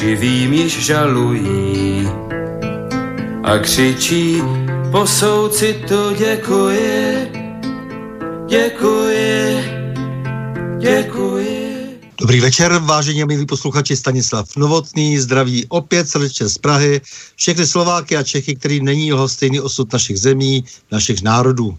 živým již žalují a křičí po soucitu děkuji, děkuji, děkuji. Dobrý večer, vážení a milí posluchači Stanislav Novotný, zdraví opět srdečně z Prahy, všechny Slováky a Čechy, který není stejný osud našich zemí, našich národů.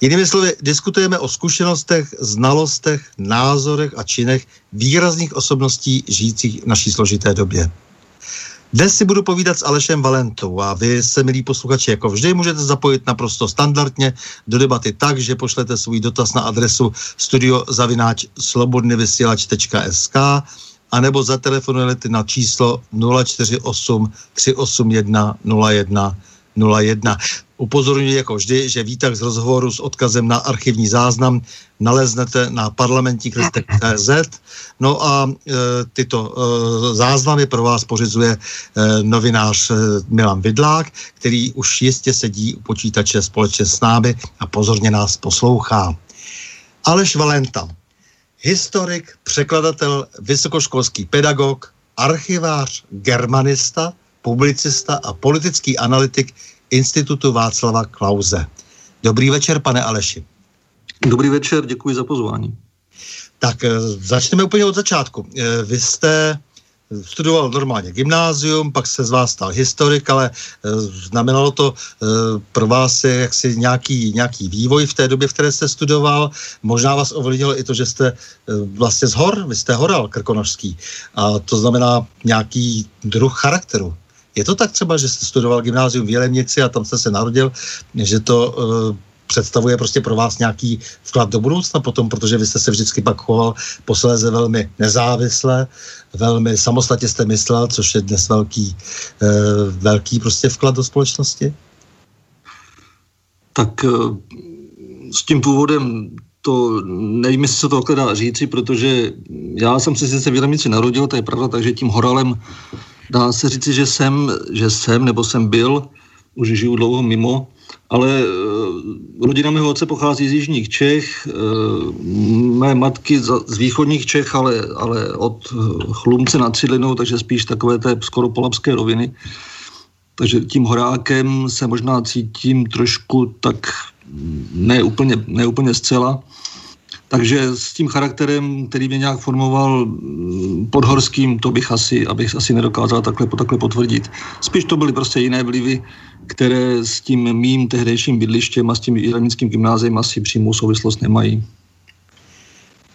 Jinými slovy, diskutujeme o zkušenostech, znalostech, názorech a činech výrazných osobností žijících v naší složité době. Dnes si budu povídat s Alešem Valentou a vy se, milí posluchači, jako vždy můžete zapojit naprosto standardně do debaty tak, že pošlete svůj dotaz na adresu studiozavináč slobodnyvysielač.sk a nebo zatelefonujete na číslo 048 381 01 01. Upozorňuji jako vždy, že výtah z rozhovoru s odkazem na archivní záznam naleznete na parlamentní.cz. No a e, tyto e, záznamy pro vás pořizuje e, novinář e, Milan Vidlák, který už jistě sedí u počítače společně s námi a pozorně nás poslouchá. Aleš Valenta, historik, překladatel, vysokoškolský pedagog, archivář, germanista, publicista a politický analytik Institutu Václava Klauze. Dobrý večer, pane Aleši. Dobrý večer, děkuji za pozvání. Tak eh, začneme úplně od začátku. Eh, vy jste studoval normálně gymnázium, pak se z vás stal historik, ale znamenalo to pro vás jaksi nějaký, nějaký vývoj v té době, v které jste studoval. Možná vás ovlivnilo i to, že jste vlastně z hor, vy jste horal krkonožský. A to znamená nějaký druh charakteru. Je to tak třeba, že jste studoval gymnázium v Jelemnici a tam jste se narodil, že to uh, představuje prostě pro vás nějaký vklad do budoucna potom, protože vy jste se vždycky pak choval posléze velmi nezávisle, velmi samostatně jste myslel, což je dnes velký, uh, velký prostě vklad do společnosti? Tak uh, s tím původem to nevím, jestli se to dá říci, protože já jsem se sice v Jelemnici narodil, to je pravda, takže tím horalem dá se říci, že jsem, že jsem nebo jsem byl, už žiju dlouho mimo, ale uh, rodina mého otce pochází z jižních Čech, uh, mé matky z, z východních Čech, ale, ale od eh, Chlumce nad Cidlinou, takže spíš takové té skoro polapské roviny. Takže tím horákem se možná cítím trošku tak neúplně, neúplně zcela. Takže s tím charakterem, který mě nějak formoval mm, podhorským, to bych asi, abych asi nedokázal takhle, takhle potvrdit. Spíš to byly prostě jiné vlivy, které s tím mým tehdejším bydlištěm a s tím jelenickým gymnáziem asi přímou souvislost nemají.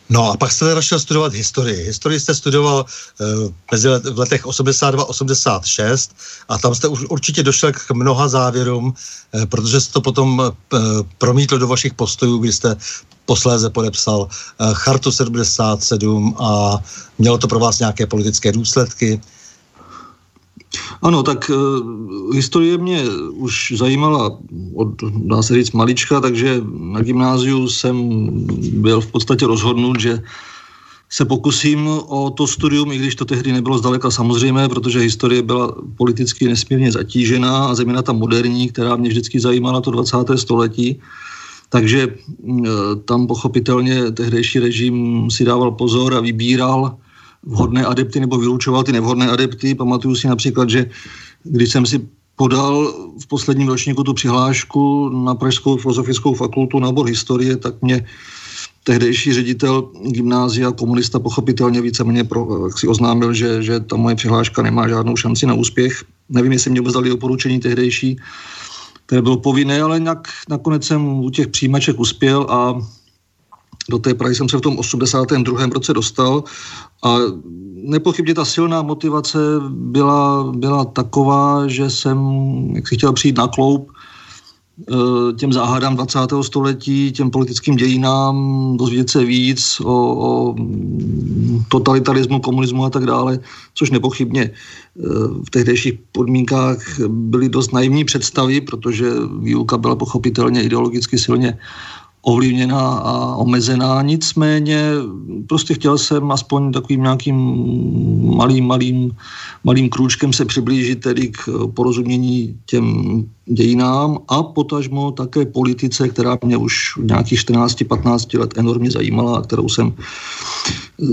No a pak jste šel studovat historii. Historii jste studoval uh, mezi let, v letech 82-86 a tam jste už určitě došel k mnoha závěrům, uh, protože jste to potom uh, promítl do vašich postojů, kdy jste posléze podepsal uh, Chartu 77 a mělo to pro vás nějaké politické důsledky. Ano, tak uh, historie mě už zajímala od, dá se říct, malička, takže na gymnáziu jsem byl v podstatě rozhodnut, že se pokusím o to studium, i když to tehdy nebylo zdaleka samozřejmé, protože historie byla politicky nesmírně zatížená a zejména ta moderní, která mě vždycky zajímala, to 20. století. Takže uh, tam pochopitelně tehdejší režim si dával pozor a vybíral vhodné adepty nebo vylučoval ty nevhodné adepty. Pamatuju si například, že když jsem si podal v posledním ročníku tu přihlášku na Pražskou filozofickou fakultu na obor historie, tak mě tehdejší ředitel gymnázia, komunista, pochopitelně víceméně pro, jak si oznámil, že, že ta moje přihláška nemá žádnou šanci na úspěch. Nevím, jestli mě vůbec dali doporučení tehdejší, které bylo povinné, ale nějak, nakonec jsem u těch přijímaček uspěl a do té Prahy jsem se v tom 82. roce dostal a nepochybně ta silná motivace byla, byla taková, že jsem, jak si chtěl přijít na kloup, těm záhadám 20. století, těm politickým dějinám, dozvědět se víc o, o totalitarismu, komunismu a tak dále, což nepochybně eh, v tehdejších podmínkách byly dost naivní představy, protože výuka byla pochopitelně ideologicky silně ovlivněná a omezená. Nicméně prostě chtěl jsem aspoň takovým nějakým malým, malým, malým krůčkem se přiblížit tedy k porozumění těm dějinám a potažmo také politice, která mě už nějakých 14-15 let enormně zajímala a kterou jsem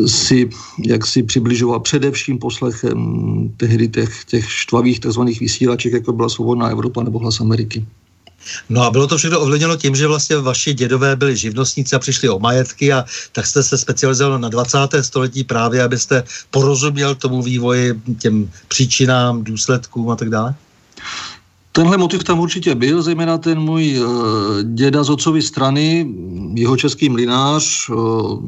si jak si přibližoval především poslechem tehdy těch, těch štvavých tzv. vysílaček, jako byla Svobodná Evropa nebo Hlas Ameriky. No a bylo to všechno ovlivněno tím, že vlastně vaši dědové byli živnostníci a přišli o majetky a tak jste se specializoval na 20. století právě, abyste porozuměl tomu vývoji, těm příčinám, důsledkům a tak dále? Tenhle motiv tam určitě byl, zejména ten můj uh, děda z otcovy strany, jeho český mlinář, uh,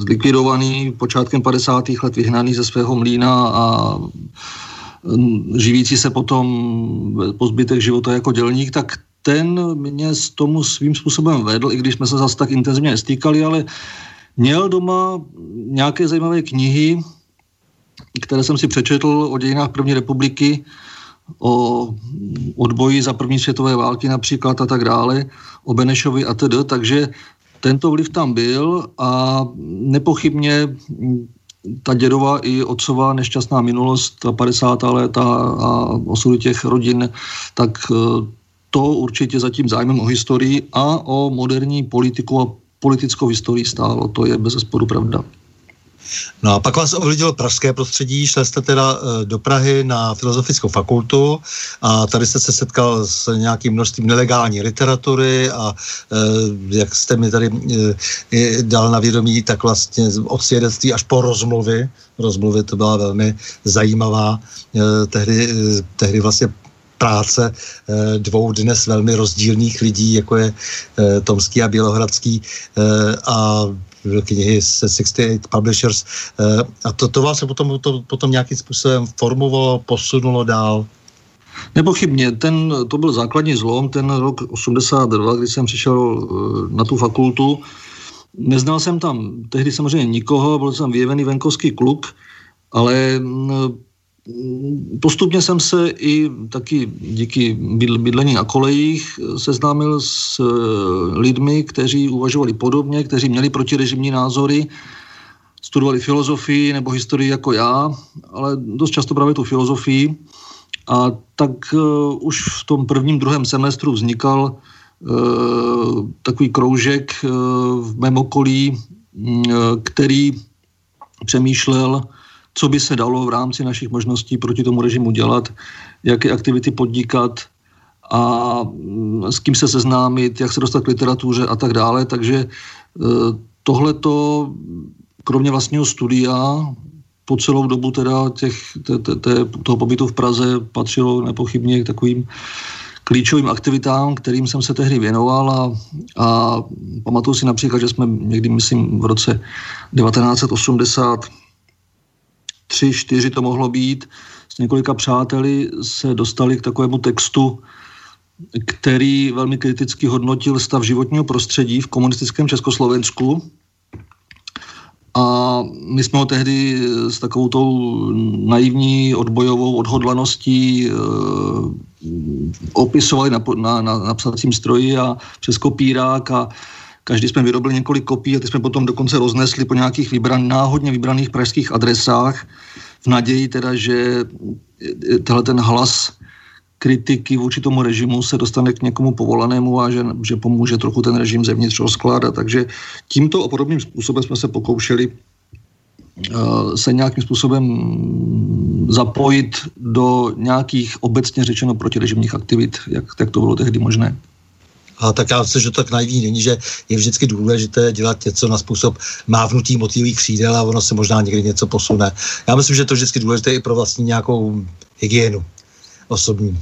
zlikvidovaný počátkem 50. let, vyhnaný ze svého mlína a živící se potom po zbytek života jako dělník, tak ten mě s tomu svým způsobem vedl, i když jsme se zase tak intenzivně nestýkali, ale měl doma nějaké zajímavé knihy, které jsem si přečetl o dějinách první republiky, o odboji za první světové války například a tak dále, o Benešovi a tedy, takže tento vliv tam byl a nepochybně ta dědová i otcová nešťastná minulost, ta 50. léta a osudy těch rodin, tak e, to určitě zatím zájmem o historii a o moderní politiku a politickou historii stálo. To je bez sporu pravda. No a pak vás ovlivnilo pražské prostředí, šli jste teda eh, do Prahy na filozofickou fakultu a tady jste se setkal s nějakým množstvím nelegální literatury a eh, jak jste mi tady eh, dal na vědomí, tak vlastně od svědectví až po rozmluvy, rozmluvy to byla velmi zajímavá, tehdy, tehdy vlastně práce dvou dnes velmi rozdílných lidí, jako je Tomský a Bělohradský a knihy se 68 Publishers eh, a to, to vás se potom, to, potom nějakým způsobem formovalo, posunulo dál? Nepochybně, ten, to byl základní zlom, ten rok 82, kdy jsem přišel eh, na tu fakultu. Neznal jsem tam tehdy samozřejmě nikoho, byl jsem vyjevený venkovský kluk, ale mm, Postupně jsem se i taky díky bydlení na kolejích seznámil s eh, lidmi, kteří uvažovali podobně, kteří měli protirežimní názory, studovali filozofii nebo historii jako já, ale dost často právě tu filozofii. A tak uh, už v tom prvním, druhém semestru vznikal takový kroužek v mém okolí, uh, který přemýšlel co by se dalo v rámci našich možností proti tomu režimu dělat, jaké aktivity podnikat a mm, s kým se seznámit, jak se dostat k literatuře a tak dále. Takže e, tohleto, kromě vlastního studia, po celou dobu teda těch, te, te, te, toho pobytu v Praze patřilo nepochybně k takovým klíčovým aktivitám, kterým jsem se tehdy věnoval a, a pamatuju si například, že jsme někdy, myslím, v roce 1983 4 to mohlo být, s několika přáteli se dostali k takovému textu, který velmi kriticky hodnotil stav životního prostředí v komunistickém Československu. A my jsme ho tehdy s takovou tou naivní odbojovou odhodlaností e, opisovali na, na, na, na psacím stroji a přes kopírák a každý jsme vyrobili několik kopií a ty jsme potom dokonce roznesli po nějakých vybran, náhodně vybraných pražských adresách v naději teda, že tenhle ten hlas kritiky vůči tomu režimu se dostane k někomu povolanému a že, že pomůže trochu ten režim zevnitř rozkládat. Takže tímto a podobným způsobem jsme se pokoušeli uh, se nějakým způsobem zapojit do nějakých obecně řečeno protirežimních aktivit, jak, jak to bylo tehdy možné. A tak já myslím, že to tak naivní není, že je vždycky důležité dělat něco na způsob mávnutí motýlých křídel a ono se možná někdy něco posune. Já myslím, že to je vždycky důležité i pro vlastní nějakou hygienu osobní.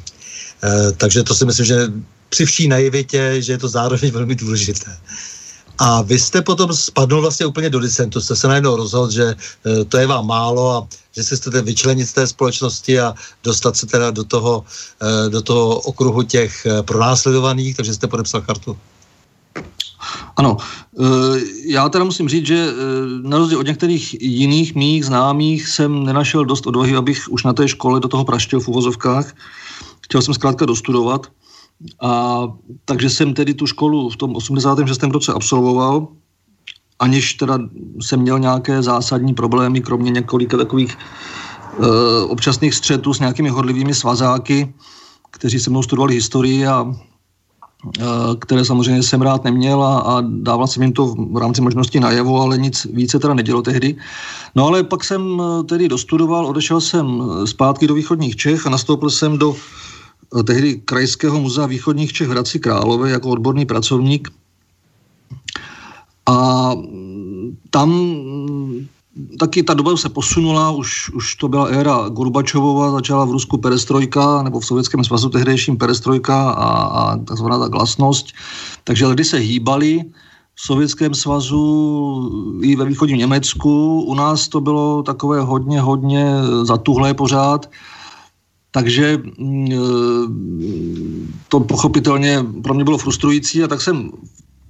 E, takže to si myslím, že při vší naivitě, že je to zároveň velmi důležité. A vy jste potom spadnul vlastně úplně do disentu, jste se najednou rozhodl, že e, to je vám málo a že se chcete vyčlenit z té společnosti a dostat se teda do toho, e, do toho okruhu těch pronásledovaných, takže jste podepsal kartu. Ano, já teda musím říct, že na rozdíl od některých jiných mých známých jsem nenašel dost odvahy, abych už na té škole do toho praštil v uvozovkách. Chtěl jsem zkrátka dostudovat. A takže jsem tedy tu školu v tom 86. roce absolvoval, aniž teda jsem měl nějaké zásadní problémy, kromě několika takových e, občasných střetů s nějakými hodlivými svazáky, kteří se mnou studovali historii a e, které samozřejmě jsem rád neměl a, a dával jsem jim to v rámci možnosti najevo, ale nic více teda nedělo tehdy. No ale pak jsem e, tedy dostudoval, odešel jsem zpátky do východních Čech a nastoupil jsem do tehdy Krajského muzea východních Čech v Hradci Králové jako odborný pracovník. A tam taky ta doba se posunula, už, už to byla éra Gorbačovova, začala v Rusku perestrojka, nebo v Sovětském svazu tehdejším perestrojka a, a takzvaná ta glasnost. Takže lidi se hýbali, v Sovětském svazu i ve východním Německu. U nás to bylo takové hodně, hodně zatuhlé pořád. Takže mm, e, to pochopitelně pro mě bylo frustrující a tak jsem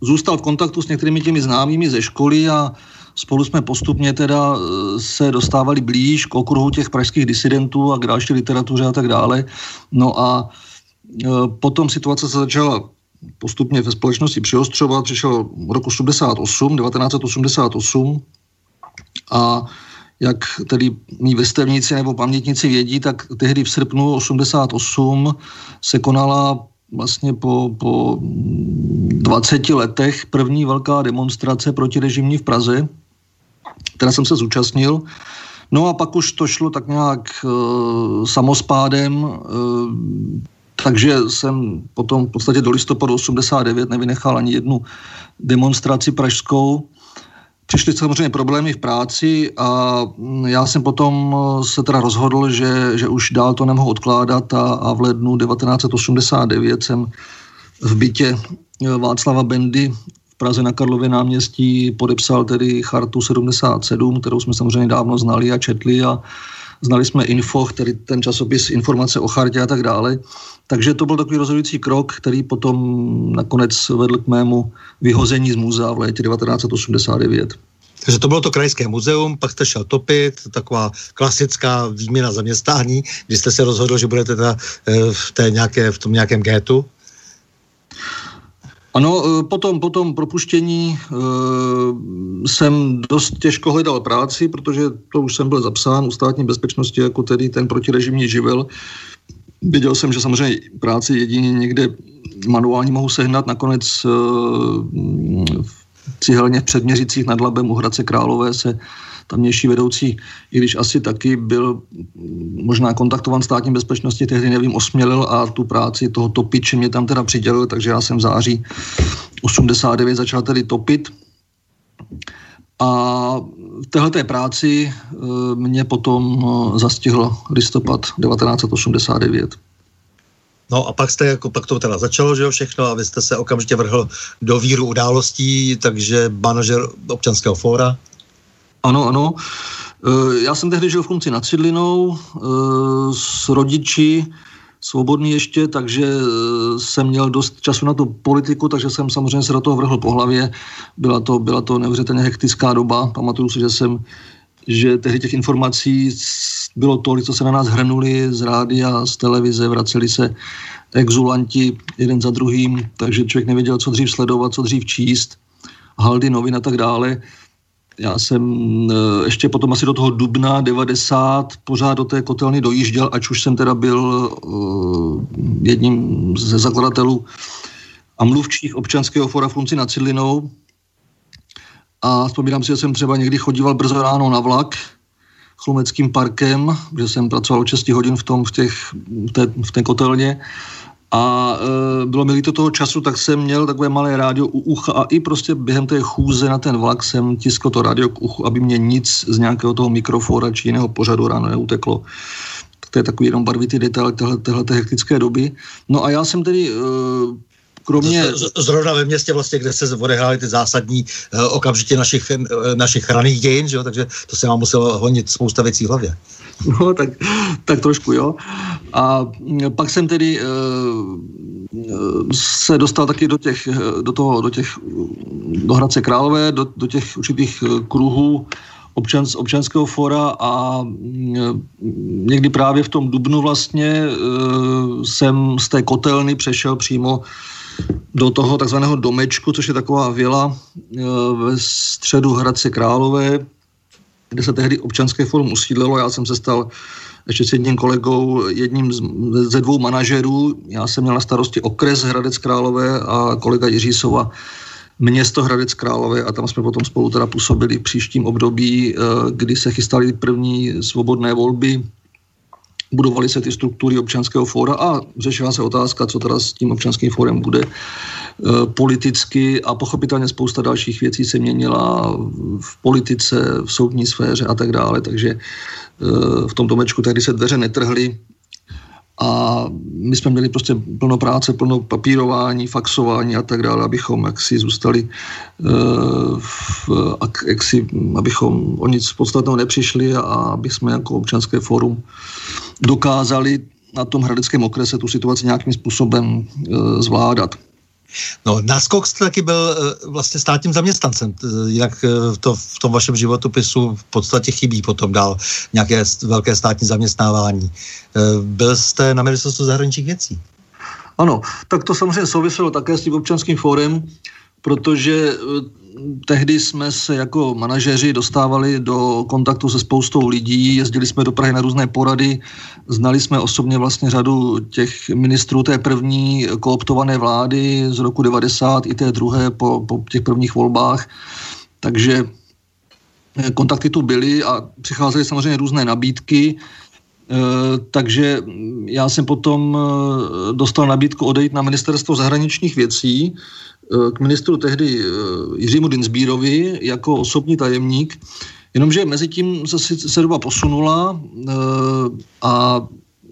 zůstal v kontaktu s některými těmi známými ze školy a spolu jsme postupně teda e, se dostávali blíž k okruhu těch pražských disidentů a k další literatuře a tak dále. No a e, potom situace se začala postupně ve společnosti přiostřovat, přišel rok 88, 1988 a jak tedy mý vrstevníci nebo pamětníci vědí, tak tehdy v srpnu 88 se konala vlastně po, po 20 letech první velká demonstrace proti režimní v Praze, která jsem se zúčastnil. No a pak už to šlo tak nějak e, samospádem, e, takže jsem potom v podstatě do listopadu 89 nevynechal ani jednu demonstraci pražskou. Přišly samozřejmě problémy v práci a já jsem potom se teda rozhodl, že, že už dál to nemohu odkládat a, a v lednu 1989 jsem v bytě Václava Bendy v Praze na Karlově náměstí podepsal tedy chartu 77, kterou jsme samozřejmě dávno znali a četli a znali jsme Info, který ten časopis informace o chartě a tak dále. Takže to byl takový rozhodující krok, který potom nakonec vedl k mému vyhození z muzea v létě 1989. Takže to bylo to krajské muzeum, pak jste šel topit, taková klasická výměna zaměstnání, kdy jste se rozhodl, že budete teda eh, v, té nějaké, v tom nějakém gétu. Ano, eh, potom, potom propuštění e, jsem dost těžko hledal práci, protože to už jsem byl zapsán u státní bezpečnosti jako tedy ten protirežimní živel. Viděl jsem, že samozřejmě práci jedině někde manuálně mohu sehnat. Nakonec e, v cihelně v Předměřicích nad Labem u Hradce Králové se tamnější vedoucí, i když asi taky byl možná kontaktovan státní bezpečnosti, tehdy nevím, osmělil a tu práci toho topiče mě tam teda přidělil, takže já jsem v září 89 začal tedy topit. A v této práci eh, mě potom eh, zastihl listopad 1989. No a pak jste jako, pak to teda začalo, že jo, všechno a vy jste se okamžitě vrhl do víru událostí, takže manažer občanského fóra. Ano, ano. E, já jsem tehdy žil v Kunci nad Cidlinou e, s rodiči, svobodný ještě, takže e, jsem měl dost času na tu politiku, takže jsem samozřejmě se do toho vrhl po hlavě. Byla to, byla to neuvěřitelně hektická doba. Pamatuju si, že jsem že tehdy těch informací bylo tolik, co se na nás hrnuli z rádia, z televize, vraceli se exulanti jeden za druhým, takže člověk nevěděl, co dřív sledovat, co dřív číst, haldy novin a tak dále. Já jsem eh, ještě potom asi do toho dubna 90 pořád do té kotelny dojížděl, ač už jsem teda byl uh, jedním ze zakladatelů a mluvčích občanského fora Funci nad Cidlinou, a vzpomínám si, že jsem třeba někdy chodíval brzo ráno na vlak chlumeckým parkem, kde jsem pracoval 6 hodin v, tom, v, těch, v, té, v té kotelně a e, bylo mi líto toho času, tak jsem měl takové malé rádio u ucha a i prostě během té chůze na ten vlak jsem tiskl to rádio k uchu, aby mě nic z nějakého toho mikrofora či jiného pořadu ráno neuteklo. To je takový jenom barvitý detail téhle hektické doby. No a já jsem tedy e, kromě... Zrovna ve městě vlastně, kde se odehrály ty zásadní uh, okamžitě našich, uh, našich raných dějin, že jo? takže to se vám muselo honit spousta věcí v hlavě. No, tak, tak trošku, jo. A pak jsem tedy uh, se dostal taky do těch, do toho, do těch, do Hradce Králové, do, do těch určitých kruhů občans, občanského fora a někdy právě v tom Dubnu vlastně jsem z té kotelny přešel přímo do toho takzvaného domečku, což je taková vila ve středu Hradce Králové, kde se tehdy občanské forum usídlilo. Já jsem se stal ještě s jedním kolegou, jedním z, ze dvou manažerů. Já jsem měl na starosti okres Hradec Králové a kolega Jiří Sova město Hradec Králové a tam jsme potom spolu teda působili v příštím období, e, kdy se chystaly první svobodné volby budovaly se ty struktury občanského fóra a řešila se otázka, co teda s tím občanským fórem bude politicky a pochopitelně spousta dalších věcí se měnila v politice, v soudní sféře a tak dále, takže e, v tom domečku tehdy se dveře netrhly a my jsme měli prostě plno práce, plno papírování, faxování a tak dále, abychom jaksi zůstali, uh, v, jaksi, abychom o nic podstatného nepřišli a aby jsme jako občanské fórum dokázali na tom hradeckém okrese tu situaci nějakým způsobem zvládat. No, naskok jste taky byl uh, vlastně státním zaměstnancem, jinak uh, to v tom vašem životopisu v podstatě chybí potom dál nějaké velké státní zaměstnávání. Byl jste na ministerstvu zahraničních věcí? Ano, tak to samozřejmě souviselo také s tím občanským fórem, protože tehdy jsme se jako manažeři dostávali do kontaktu se spoustou lidí, jezdili jsme do Prahy na různé porady, znali jsme osobně vlastně řadu těch ministrů té první kooptované vlády z roku 90 i té druhé po, po těch prvních volbách, takže eh, kontakty tu byly a přicházely samozřejmě různé nabídky, eh, takže já jsem potom eh, dostal nabídku odejít na ministerstvo zahraničních věcí, Eh, k ministru tehdy eh, Jiřímu Dinsbírovi jako osobní tajemník, jenomže mezi tím se, se doba posunula eh, a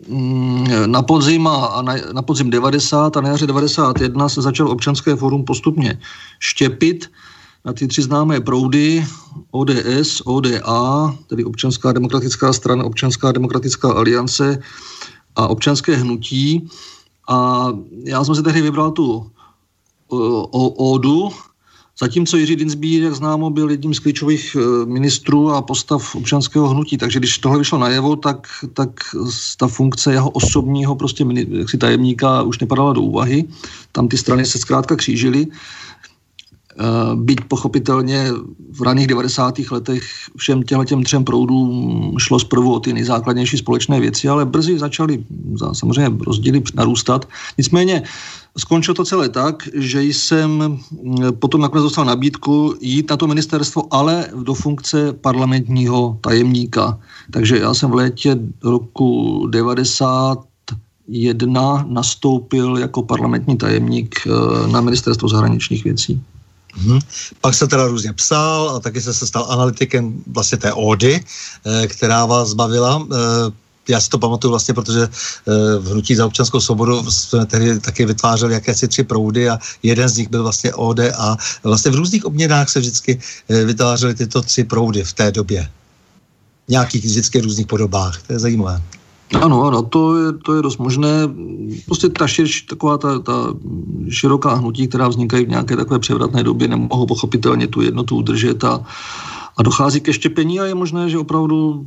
mm, na podzim, a na, na podzim 90 a na jaře 91 se začal občanské fórum postupně štěpit na ty tři známé proudy ODS, ODA, tedy Občanská demokratická strana, Občanská demokratická aliance a občanské hnutí. A já jsem si tehdy vybral tu o ódu, zatímco Jiří Dinsbír, jak známo, byl jedním z klíčových e, ministrů a postav občanského hnutí, takže když tohle vyšlo najevo, tak, tak ta funkce jeho osobního prostě jaksi tajemníka už nepadala do úvahy. Tam ty strany se zkrátka křížily. E, byť pochopitelně v raných 90. letech všem těm třem proudům šlo zprvu o ty nejzákladnější společné věci, ale brzy začaly samozřejmě rozdíly narůstat. Nicméně Skončilo to celé tak, že jsem mm, potom nakonec dostal nabídku jít na to ministerstvo, ale do funkce parlamentního tajemníka. Takže já jsem v létě roku 91 nastoupil jako parlamentní tajemník eh, na ministerstvo zahraničních věcí. Hmm. Pak se teda různě psal a taky se, se stal analytikem vlastně té ódy, eh, která vás zbavila. Eh, já si to pamatuju vlastně, protože eh, v Hnutí za občanskou svobodu jsme tehdy taky vytvářeli jakési tři proudy a jeden z nich byl vlastně ODA. Vlastně v různých obměnách se vždycky vytvářely tyto tři proudy v té době. Nějakých vždycky různých podobách. To je zajímavé. Ano, ano, to je, to je dost možné. Prostě ta, širš, taková ta, ta široká hnutí, která vznikají v nějaké takové převratné době, nemohou pochopitelně tu jednotu udržet a, a dochází ke štěpení a je možné, že opravdu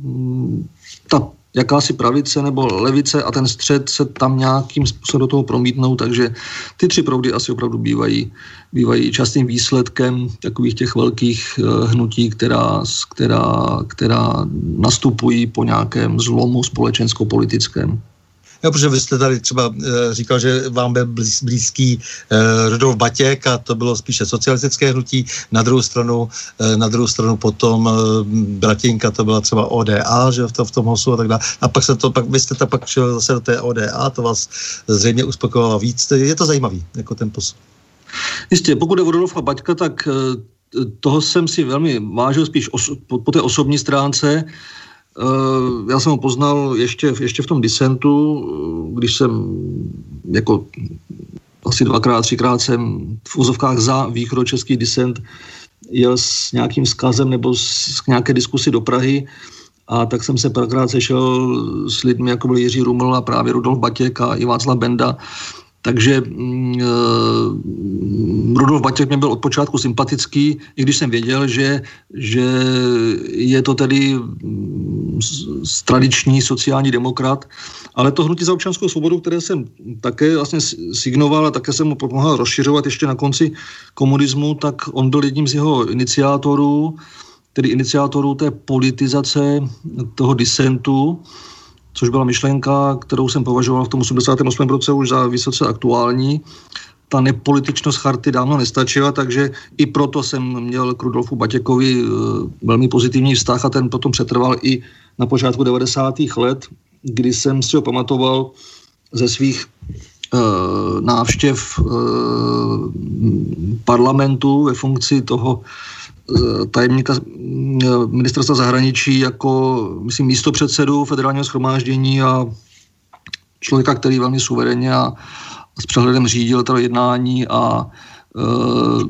ta jakási pravice nebo levice a ten střed se tam nějakým způsobem do toho promítnou, takže ty tři proudy asi opravdu bývají, bývají častým výsledkem takových těch velkých eh, hnutí, která, která, která nastupují po nějakém zlomu společensko-politickém. Jo, protože vy jste tady třeba e, říkal, že vám byl blíz, blízký e, Rudolf Batěk a to bylo spíše socialistické hnutí. Na druhou stranu, e, na druhou stranu potom e, Bratinka, to byla třeba ODA, že v, to, v tom hosu a tak dále. A pak se to, pak vy jste to pak šel zase do té ODA, to vás zřejmě uspokojovalo víc. Je to zajímavý, jako ten posun. Jistě, pokud je o Rudolfa Baťka, tak toho jsem si velmi vážil spíš os, po, po té osobní stránce. Eh, já jsem ho poznal ještě, ještě v tom disentu, eh, když jsem jako asi dvakrát, třikrát jsem v úzovkách za východočeský disent jel s nějakým skazem nebo s, nějaké diskusi do Prahy a tak jsem se párkrát sešel s lidmi, jako byl Jiří Ruml a právě Rudolf Batěk a i Václav Benda takže mm, uh, Rudolf Baťek mě byl od počátku sympatický, i když jsem věděl, že, že je to tedy mm, tradiční sociální demokrat, ale to hnutí za občanskou svobodu, které jsem také vlastně signoval a také jsem mu pomohl rozšiřovat ještě na konci komunismu, tak on byl jedním z jeho iniciátorů, tedy iniciátorů té politizace toho disentu, což byla myšlenka, kterou jsem považoval v tom 88. roce už za vysoce aktuální. Ta nepolitičnost charty dávno nestačila, takže i proto jsem měl k Rudolfu Batěkovi eh, velmi pozitivní vztah a ten potom přetrval i na počátku 90. let, kdy jsem si ho pamatoval ze svých uh, návštěv uh, parlamentu ve funkci toho Eh, tajemníka eh, ministerstva zahraničí jako, myslím, místo předsedu federálního schromáždění a člověka, který velmi suverénně a s přehledem řídil to jednání a Uh,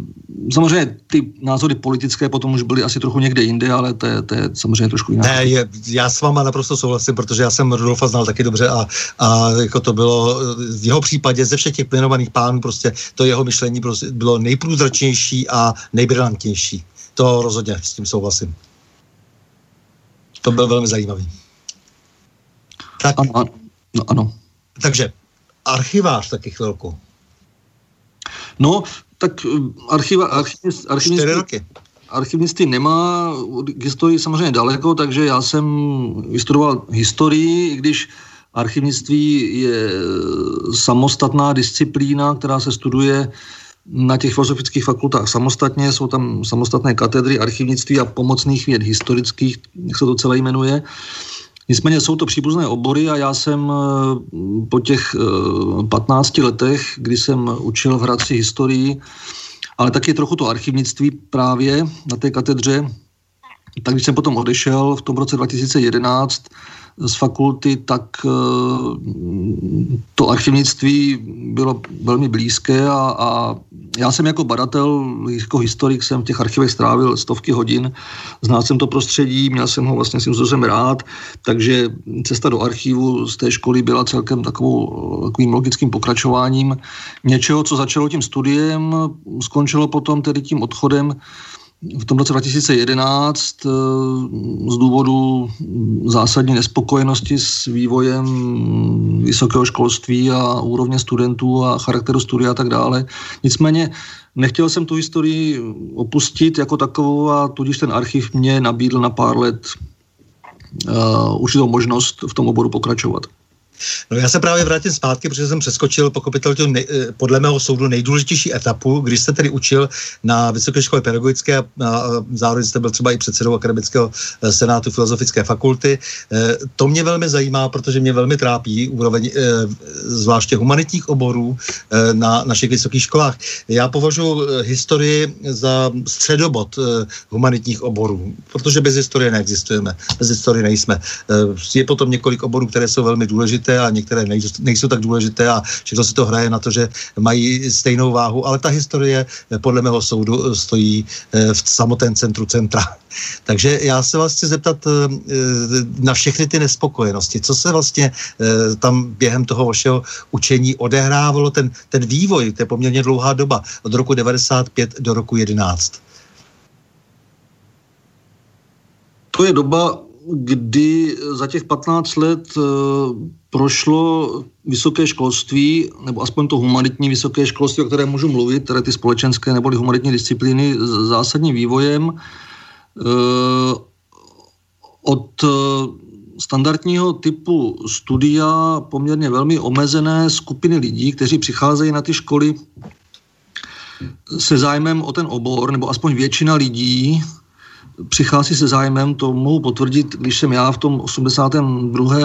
samozřejmě ty názory politické potom už byly asi trochu někde jinde, ale to je, to je samozřejmě trošku jinak. Ne, je, já s váma naprosto souhlasím, protože já jsem Rudolfa znal taky dobře a, a jako to bylo v jeho případě ze všech těch jmenovaných pánů prostě to jeho myšlení prostě bylo nejprůzračnější a nejbrilantnější. To rozhodně s tím souhlasím. To byl velmi zajímavý. Tak, ano, ano. No, ano. Takže archivář taky chvilku. No, tak eh, archiva, archivist, archivist, roky. Archivnictví nemá k historii samozřejmě daleko, takže já jsem vystudoval historii, i když archivnictví je samostatná disciplína, která se studuje na těch filozofických fakultách samostatně, jsou tam samostatné katedry archivnictví a pomocných věd historických, jak se to celé jmenuje. Nicméně jsou to příbuzné obory a já jsem eh, po těch 15 eh, letech, kdy jsem učil v Hradci historii, ale taky trochu to archivnictví právě na té katedře, tak když jsem potom odešel v tom roce 2011 z fakulty, tak eh, to archivnictví bylo velmi blízké a, a já jsem jako badatel, jako historik jsem v těch archivech strávil stovky hodin, znal jsem to prostředí, měl jsem ho vlastně s jsem rád, takže cesta do archivu z té školy byla celkem takovou, takovým logickým pokračováním. Něčeho, co začalo tím studiem, skončilo potom tedy tím odchodem v tom roce 2011 eh, z důvodu zásadní nespokojenosti s vývojem vysokého školství a úrovně studentů a charakteru studia a tak dále. Nicméně nechtěl jsem tu historii opustit jako takovou a tudíž ten archiv mě nabídl na pár let uh, určitou možnost v tom oboru pokračovat. No já se právě vrátím zpátky, protože jsem přeskočil pochopitelně nej, eh, podle mého soudu nejdůležitější etapu, když jste tedy učil na Vysoké škole pedagogické a, a zároveň jste byl třeba i předsedou akademického eh, senátu Filozofické fakulty. E, to mě velmi zajímá, protože mě velmi trápí úroveň zvláště humanitních oborů na našich vysokých školách. Já považuji historii za středobod humanitních oborů, protože bez historie neexistujeme, bez historie nejsme. Je potom několik oborů, které jsou velmi důležité důležité a některé nejsou, nejsou tak důležité a všechno se to hraje na to, že mají stejnou váhu, ale ta historie eh, podle mého soudu eh, stojí eh, v samotném centru centra. Takže já se vás chci zeptat na všechny ty nespokojenosti. Co se vlastně tam během toho vašeho učení odehrávalo, ten, ten vývoj, to je poměrně dlouhá doba, od roku 95 do roku 11. To je doba, kdy za těch 15 let prošlo vysoké školství, nebo aspoň to humanitní vysoké školství, o které můžu mluvit, které ty společenské nebo humanitní disciplíny s zásadním vývojem eh, od eh, standardního typu studia poměrně velmi omezené skupiny lidí, kteří přicházejí na ty školy se zájmem o ten obor, nebo aspoň většina lidí, přichází se zájmem, to mohu potvrdit, když jsem já v tom 82.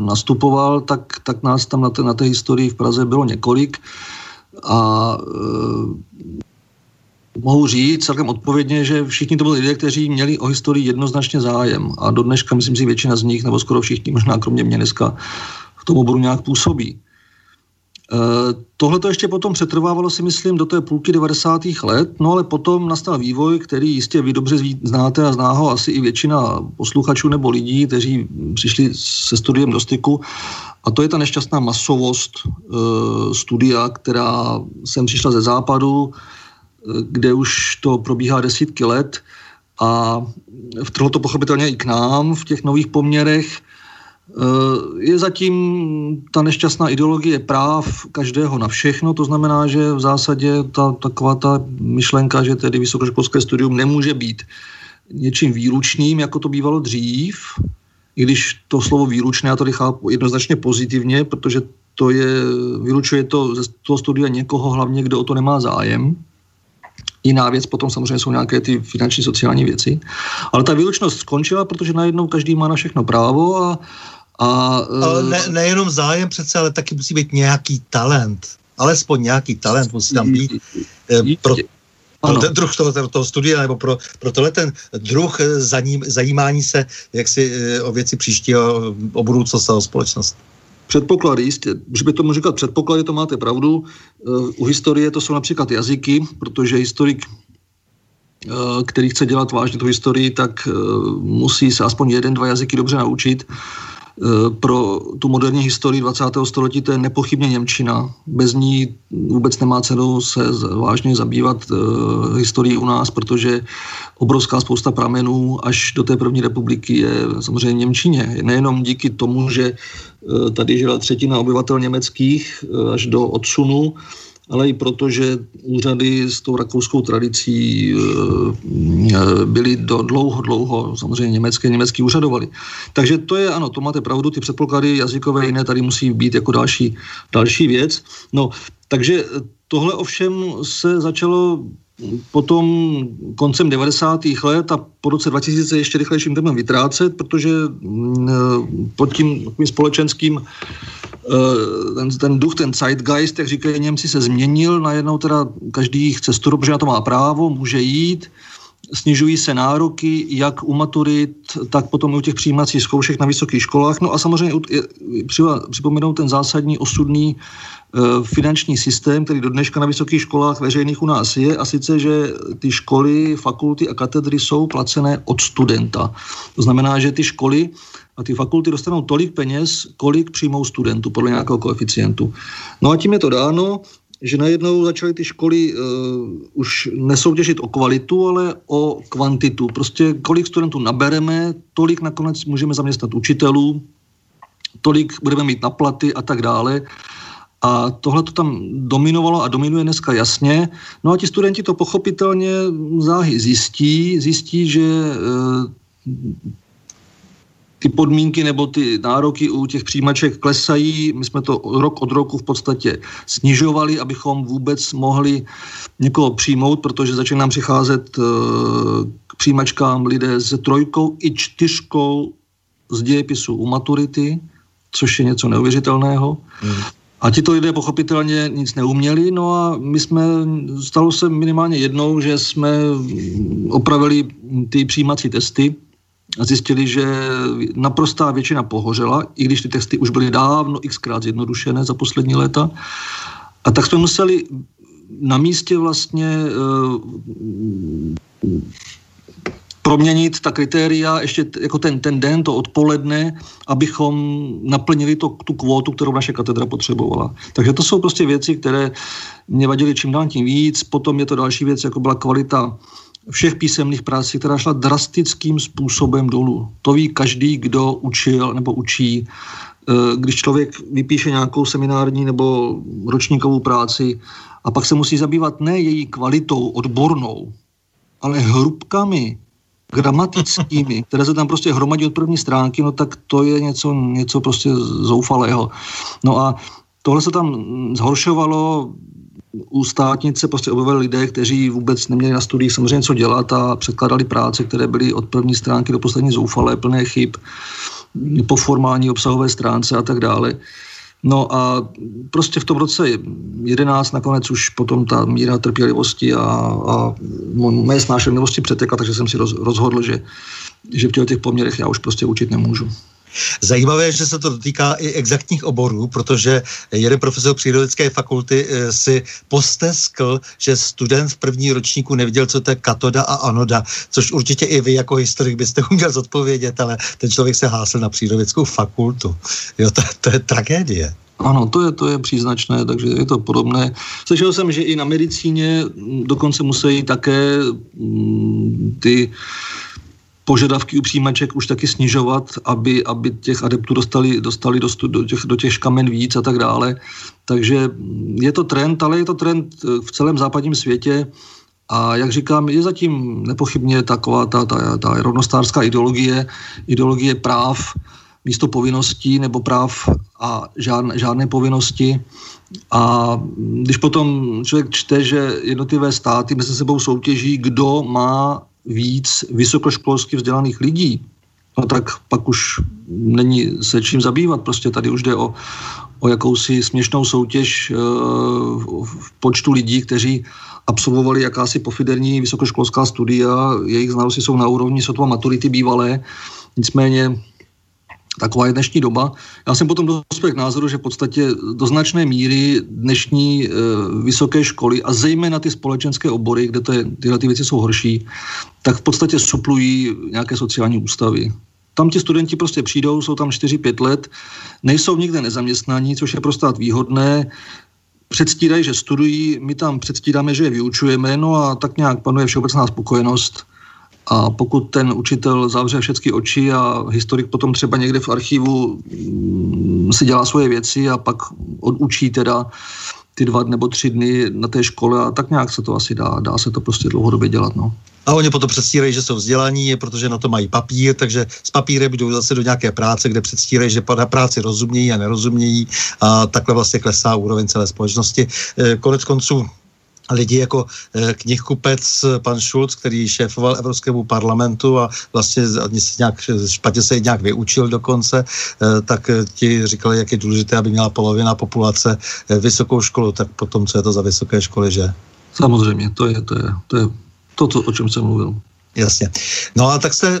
nastupoval, tak, tak nás tam na té, na té historii v Praze bylo několik a e, mohu říct celkem odpovědně, že všichni to byli lidé, kteří měli o historii jednoznačně zájem a do dneška myslím si většina z nich, nebo skoro všichni, možná kromě mě dneska v tom oboru nějak působí. Eh, tohle to ještě potom přetrvávalo si myslím do té půlky 90. let, no ale potom nastal vývoj, který jistě vy dobře znáte a zná ho asi i většina posluchačů nebo lidí, kteří přišli se studiem do styku. A to je ta nešťastná masovost e, studia, která sem přišla ze západu, e, kde už to probíhá desítky let a vtrhlo to pochopitelně i k nám v těch nových poměrech. Eh, je zatím ta nešťastná ideologie práv každého na všechno, to znamená, že v zásadě ta, taková ta myšlenka, že tedy vysokoškolské studium nemůže být něčím výlučným, jako to bývalo dřív, i když to slovo výlučné, já to chápu jednoznačně pozitivně, protože to je, vylučuje to ze toho studia někoho hlavně, kdo o to nemá zájem. Jiná věc potom samozřejmě jsou nějaké ty finanční, sociální věci. Ale ta výlučnost skončila, protože najednou každý má na všechno právo a, a, ale ne, eh, nejenom zájem přece, ale taky musí být nějaký talent. Alespoň nějaký talent musí tam být. Eh, pro, pro ten druh toho, toho studia, nebo pro, pro tohle ten druh eh, zaním, zajímání se jak si o věci příštího, o budoucnost a společnost. Předpoklady, jistě, že by tomu říkat předpoklady, to máte pravdu. U historie to jsou například jazyky, protože historik který chce dělat vážně tu historii, tak musí se aspoň jeden, dva jazyky dobře naučit. Eh, pro tu moderní historii 20. století to je nepochybně Němčina. Bez ní vůbec nemá cenu se vážně zabývat uh, historií u nás, protože obrovská spousta pramenů až do té první republiky je samozřejmě Němčině. Nejenom díky tomu, že uh, tady žila třetina obyvatel německých uh, až do odsunu, ale i proto, že úřady s tou rakouskou tradicí eh, byly do dlouho, dlouho, samozřejmě německé, německy úřadovali. Takže to je, ano, to máte pravdu, ty předpoklady jazykové jiné tady musí být jako další, další věc. No, takže tohle ovšem se začalo potom koncem 90. let a po roce 2000 ještě rychlejším tempem vytrácet, protože mm, eh, pod tím společenským Eh, ten, ten duch, ten zeitgeist, jak říkají Němci, se změnil. Najednou teda každý chce studovat, protože na to má právo, může jít. Snižují se nároky, jak u maturit, tak potom i u těch přijímacích zkoušek na vysokých školách. No a samozřejmě připomenout ten zásadní osudný eh, finanční systém, který do dneška na vysokých školách veřejných u nás je, a sice, že ty školy, fakulty a katedry jsou placené od studenta. To znamená, že ty školy a ty fakulty dostanou tolik peněz, kolik přijmou studentů podle nějakého koeficientu. No a tím je to dáno, že najednou začaly ty školy uh, už nesoutěžit o kvalitu, ale o kvantitu. Prostě kolik studentů nabereme, tolik nakonec můžeme zaměstnat učitelů, tolik budeme mít na platy a tak dále. A tohle to tam dominovalo a dominuje dneska jasně. No a ti studenti to pochopitelně záhy zjistí, zjistí, že uh, ty podmínky nebo ty nároky u těch přijímaček klesají. My jsme to rok od roku v podstatě snižovali, abychom vůbec mohli někoho přijmout, protože začíná nám přicházet eh, k přijímačkám lidé s trojkou i čtyřkou z dějepisu u maturity, což je něco neuvěřitelného. Hmm. A tito lidé pochopitelně nic neuměli, no a my jsme, stalo se minimálně jednou, že jsme opravili ty přijímací testy zjistili, že naprostá většina pohořela, i když ty testy už byly dávno xkrát zjednodušené za poslední léta. A tak jsme museli na místě vlastně uh, proměnit ta kritéria ještě jako ten, ten den, to odpoledne, abychom naplnili to, tu kvótu, kterou naše katedra potřebovala. Takže to jsou prostě věci, které mě vadily čím dál tím víc. Potom je to další věc, jako byla kvalita všech písemných prací, která šla drastickým způsobem dolů. To ví každý, kdo učil nebo učí. Eh, když člověk vypíše nějakou seminární nebo ročníkovou práci a pak se musí zabývat ne její kvalitou odbornou, ale hrubkami gramatickými, které se tam prostě hromadí od první stránky, no tak to je něco, něco prostě zoufalého. No a tohle se tam zhoršovalo, u státnice prostě objevili lidé, kteří vůbec neměli na studiích samozřejmě co dělat a předkládali práce, které byly od první stránky do poslední zoufalé, plné chyb po formální obsahové stránce a tak dále. No a prostě v tom roce 11 nakonec už potom ta míra trpělivosti a, a moje snášenlivosti přetekla, takže jsem si roz, rozhodl, že, že v těch poměrech já už prostě učit nemůžu. Zajímavé je, že se to dotýká i exaktních oborů, protože jeden profesor přírodovědské fakulty eh, si posteskl, že student v první ročníku neviděl, co to je katoda a anoda, což určitě i vy jako historik byste uměl zodpovědět, ale ten člověk se hlásil na přírodovědskou fakultu. Jo, to, to je tragédie. Ano, to je, to je příznačné, takže je to podobné. Slyšel jsem, že i na medicíně dokonce musí také mm, ty požadavky u přijímaček už taky snižovat, aby, aby těch adeptů dostali, dostali do, do, těch, do těch kamen víc a tak dále. Takže je to trend, ale je to trend eh, v celém západním světě. A jak říkám, je zatím nepochybně taková ta, ta, ta rovnostářská ideologie, ideologie práv místo povinností nebo práv a žádné, žádné povinnosti. A když potom člověk čte, že jednotlivé státy mezi sebou soutěží, kdo má víc vysokoškolsky vzdělaných lidí, no tak pak už není se čím zabývat. Prostě tady už jde o, o jakousi směšnou soutěž e, v počtu lidí, kteří absolvovali jakási pofiderní vysokoškolská studia, jejich znalosti jsou na úrovni sotva maturity bývalé, nicméně taková je dnešní doba. Já jsem potom dospěl k názoru, že v podstatě do značné míry dnešní e, vysoké školy a zejména ty společenské obory, kde to je, tyhle ty věci jsou horší, tak v podstatě suplují nějaké sociální ústavy. Tam ti studenti prostě přijdou, jsou tam 4-5 let, nejsou nikde nezaměstnaní, což je pro stát výhodné, předstírají, že studují, my tam předstíráme, že je vyučujeme, no a tak nějak panuje všeobecná spokojenost a pokud ten učitel zavře všechny oči a historik potom třeba někde v archivu mm, si dělá svoje věci a pak odučí teda ty dva nebo tři dny na té škole a tak nějak se to asi dá, dá se to prostě dlouhodobě dělat. No. A oni potom předstírají, že jsou vzdělaní, protože na to mají papír, takže s papírem jdou zase do nějaké práce, kde předstírají, že na práci rozumějí a nerozumějí a takhle vlastně klesá úroveň celé společnosti. E, konec konců lidi jako eh, knihkupec pan Schulz, který šéfoval Evropskému parlamentu a vlastně se nějak, špatně se nějak vyučil dokonce, eh, tak eh, ti říkali, jak je důležité, aby měla polovina populace vysokou školu, tak potom, co je to za vysoké školy, že? Samozřejmě, to je to, je, to, je to co, o čem jsem mluvil. Jasně. No a tak jste e,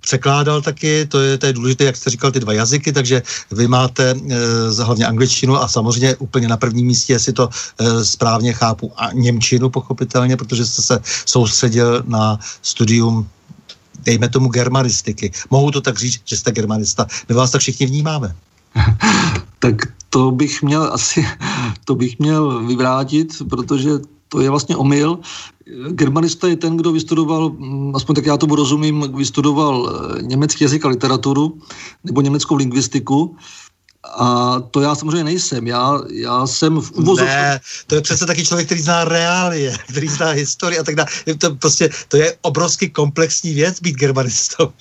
překládal taky, to je, to je důležité, jak jste říkal, ty dva jazyky, takže vy máte e, hlavně angličtinu a samozřejmě úplně na prvním místě, jestli to e, správně chápu, a němčinu pochopitelně, protože jste se soustředil na studium dejme tomu germanistiky. Mohu to tak říct, že jste germanista. My vás tak všichni vnímáme. tak to bych měl asi, to bych měl vyvrátit, protože to je vlastně omyl. Germanista je ten, kdo vystudoval, mm, aspoň tak já tomu rozumím, vystudoval eh, německý jazyk a literaturu nebo německou lingvistiku. A to já samozřejmě nejsem. Já, já jsem v úvozu... Ne, to je přece taky člověk, který zná reálie, který zná historii a tak dále. To, prostě, to je obrovský komplexní věc být germanistou.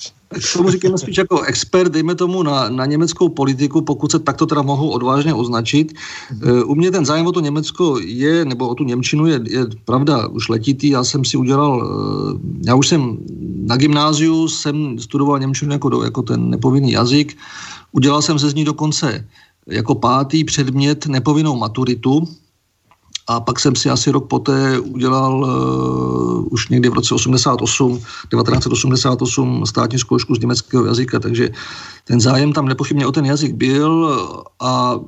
Tomu říkáme spíš jako expert, dejme tomu na, na německou politiku, pokud se takto teda mohou odvážně označit. Mm-hmm. U mě ten zájem o to Německo je, nebo o tu Němčinu je, je pravda už letitý. Já jsem si udělal, eh, já už jsem na gymnáziu jsem studoval Němčinu jako, do, jako ten nepovinný jazyk. Udělal jsem se z ní dokonce jako pátý předmět nepovinnou maturitu, a pak jsem si asi rok poté udělal uh, už někdy v roce 88, 1988 státní zkoušku z německého jazyka, takže ten zájem tam nepochybně o ten jazyk byl a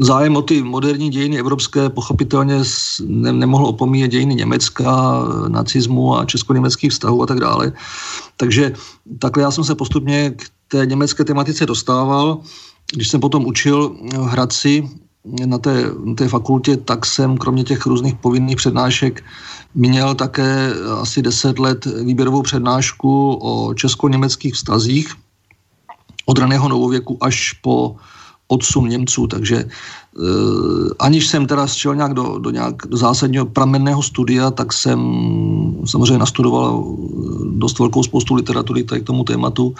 zájem o ty moderní dějiny evropské pochopitelně ne, nemohl opomíjet dějiny Německa, nacismu a česko-německých vztahů a tak dále. Takže takhle já jsem se postupně k té německé tematice dostával. Když jsem potom učil v Hradci na té, na té fakultě, tak jsem kromě těch různých povinných přednášek měl také asi deset let výběrovou přednášku o česko-německých vztazích od raného novověku až po odsun Němců, takže e, aniž jsem teda šel nějak do, do nějak do zásadního pramenného studia, tak jsem samozřejmě nastudoval dost velkou spoustu literatury tady k tomu tématu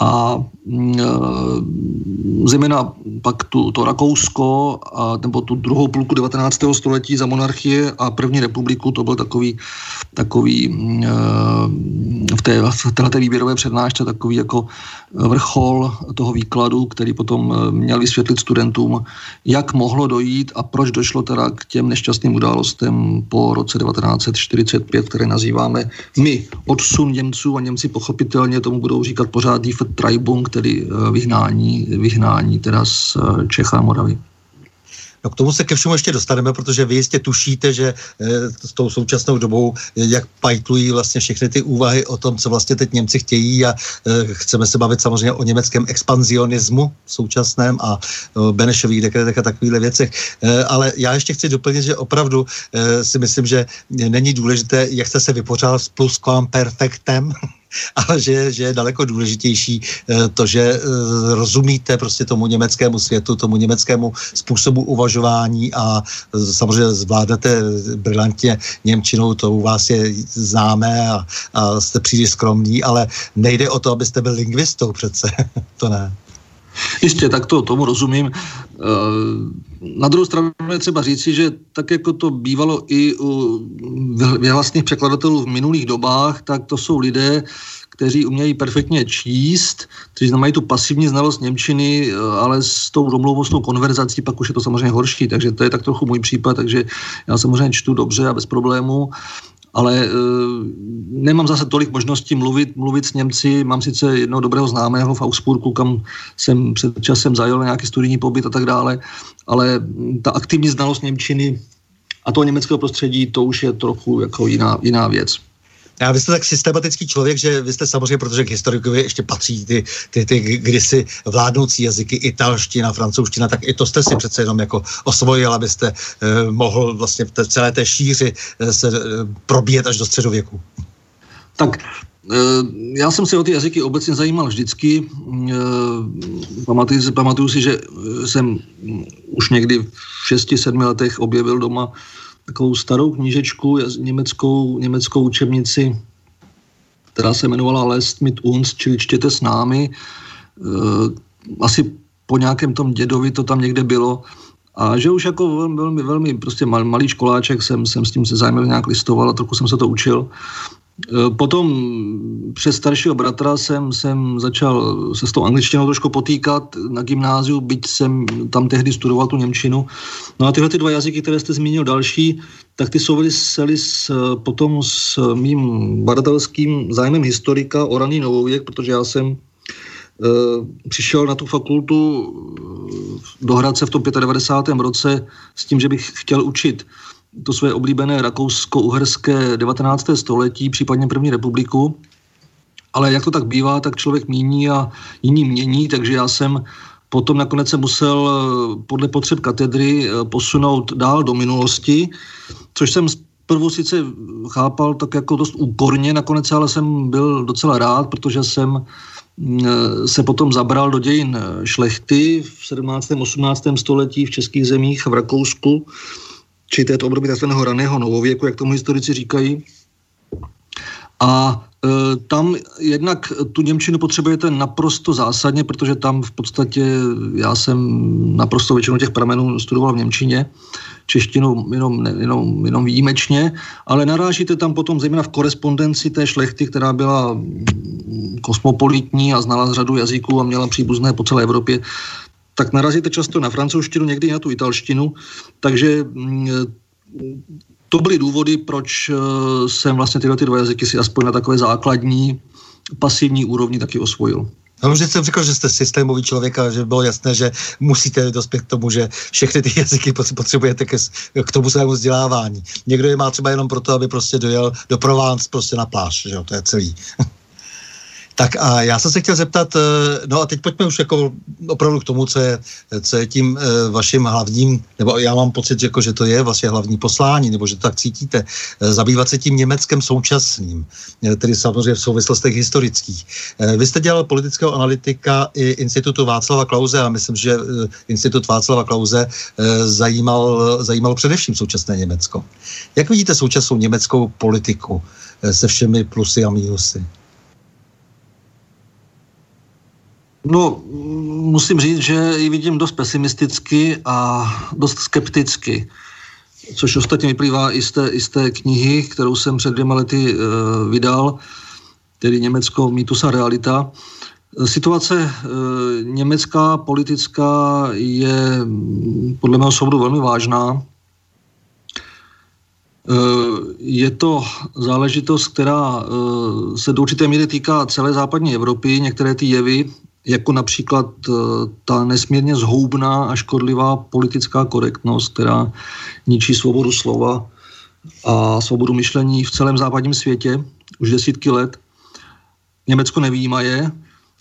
a mm, e, zejména pak tu, to Rakousko, a, nebo tu druhou půlku 19. století za monarchie a první republiku, to byl takový, takový mm, e, v, té, v této výběrové přednášce takový jako vrchol toho výkladu, který potom e, měl vysvětlit studentům, jak mohlo dojít a proč došlo teda k těm nešťastným událostem po roce 1945, které nazýváme my odsun Němců a Němci pochopitelně tomu budou říkat pořád Treibung, tedy eh, vyhnání, vyhnání teda z eh, Čecha a Moravy. No k tomu se ke všemu ještě dostaneme, protože vy jistě tušíte, že e, s tou současnou dobou, jak pajtlují vlastně všechny ty úvahy o tom, co vlastně teď Němci chtějí a chceme se bavit samozřejmě o německém expanzionismu současném a Benešových dekretech a takovýchhle věcech. Ale já ještě chci doplnit, že opravdu si myslím, že není důležité, jak jste se vypořádal s plusquamperfectem, ale že, že je daleko důležitější eh, to, že eh, rozumíte prostě tomu německému světu, tomu německému způsobu uvažování a eh, samozřejmě zvládnete brilantně Němčinou, to u vás je známé a, a jste příliš skromní, ale nejde o to, abyste byl lingvistou přece, to ne. Jistě, tak to tomu rozumím. Na druhou stranu je třeba říci, že tak jako to bývalo i u vyhlasných překladatelů v minulých dobách, tak to jsou lidé, kteří umějí perfektně číst, kteří znamenají tu pasivní znalost Němčiny, ale s tou domluvou, s tou konverzací pak už je to samozřejmě horší, takže to je tak trochu můj případ, takže já samozřejmě čtu dobře a bez problémů ale e, nemám zase tolik možností mluvit, mluvit s Němci. Mám sice jednoho dobrého známého v Augsburgu, kam jsem před časem zajel na nějaký studijní pobyt a tak dále, ale ta aktivní znalost Němčiny a toho německého prostředí, to už je trochu jako jiná, jiná věc. A vy jste tak systematický člověk, že vy jste samozřejmě, protože k historikovi ještě patří ty, ty, ty kdysi vládnoucí jazyky, italština, francouzština, tak i to jste si přece jenom jako osvojil, abyste eh, mohl vlastně v té, celé té šíři eh, se eh, probíjet až do středověku. Tak eh, já jsem se o ty jazyky obecně zajímal vždycky. Eh, pamatuju, pamatuju si, že jsem už někdy v 6-7 letech objevil doma takovou starou knížečku, německou, německou učebnici, která se jmenovala Lest mit uns, čili čtěte s námi. Eh, asi po nějakém tom dědovi to tam někde bylo. A že už jako velmi, velmi, prostě malý školáček jsem, jsem s tím se zájmem nějak listoval a trochu jsem se to učil. Eh, potom přes staršího bratra jsem, jsem začal se s tou angličtinou trošku potýkat na gymnáziu, byť jsem tam tehdy studoval tu Němčinu. No a tyhle ty dva jazyky, které jste zmínil další, tak ty souvisely s, potom s mým badatelským zájmem historika o raný novověk, protože já jsem přišel na tu fakultu eh, do Hradce v tom 95. roce s tím, že bych chtěl učit to své oblíbené rakousko-uherské 19. století, případně první republiku. Ale jak to tak bývá, tak člověk míní a jiní mění, takže já jsem potom nakonec se musel eh, podle potřeb katedry eh, posunout dál do minulosti, což jsem prvu sice chápal tak jako dost úkorně, nakonec ale jsem byl docela rád, protože jsem mm, eh, se potom zabral do dějin šlechty v 17. 18. století v českých zemích, v Rakousku, či této období tzv. raného novověku, jak tomu historici říkají. A tam jednak tu Němčinu potřebujete naprosto zásadně, protože tam v podstatě já jsem naprosto většinu těch pramenů studoval v Němčině, češtinu jenom, jenom, jenom výjimečně, ale narážíte tam potom zejména v korespondenci té šlechty, která byla kosmopolitní a znala řadu jazyků a měla příbuzné po celé Evropě, tak narazíte často na francouzštinu, někdy na tu italštinu, takže mm, to byly důvody, proč eh, jsem vlastně tyhle ty dva jazyky si aspoň na takové základní pasivní úrovni taky osvojil. No, jsem řekl, že jste systémový člověk a že bylo jasné, že musíte dospět k tomu, že všechny ty jazyky potřebujete ke, k tomu svému vzdělávání. Někdo je má třeba jenom proto, aby prostě dojel do Provence prostě na pláž, že jo, to je celý. Tak a já jsem se chtěl zeptat, eh, no a teď pojďme už jako opravdu k tomu, co je, co je tím eh, vaším hlavním, nebo já mám pocit, jako, že to je vlastně hlavní poslání, nebo že to tak cítíte, eh, zabývat se tím Německem současným, tedy samozřejmě v souvislostech historických. Vy jste dělal politického analytika i institutu Václava Klauze a myslím, že institut Václava Klauze zajímal, zajímal především současné Německo. Jak vidíte současnou německou politiku se všemi plusy a mínusy? No, musím říct, že ji vidím dost pesimisticky a dost skepticky, což ostatně vyplývá i z té, i z té knihy, kterou jsem před dvěma lety e, vydal, tedy Německo, mýtus a realita. Situace e, německá, politická je podle mého soudu velmi vážná. E, je to záležitost, která se do určité míry týká celé západní Evropy. Některé ty jevy jako například eh, ta nesmírně zhoubná a škodlivá politická korektnost, která ničí svobodu slova a svobodu myšlení v celém západním světě už desítky let. Německo nevýjímaje,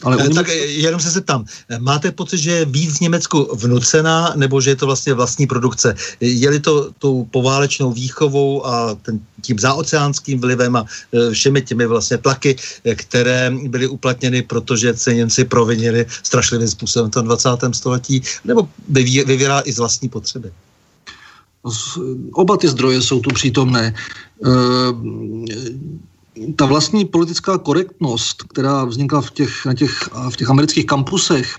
ale eh, tak Německu... jenom se zeptám, máte pocit, že je víc v Německu vnucená, nebo že je to vlastně vlastní produkce? Je-li to tou poválečnou výchovou a ten, tím záoceánským vlivem a eh, všemi těmi vlastně tlaky, eh, které byly uplatněny, protože se Němci provinili strašlivým způsobem v tom 20. století, nebo vyvírá i z vlastní potřeby? Oba ty zdroje jsou tu přítomné ta vlastní politická korektnost, která vznikla v těch, na těch, v těch amerických kampusech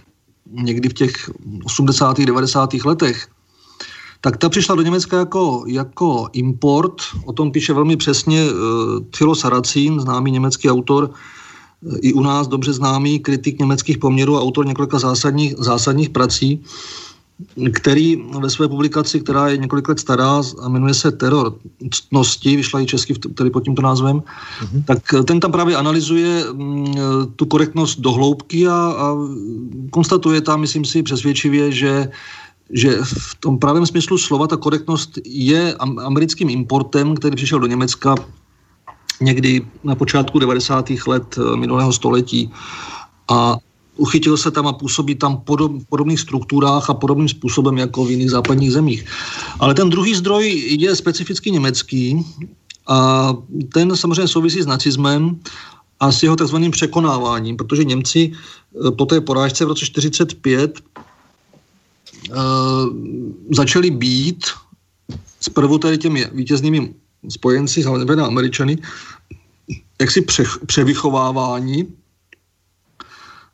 někdy v těch 80. 90. letech, tak ta přišla do Německa jako, jako import. O tom píše velmi přesně uh, Thilo Saracín, známý německý autor, uh, i u nás dobře známý kritik německých poměrů a autor několika zásadních, zásadních prací který ve své publikaci, která je několik let stará a jmenuje se Teror ctnosti, vyšla i česky tedy pod tímto názvem, mm-hmm. tak ten tam právě analyzuje mm, tu korektnost do hloubky a, a konstatuje tam, myslím si, přesvědčivě, že že v tom pravém smyslu slova ta korektnost je americkým importem, který přišel do Německa někdy na počátku 90. let eh, minulého století. A uchytil se tam a působí tam podob, podobných strukturách a podobným způsobem jako v jiných západních zemích. Ale ten druhý zdroj je specificky německý a ten samozřejmě souvisí s nacismem a s jeho takzvaným překonáváním, protože Němci eh, po té porážce v roce 1945 uh, začali být zprvu tady těmi vítěznými spojenci, hlavně Američany, jaksi pře, převychovávání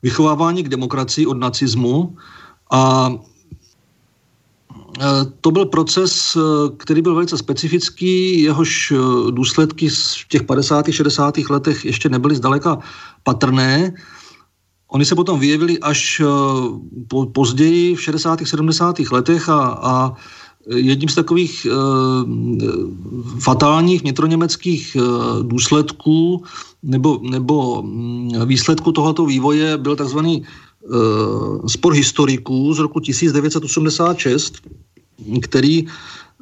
vychovávání k demokracii od nacismu a e, to byl proces, e, který byl velice specifický, jehož e, důsledky v těch 50. 60. letech ještě nebyly zdaleka patrné. Oni se potom vyjevili až později v 60. 70. letech a, a jedním z takových uh, fatálních vnitroněmeckých uh, důsledků nebo, nebo mm, výsledku tohoto vývoje byl takzvaný uh, spor historiků z roku 1986, který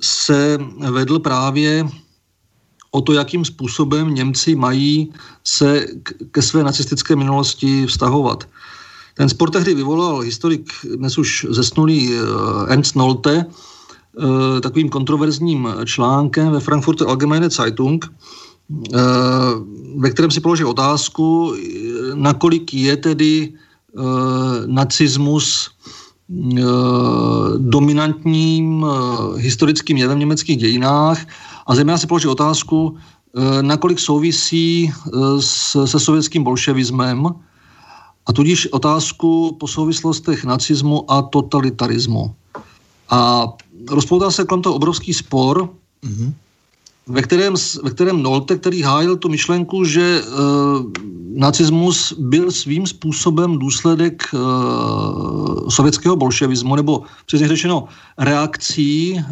se vedl právě o to, jakým způsobem Němci mají se ke své nacistické minulosti vztahovat. Ten spor tehdy vyvolal historik, dnes už zesnulý Ernst Nolte, takovým kontroverzním článkem ve Frankfurter Allgemeine Zeitung, Eh, ve kterém si položil otázku, nakolik je tedy eh, nacismus eh, dominantním historickým jevem v německých dějinách a zejména si položil otázku, nakolik souvisí se sovětským bolševismem a tudíž otázku po souvislostech nacismu a totalitarismu. A rozpoutal se kolem toho obrovský spor, mm-hmm ve kterém, ve kterém Nolte, který hájil tu myšlenku, že e, nacismus byl svým způsobem důsledek e, sovětského bolševismu, nebo přesně řečeno reakcí e,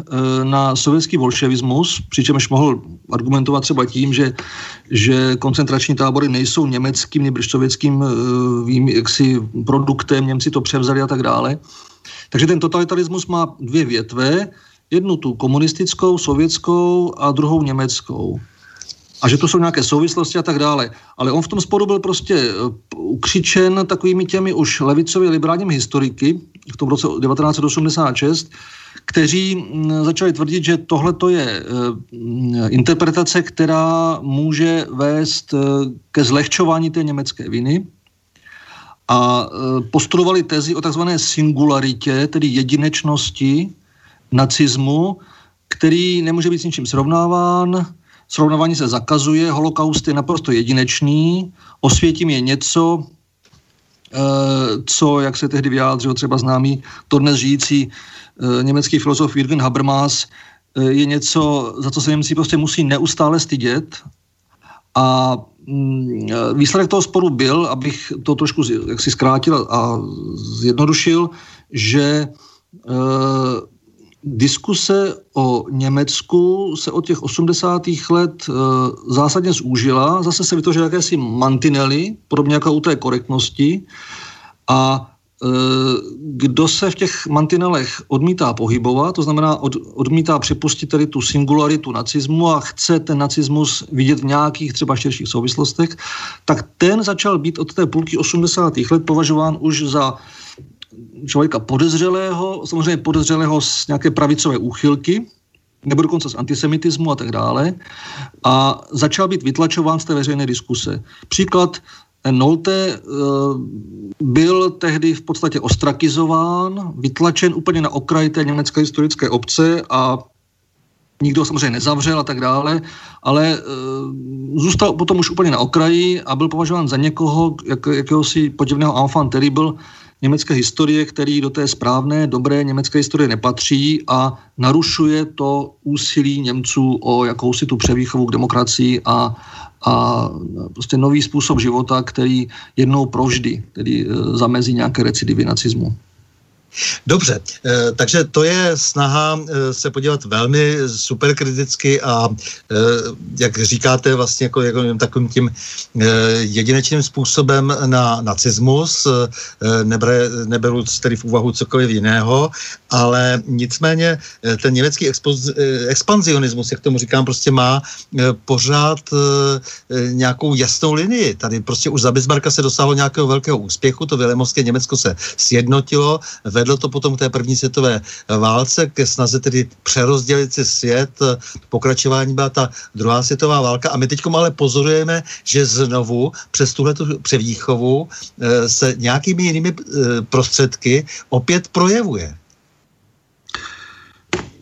na sovětský bolševismus, přičemž mohl argumentovat třeba tím, že, že koncentrační tábory nejsou německým nebo sovětským e, jaksi produktem, Němci to převzali a tak dále. Takže ten totalitarismus má dvě větve, Jednu tu komunistickou, sovětskou a druhou německou. A že to jsou nějaké souvislosti a tak dále. Ale on v tom sporu byl prostě eh, ukřičen takovými těmi už levicově liberálními historiky v tom roce 1986, kteří mm, začali tvrdit, že tohle to je eh, interpretace, která může vést eh, ke zlehčování té německé viny a postulovali tezi o takzvané singularitě, tedy jedinečnosti nacismu, který nemůže být s ničím srovnáván, srovnávání se zakazuje, holokaust je naprosto jedinečný, osvětím je něco, eh, co, jak se tehdy vyjádřil třeba známý, to dnes žijící eh, německý filozof Jürgen Habermas, je něco, za co se Němci prostě musí neustále stydět. A mm, výsledek toho sporu byl, abych to trošku jaksi zkrátil a zjednodušil, že diskuse o Německu se od těch 80. let e, zásadně zúžila. Zase se vytvořily jakési mantinely, podobně jako u té korektnosti. A e, kdo se v těch mantinelech odmítá pohybovat, to znamená od, odmítá připustit tedy tu singularitu nacismu a chce ten nacismus vidět v nějakých třeba širších souvislostech, tak ten začal být od té půlky 80. let považován už za člověka podezřelého, samozřejmě podezřelého z nějaké pravicové úchylky, nebo dokonce z antisemitismu a tak dále, a začal být vytlačován z té veřejné diskuse. Příklad Nolte uh, byl tehdy v podstatě ostrakizován, vytlačen úplně na okraj té německé historické obce a nikdo samozřejmě nezavřel a tak dále, ale uh, zůstal potom už úplně na okraji a byl považován za někoho, jak, jakéhosi podivného enfant terrible, německé historie, který do té správné, dobré německé historie nepatří a narušuje to úsilí Němců o jakousi tu převýchovu k demokracii a, a prostě nový způsob života, který jednou provždy tedy e, zamezí nějaké recidivy nacismu. Dobře, eh, takže to je snaha eh, se podívat velmi superkriticky a eh, jak říkáte vlastně jako, jako takovým tím jedinečným způsobem na nacismus, nebre, neberu tedy v úvahu cokoliv jiného, ale nicméně ten německý expoz, expanzionismus, jak tomu říkám, prostě má pořád nějakou jasnou linii. Tady prostě už za Bismarcka se dosáhlo nějakého velkého úspěchu, to Vilemovské Německo se sjednotilo, ve vedlo to potom k té první světové válce, ke snaze tedy přerozdělit si svět. Pokračování byla ta druhá světová válka a my teď ale pozorujeme, že znovu přes tuhle převýchovu eh, se nějakými jinými eh, prostředky opět projevuje.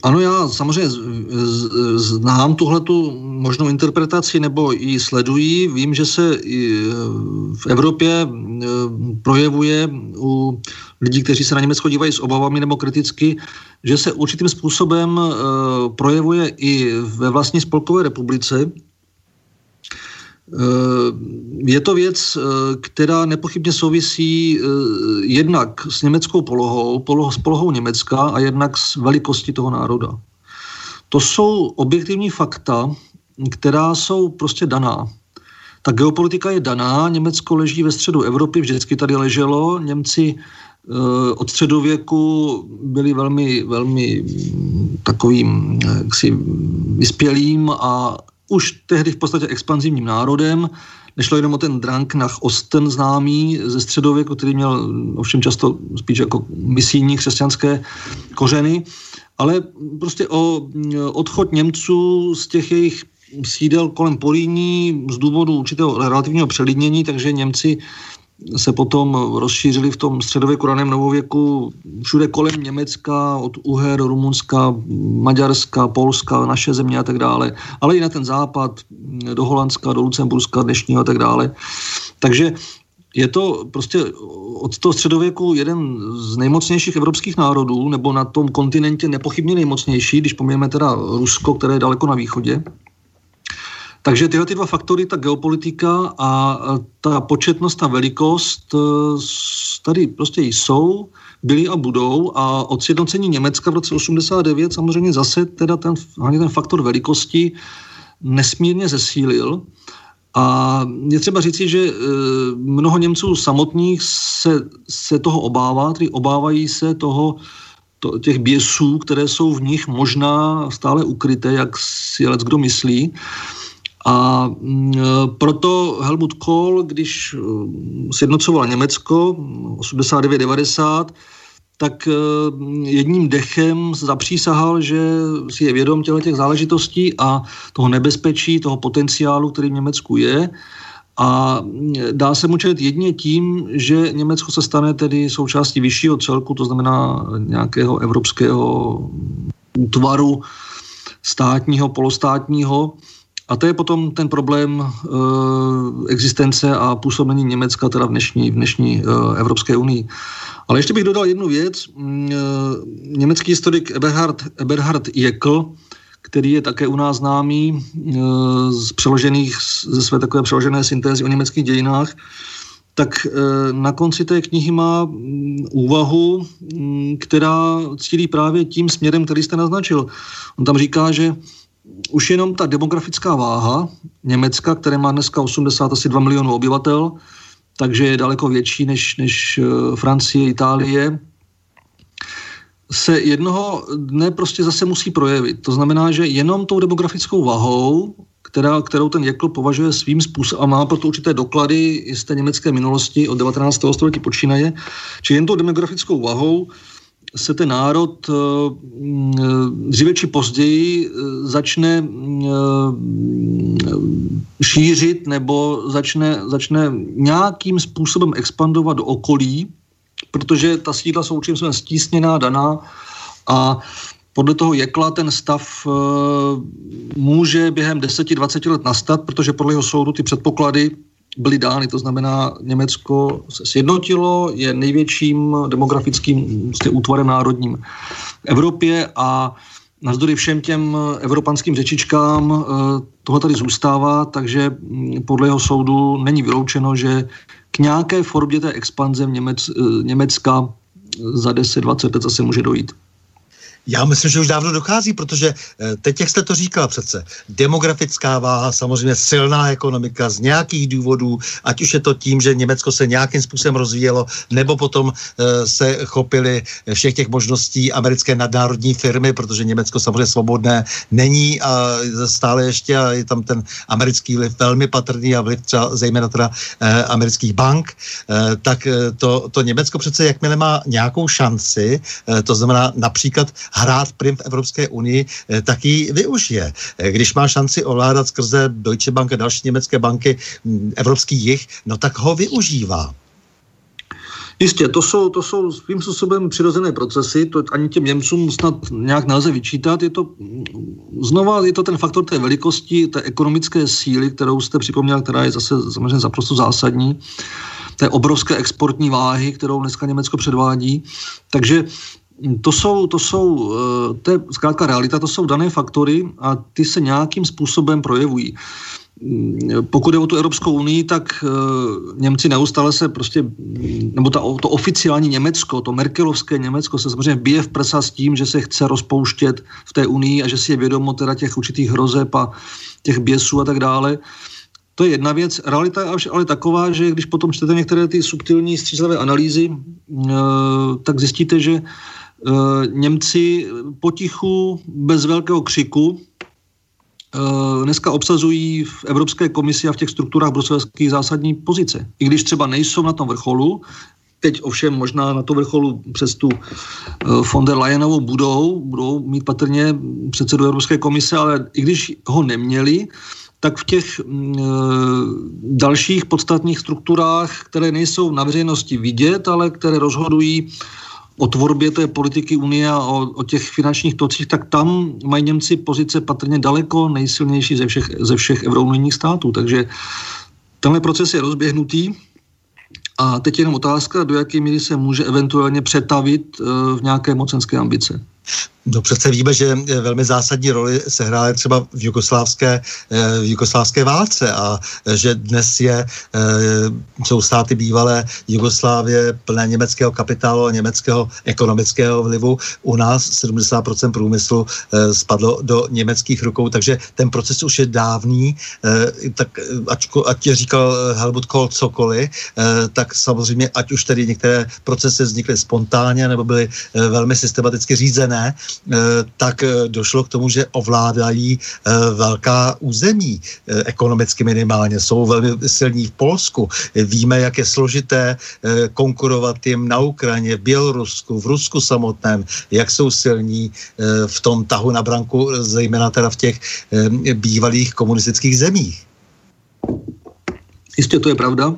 Ano, já samozřejmě znám tuhletu možnou interpretaci nebo ji sleduji. Vím, že se v Evropě projevuje u lidí, kteří se na Německo dívají s obavami nebo kriticky, že se určitým způsobem projevuje i ve vlastní spolkové republice, je to věc, která nepochybně souvisí jednak s německou polohou, polohou, s polohou Německa a jednak s velikostí toho národa. To jsou objektivní fakta, která jsou prostě daná. Ta geopolitika je daná, Německo leží ve středu Evropy, vždycky tady leželo, Němci od středověku byli velmi, velmi takovým jaksi, vyspělým a už tehdy v podstatě expanzivním národem. Nešlo jenom o ten Drank nach Osten známý ze středověku, který měl ovšem často spíš jako misijní křesťanské kořeny, ale prostě o odchod Němců z těch jejich sídel kolem Políní z důvodu určitého relativního přelidnění, takže Němci se potom rozšířily v tom středověku, raném novověku všude kolem Německa, od Uher, Rumunska, Maďarska, Polska, naše země a tak dále, ale i na ten západ, do Holandska, do Lucemburska dnešního a tak dále. Takže je to prostě od toho středověku jeden z nejmocnějších evropských národů, nebo na tom kontinentě nepochybně nejmocnější, když pomějeme teda Rusko, které je daleko na východě. Takže tyhle ty dva faktory, ta geopolitika a ta početnost, ta velikost, e, tady prostě jsou, byly a budou a od sjednocení Německa v roce 89 samozřejmě zase teda ten, ten faktor velikosti nesmírně zesílil. A je třeba říci, že e, mnoho Němců samotných se, se toho obává, tedy obávají se toho, to, těch běsů, které jsou v nich možná stále ukryté, jak si lec kdo myslí. A mm, e, proto Helmut Kohl, když e, sjednocoval Německo 89-90, tak jedním dechem zapřísahal, že si je vědom těch záležitostí a toho nebezpečí, toho potenciálu, který v Německu je. A dá se mu čelit jedině tím, že Německo se stane tedy součástí vyššího celku, to znamená nějakého evropského útvaru státního, polostátního, a to je potom ten problém e, existence a působení Německa teda v dnešní, v dnešní e, Evropské unii. Ale ještě bych dodal jednu věc. E, německý historik Eberhard, Eberhard Jekl, který je také u nás známý e, z přeložených, ze své takové přeložené syntézy o německých dějinách, tak na konci té knihy má mm, úvahu, mm, která cílí právě tím směrem, který jste naznačil. On tam říká, že už jenom ta demografická váha Německa, které má dneska 80 asi 2 milionů obyvatel, takže je daleko větší než, než eh, Francie, Itálie, se jednoho dne prostě zase musí projevit. To znamená, že jenom tou demografickou vahou, která, kterou ten Jekl považuje svým způsobem a má proto určité doklady z té německé minulosti od 19. století počínaje, či jen tou demografickou vahou se ten národ eh, mm, dříve či později eh, začne mm, eh, šířit nebo začne, začne nějakým způsobem expandovat do okolí, protože ta sídla jsou způsobem stísněná, daná a podle toho jekla ten stav může během 10-20 let nastat, protože podle jeho soudu ty předpoklady byly dány, to znamená, Německo se sjednotilo, je největším demografickým vlastně, útvarem národním v Evropě a navzdory všem těm evropanským řečičkám eh, tohle tady zůstává, takže hm, podle jeho soudu není vyloučeno, že k nějaké formě té expanze Němec, eh, Německa za 10-20 let zase může dojít. Já myslím, že už dávno dochází, protože eh, teď, jak jste to říkal přece, demografická váha, samozřejmě silná ekonomika z nějakých důvodů, ať už je to tím, že Německo se nějakým způsobem rozvíjelo, nebo potom eh, se chopili všech těch možností americké nadnárodní firmy, protože Německo samozřejmě svobodné není a stále ještě a je tam ten americký vliv velmi patrný a vliv třeba zejména teda eh, amerických bank, tak to, to Německo přece jakmile má nějakou šanci, to znamená například hrát prim v Evropské unii, eh, tak ji využije. Eh, když má šanci ovládat skrze Deutsche Bank a další německé banky mm, evropský jich, no tak ho využívá. Jistě, to jsou, to jsou svým způsobem přirozené procesy, to ani těm Němcům snad nějak nelze vyčítat. Je to znova je to ten faktor té velikosti, té ekonomické síly, kterou jste připomněl, která je zase samozřejmě zaprosto zásadní, té obrovské exportní váhy, kterou dneska Německo předvádí. Takže to jsou, to jsou, eh, to je zkrátka realita, to jsou dané faktory a ty se nějakým způsobem projevují. Mm, pokud je o tu Evropskou unii, tak eh, Němci neustále se prostě, nebo ta, to oficiální Německo, to Merkelovské Německo se samozřejmě bije v prsa s tím, že se chce rozpouštět v té unii a že si je vědomo teda těch určitých hrozeb a těch běsů a tak dále. To je jedna věc. Realita je ale taková, že když potom čtete některé ty subtilní střízlivé analýzy, eh, tak zjistíte, že Němci potichu, bez velkého křiku, eh, dneska obsazují v Evropské komisi a v těch strukturách bruselských zásadní pozice. I když třeba nejsou na tom vrcholu, teď ovšem možná na tom vrcholu přes tu eh, von der Leyenovou budou, budou mít patrně předsedu Evropské komise, ale i když ho neměli, tak v těch e, dalších podstatných strukturách, které nejsou na veřejnosti vidět, ale které rozhodují o tvorbě té politiky Unie a o, o těch finančních tocích, tak tam mají Němci pozice patrně daleko nejsilnější ze všech, ze všech eurounijních států. Takže tenhle proces je rozběhnutý a teď jenom otázka, do jaké míry se může eventuálně přetavit eh, v nějaké mocenské ambice. No přece víme, že velmi zásadní roli se hrály třeba v jugoslávské, eh, v jugoslávské válce a eh, že dnes je, eh, jsou státy bývalé Jugoslávie plné německého kapitálu a německého ekonomického vlivu. U nás 70% průmyslu spadlo do německých rukou, takže ten proces už je dávný, tak ať, ať říkal Helmut Kohl cokoliv, tak samozřejmě ať už tedy některé procesy vznikly spontánně nebo byly velmi systematicky řízené, Eh, tak eh, došlo k tomu, že ovládají eh, velká území, ekonomicky minimálně. Jsou velmi silní v Polsku. Víme, jak je složité konkurovat jim na Ukrajině, v Bělorusku, v Rusku samotném, jak jsou silní v tom tahu na branku, zejména teda v těch bývalých komunistických zemích. Jistě to je pravda.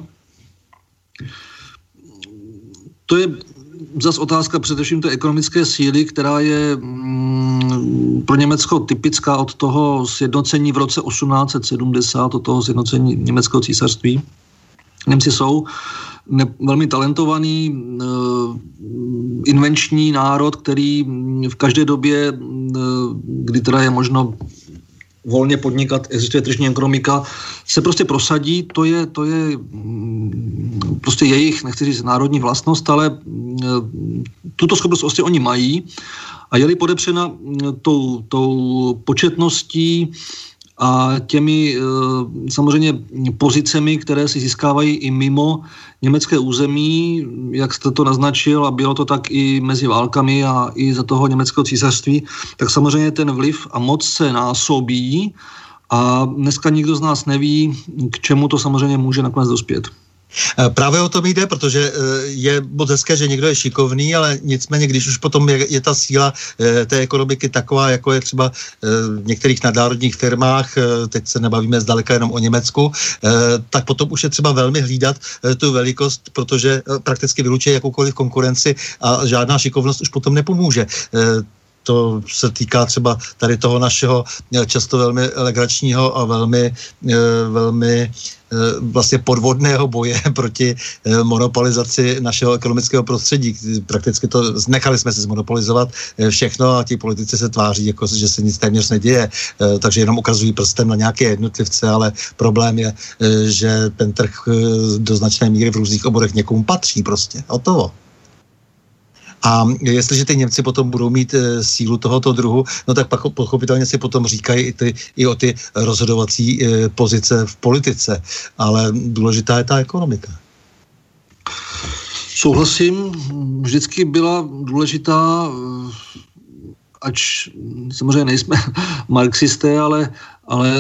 To je zase otázka především té ekonomické síly, která je mm, pro Německo typická od toho sjednocení v roce 1870, od toho sjednocení německého císařství. Němci jsou ne, velmi talentovaný, e, invenční národ, který v každé době, e, kdy teda je možno volně podnikat, existuje tržní ekonomika, se prostě prosadí, to je, to je mm, prostě jejich, nechci říct národní vlastnost, ale mm, tuto schopnost prostě oni mají. A je-li podepřena mm, tou, tou početností, a těmi eh, samozřejmě pozicemi, které si získávají i mimo německé území, jak jste to naznačil, a bylo to tak i mezi válkami a i za toho německého císařství, tak samozřejmě ten vliv a moc se násobí a dneska nikdo z nás neví, k čemu to samozřejmě může nakonec dospět. Eh, právě o tom jde, protože eh, je moc hezké, že někdo je šikovný, ale nicméně, když už potom je, je ta síla eh, té ekonomiky taková, jako je třeba v některých nadnárodních firmách, teď se nebavíme zdaleka jenom o Německu, tak potom už je třeba velmi hlídat tu velikost, protože prakticky vylučuje jakoukoliv konkurenci a žádná šikovnost už potom nepomůže to se týká třeba tady toho našeho eh, často velmi legračního a velmi, eh, velmi eh, vlastně podvodného boje proti monopolizaci našeho ekonomického prostředí. Prakticky to nechali jsme si zmonopolizovat všechno a ti politici se tváří, jako, že se nic téměř neděje, takže jenom ukazují prstem na nějaké jednotlivce, ale problém je, že ten trh do značné míry v různých oborech někomu patří prostě. O toho. A jestliže ty Němci potom budou mít e, sílu tohoto druhu, no tak pak pochopitelně si potom říkají i, ty, i o ty rozhodovací e, pozice v politice. Ale důležitá je ta ekonomika. Souhlasím, vždycky byla důležitá, eh, ač samozřejmě nejsme marxisté, ale, ale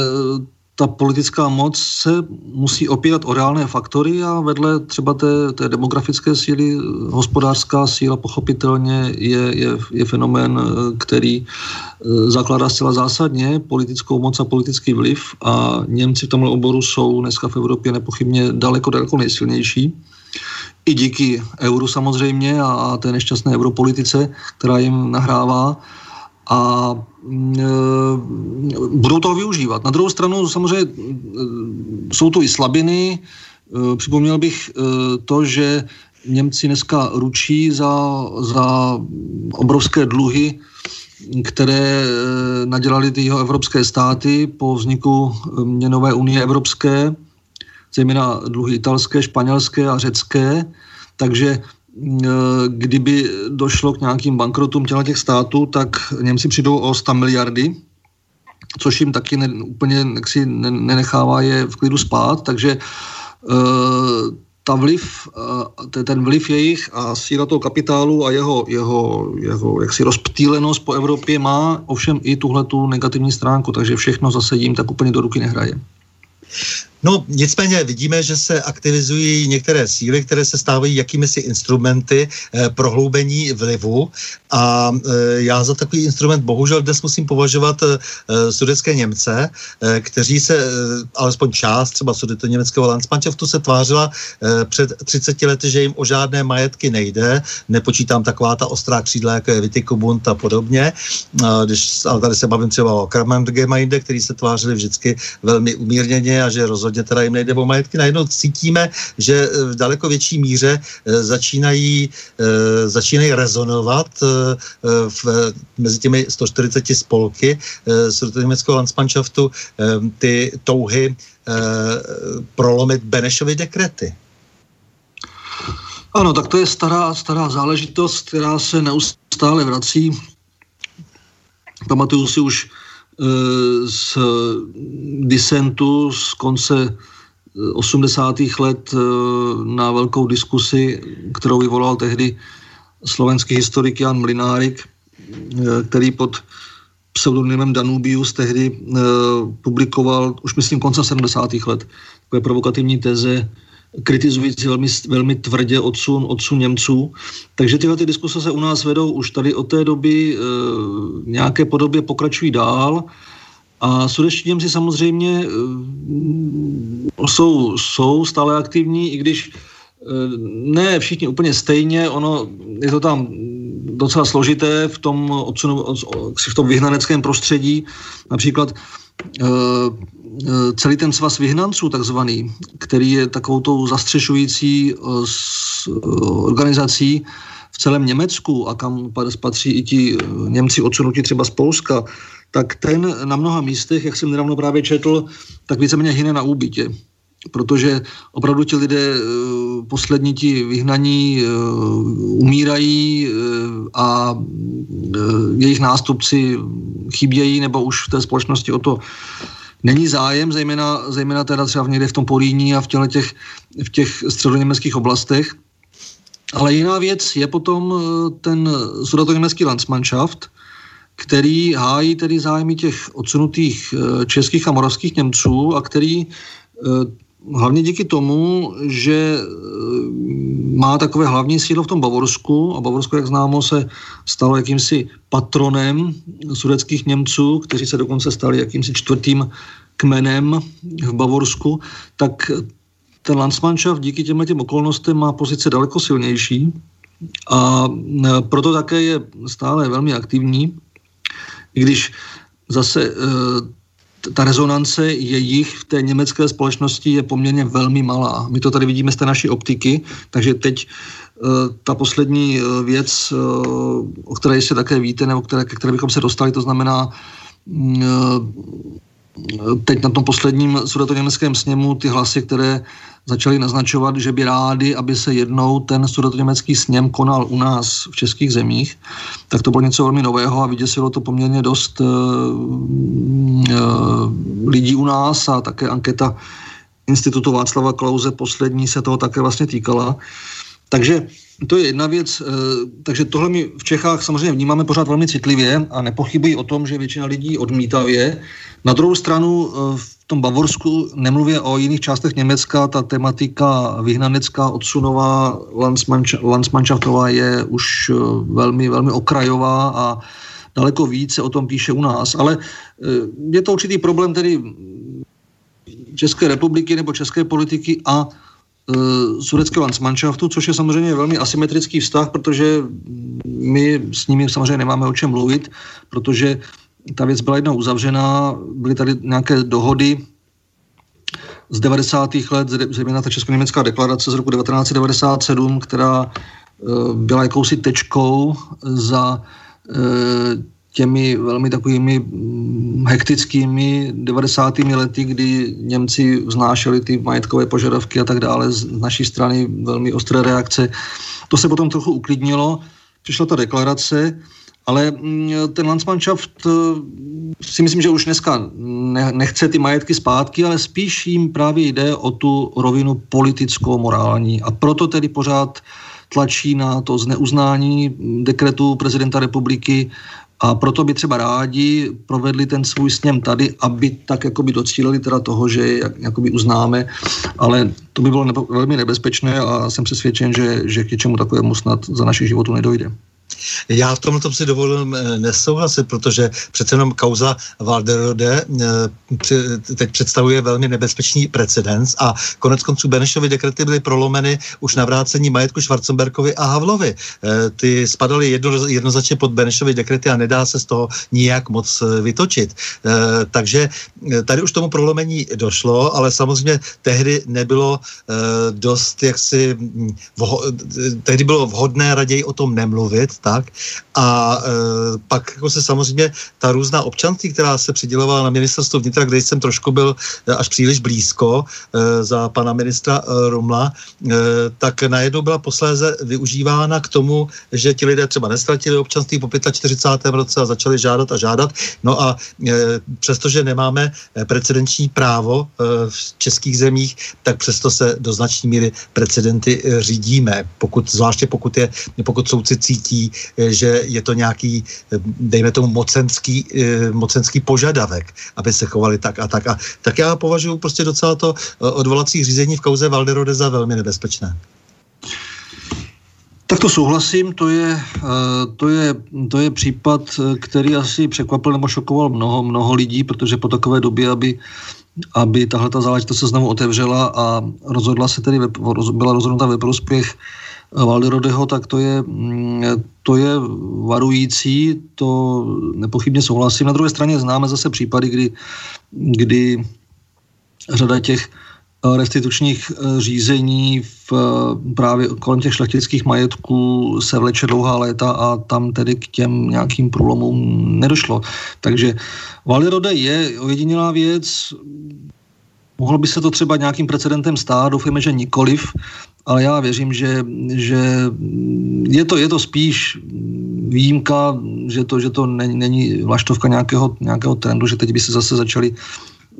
ta politická moc se musí opírat o reálné faktory a vedle třeba té, té demografické síly, hospodářská síla pochopitelně je, je, je fenomén, který eh, zakládá zcela zásadně politickou moc a politický vliv a Němci v tomhle oboru jsou dneska v Evropě nepochybně daleko, daleko nejsilnější. I díky euru samozřejmě a té nešťastné europolitice, která jim nahrává a e, budou toho využívat. Na druhou stranu samozřejmě e, jsou tu i slabiny. E, připomněl bych to, že Němci dneska ručí za, za obrovské dluhy, které nadělali ty jeho evropské státy po vzniku měnové unie evropské, zejména dluhy italské, španělské a řecké. Takže kdyby došlo k nějakým bankrotům těla těch států, tak Němci přijdou o 100 miliardy, což jim taky ne, úplně jaksi nenechává je v klidu spát, takže uh, ta vliv, uh, ten vliv jejich a síla toho kapitálu a jeho, jeho, jeho jaksi rozptýlenost po Evropě má ovšem i tuhle tu negativní stránku, takže všechno zase jim tak úplně do ruky nehraje. No, nicméně vidíme, že se aktivizují některé síly, které se stávají jakými si instrumenty eh, prohloubení vlivu. A eh, já za takový instrument bohužel dnes musím považovat eh, sudecké Němce, eh, kteří se, eh, alespoň část třeba sudety německého Landsmannschaftu se tvářila eh, před 30 lety, že jim o žádné majetky nejde, nepočítám taková ta ostrá křídla, jako je Vitikobund a podobně, eh, když, ale tady se bavím třeba o Kramandgemeinde, který se tvářili vždycky velmi umírněně a že rozhodně rozhodně teda jim nejde o majetky. Najednou cítíme, že eh, v daleko větší míře eh, začínají, eh, začínají rezonovat v, mezi těmi 140 spolky z německého Landsmannschaftu ty touhy prolomit Benešovy dekrety. Ano, tak to je stará, stará záležitost, která se neustále vrací. Pamatuju si už z disentu z konce 80. Eh, let eh, na velkou diskusi, kterou vyvolal tehdy slovenský historik Jan Mlinárik, který pod pseudonymem Danubius tehdy publikoval, už myslím koncem 70. let, takové provokativní teze kritizující velmi, velmi tvrdě odsun, odsun Němců. Takže tyhle ty diskuse se u nás vedou už tady od té doby e, nějaké podobě pokračují dál. A sudečtí Němci samozřejmě e, jsou, jsou stále aktivní, i když e, ne všichni úplně stejně, ono je to tam docela složité v tom, odsunu, v tom vyhnaneckém prostředí. Například Eh, celý ten svaz vyhnanců takzvaný, který je takovou tou zastřešující eh, eh, organizací v celém Německu a kam patří i ti Němci odsunutí třeba z Polska, tak ten na mnoha místech, jak jsem nedávno právě četl, tak víceméně hyne na úbytě. Protože opravdu ti lidé, poslední ti vyhnaní, umírají a jejich nástupci chybějí nebo už v té společnosti o to není zájem, zejména, zejména teda třeba někde v tom Poríní a v, těch, v těch středoněmeckých oblastech. Ale jiná věc je potom eh, ten sudatoněmecký Landsmannschaft, který hájí tedy zájmy těch odsunutých eh, českých a moravských Němců a který eh, hlavně díky tomu, že má takové hlavní sídlo v tom Bavorsku a Bavorsko, jak známo, se stalo jakýmsi patronem sudeckých Němců, kteří se dokonce stali jakýmsi čtvrtým kmenem v Bavorsku, tak ten Landsmannschaft díky těmhle těm okolnostem má pozice daleko silnější a e, proto také je stále velmi aktivní, i když zase e, ta rezonance jejich v té německé společnosti je poměrně velmi malá. My to tady vidíme z té naší optiky, takže teď eh, ta poslední eh, věc, eh, o které ještě také víte, nebo které, které bychom se dostali, to znamená mm, teď na tom posledním sudetoněmeckém sněmu ty hlasy, které začaly naznačovat, že by rádi, aby se jednou ten sudetoněmecký sněm konal u nás v českých zemích, tak to bylo něco velmi nového a vyděsilo to poměrně dost uh, uh, lidí u nás a také anketa Institutu Václava Klauze poslední se toho také vlastně týkala. Takže to je jedna věc, eh, takže tohle my v Čechách samozřejmě vnímáme pořád velmi citlivě a nepochybují o tom, že většina lidí odmítavě. Na druhou stranu tom Bavorsku nemluvě o jiných částech Německa, ta tematika vyhnanecká, odsunová, Landsmannschaftová je už eh, velmi, velmi okrajová a daleko více o tom píše u nás. Ale je to určitý problém tedy České republiky nebo české politiky a Eh, sudeckého Landsmannschaftu, což je samozřejmě velmi asymetrický vztah, protože my s nimi samozřejmě nemáme o čem mluvit, protože ta věc byla jednou uzavřená, byly tady nějaké dohody z 90. let, zejména ta Česko-německá deklarace z roku 1997, která eh, byla jakousi tečkou za eh, těmi velmi takovými mm, hektickými 90. lety, kdy Němci vznášeli ty majetkové požadavky a tak dále z naší strany velmi ostré reakce. To se potom trochu uklidnilo, přišla ta deklarace, ale mm, ten Landsmannschaft eh, si myslím, že už dneska nechce ty majetky zpátky, ale spíš jim právě jde o tu rovinu politickou, morální. A proto tedy pořád tlačí na to zneuznání dekretu prezidenta republiky a proto by třeba rádi provedli ten svůj sněm tady, aby tak jakoby docílili teda toho, že jak, jakoby uznáme, ale to by bylo velmi nebezpečné a jsem přesvědčen, že, že k něčemu takovému snad za našich životů nedojde. Já v tomto si dovolím eh, nesouhlasit, protože přece jenom kauza Valderode eh, teď představuje velmi nebezpečný precedens a konec konců Benešovy dekrety byly prolomeny už na vrácení majetku Schwarzenberkovi a Havlovi. Eh, ty spadaly jedno, jednoznačně pod Benešovy dekrety a nedá se z toho nijak moc vytočit. Takže tady už tomu prolomení došlo, ale samozřejmě tehdy nebylo dost jaksi, hm, tehdy bylo vhodné raději o tom nemluvit, tak. A e, pak jako se samozřejmě ta různá občanství, která se přidělovala na ministerstvo vnitra, kde jsem trošku byl e, až příliš blízko e, za pana ministra e, Rumla, e, tak najednou byla posléze využívána k tomu, že ti lidé třeba nestratili občanství po 45. roce a začali žádat a žádat. No a e, přestože nemáme e, precedenční právo e, v českých zemích, tak přesto se do značné míry precedenty e, řídíme, pokud, zvláště pokud, je, pokud soudci cítí, že je to nějaký, eh, dejme tomu, mocenský, eh, mocenský požadavek, aby se chovali tak a tak. A tak já považuji prostě docela to odvolací řízení v kauze Valderode za velmi nebezpečné. Tak to souhlasím, to je, to, je, to je případ, který asi překvapil nebo šokoval mnoho, mnoho lidí, protože po takové době, aby, aby tahle ta záležitost se znovu otevřela a rozhodla se tedy, byla rozhodnuta ve prospěch Valderodeho, tak to je, mm, to je varující, to nepochybně souhlasím. Na druhé straně známe zase případy, kdy, kdy řada těch eh, restitučních eh, řízení v, eh, právě kolem těch šlechtických majetků se vleče dlouhá léta a tam tedy k těm nějakým průlomům nedošlo. Takže Valderode je ojedinělá věc, Mohlo by se to třeba nějakým precedentem stát, doufujeme, že nikoliv, ale já věřím, že, že je, to, je to spíš výjimka, že to, že to není, není vlaštovka nějakého, nějakého trendu, že teď by se zase začali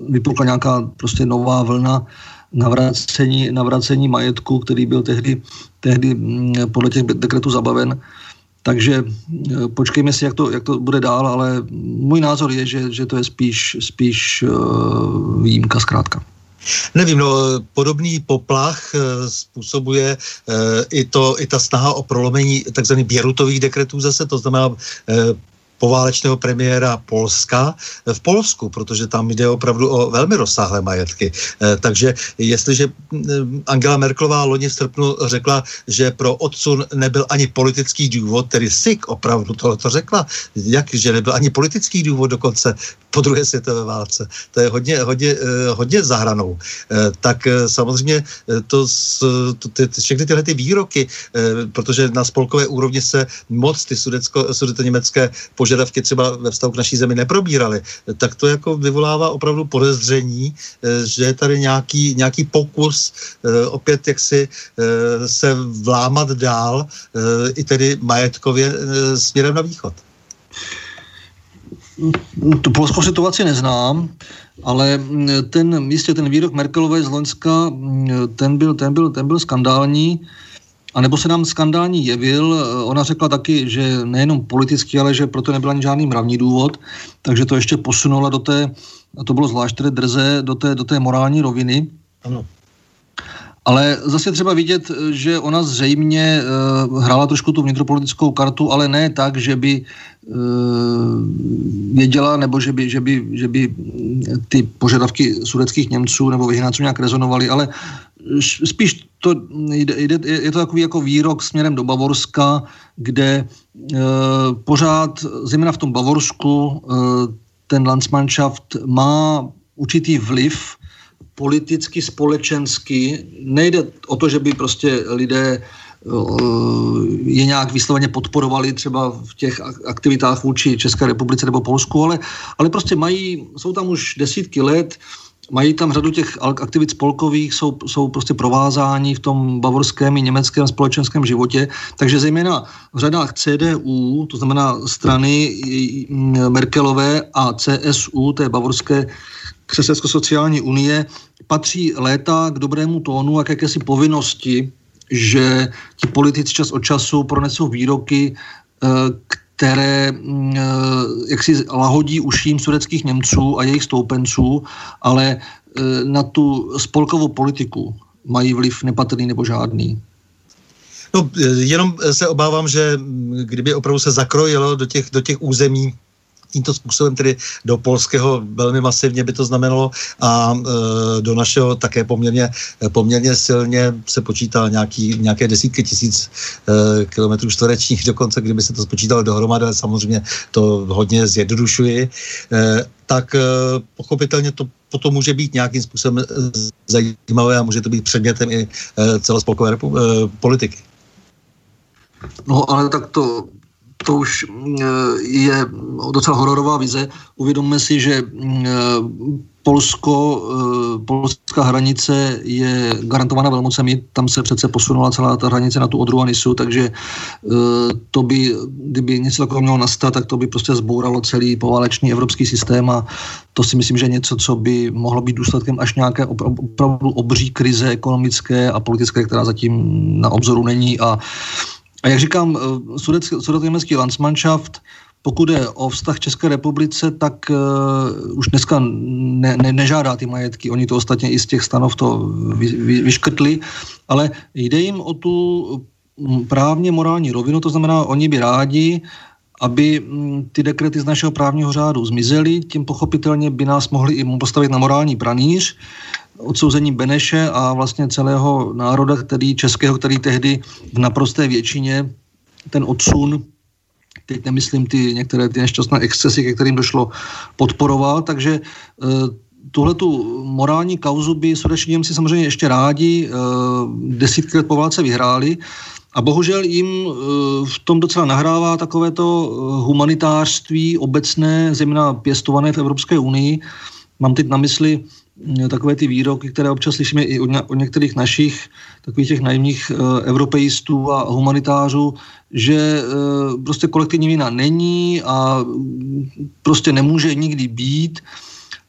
vypukla nějaká prostě nová vlna navracení, navracení majetku, který byl tehdy, tehdy mm, podle těch dekretů zabaven. Takže e, počkejme si, jak to, jak to bude dál, ale můj názor je, že, že to je spíš, spíš uh, výjimka zkrátka. Nevím, no, podobný poplach e, způsobuje e, i, to, i ta snaha o prolomení tzv. běrutových dekretů zase, to znamená e, poválečného premiéra Polska v Polsku, protože tam jde opravdu o velmi rozsáhlé majetky. Eh, takže jestliže mm, Angela Merklová loni v srpnu řekla, že pro odsun nebyl ani politický důvod, tedy SIK opravdu tohle to řekla, jak, že nebyl ani politický důvod dokonce po druhé světové válce. To je hodně, hodně, eh, hodně zahranou. Eh, tak samozřejmě to, to ty, všechny tyhle ty výroky, protože na spolkové úrovni se moc ty sudecko, sudetoněmecké požadavky třeba ve vztahu k naší zemi neprobírali, tak to jako vyvolává opravdu podezření, eh, že je tady nějaký, nějaký pokus eh, opět jaksi eh, se vlámat dál i tedy majetkově směrem na východ. Tu polskou situaci neznám, ale ten, jistě ten výrok Merkelové z Loňska, ten byl, ten byl, ten byl skandální. A nebo se nám skandální jevil, ona řekla taky, že nejenom politický, ale že proto nebyl ani žádný mravní důvod, takže to ještě posunula do té, a to bylo zvlášť tedy drze, do té, do té morální roviny. Ano. Ale zase třeba vidět, že ona zřejmě uh, hrála trošku tu vnitropolitickou kartu, ale ne tak, že by uh, věděla, nebo že by, že, by, že by ty požadavky sudeckých Němců nebo vyhnáců nějak rezonovaly, ale spíš to jde, jde, je to takový jako výrok směrem do Bavorska, kde e, pořád, zejména v tom Bavorsku, e, ten Landsmannschaft má určitý vliv politicky, společensky. Nejde o to, že by prostě lidé je nějak vysloveně podporovali třeba v těch aktivitách vůči České republice nebo Polsku, ale, ale prostě mají, jsou tam už desítky let, mají tam řadu těch aktivit spolkových, jsou, jsou prostě provázáni v tom bavorském i německém společenském životě, takže zejména v řadách CDU, to znamená strany Merkelové a CSU, té bavorské křesťansko-sociální unie, patří léta k dobrému tónu a k jakési povinnosti, že ti politici čas od času pronesou výroky, eh, které mm, jak si lahodí uším sudeckých Němců a jejich stoupenců, ale na tu spolkovou politiku mají vliv nepatrný nebo žádný. No, jenom se obávám, že mm, kdyby opravdu se zakrojilo do těch, do těch území tímto způsobem, tedy do polského velmi masivně by to znamenalo a e, do našeho také poměrně, poměrně silně se počítá nějaký, nějaké desítky tisíc e, kilometrů čtverečních dokonce, kdyby se to spočítalo dohromady, ale samozřejmě to hodně zjednodušuji, e, tak e, pochopitelně to potom může být nějakým způsobem e, zajímavé a může to být předmětem i e, celospolkové e, politiky. No ale tak to to už mm, je docela hororová vize. Uvědomme si, že mm, Polsko, eh, polská hranice je garantovaná velmocemi, tam se přece posunula celá ta hranice na tu odru a Nisu, takže eh, to by, kdyby něco takového mělo nastat, tak to by prostě zbouralo celý poválečný evropský systém a to si myslím, že je něco, co by mohlo být důsledkem až nějaké opravdu obří krize ekonomické a politické, která zatím na obzoru není a a jak říkám, eh, sudetoněmecký Landsmannschaft, pokud je o vztah České republice, tak uh, už dneska ne, ne, nežádá ty majetky. Oni to ostatně i z těch stanov to vy, vy, vyškrtli, ale jde jim o tu mm, právně morální rovinu, to znamená, oni by rádi, aby mm, ty dekrety z našeho právního řádu zmizely, tím pochopitelně by nás mohli i postavit na morální pranýř, odsouzení Beneše a vlastně celého národa, který českého, který tehdy v naprosté většině ten odsun teď nemyslím ty některé ty nešťastné excesy, ke kterým došlo, podporoval, takže eh, tuhle tu morální kauzu by sudeční Němci samozřejmě ještě rádi eh, desítky let po válce vyhráli, a bohužel jim eh, v tom docela nahrává takovéto humanitářství obecné, zejména pěstované v Evropské unii. Mám teď na mysli takové ty výroky, které občas slyšíme i od, některých našich takových těch naivních uh, europeistů a humanitářů, že uh, prostě kolektivní vina není a prostě nemůže nikdy být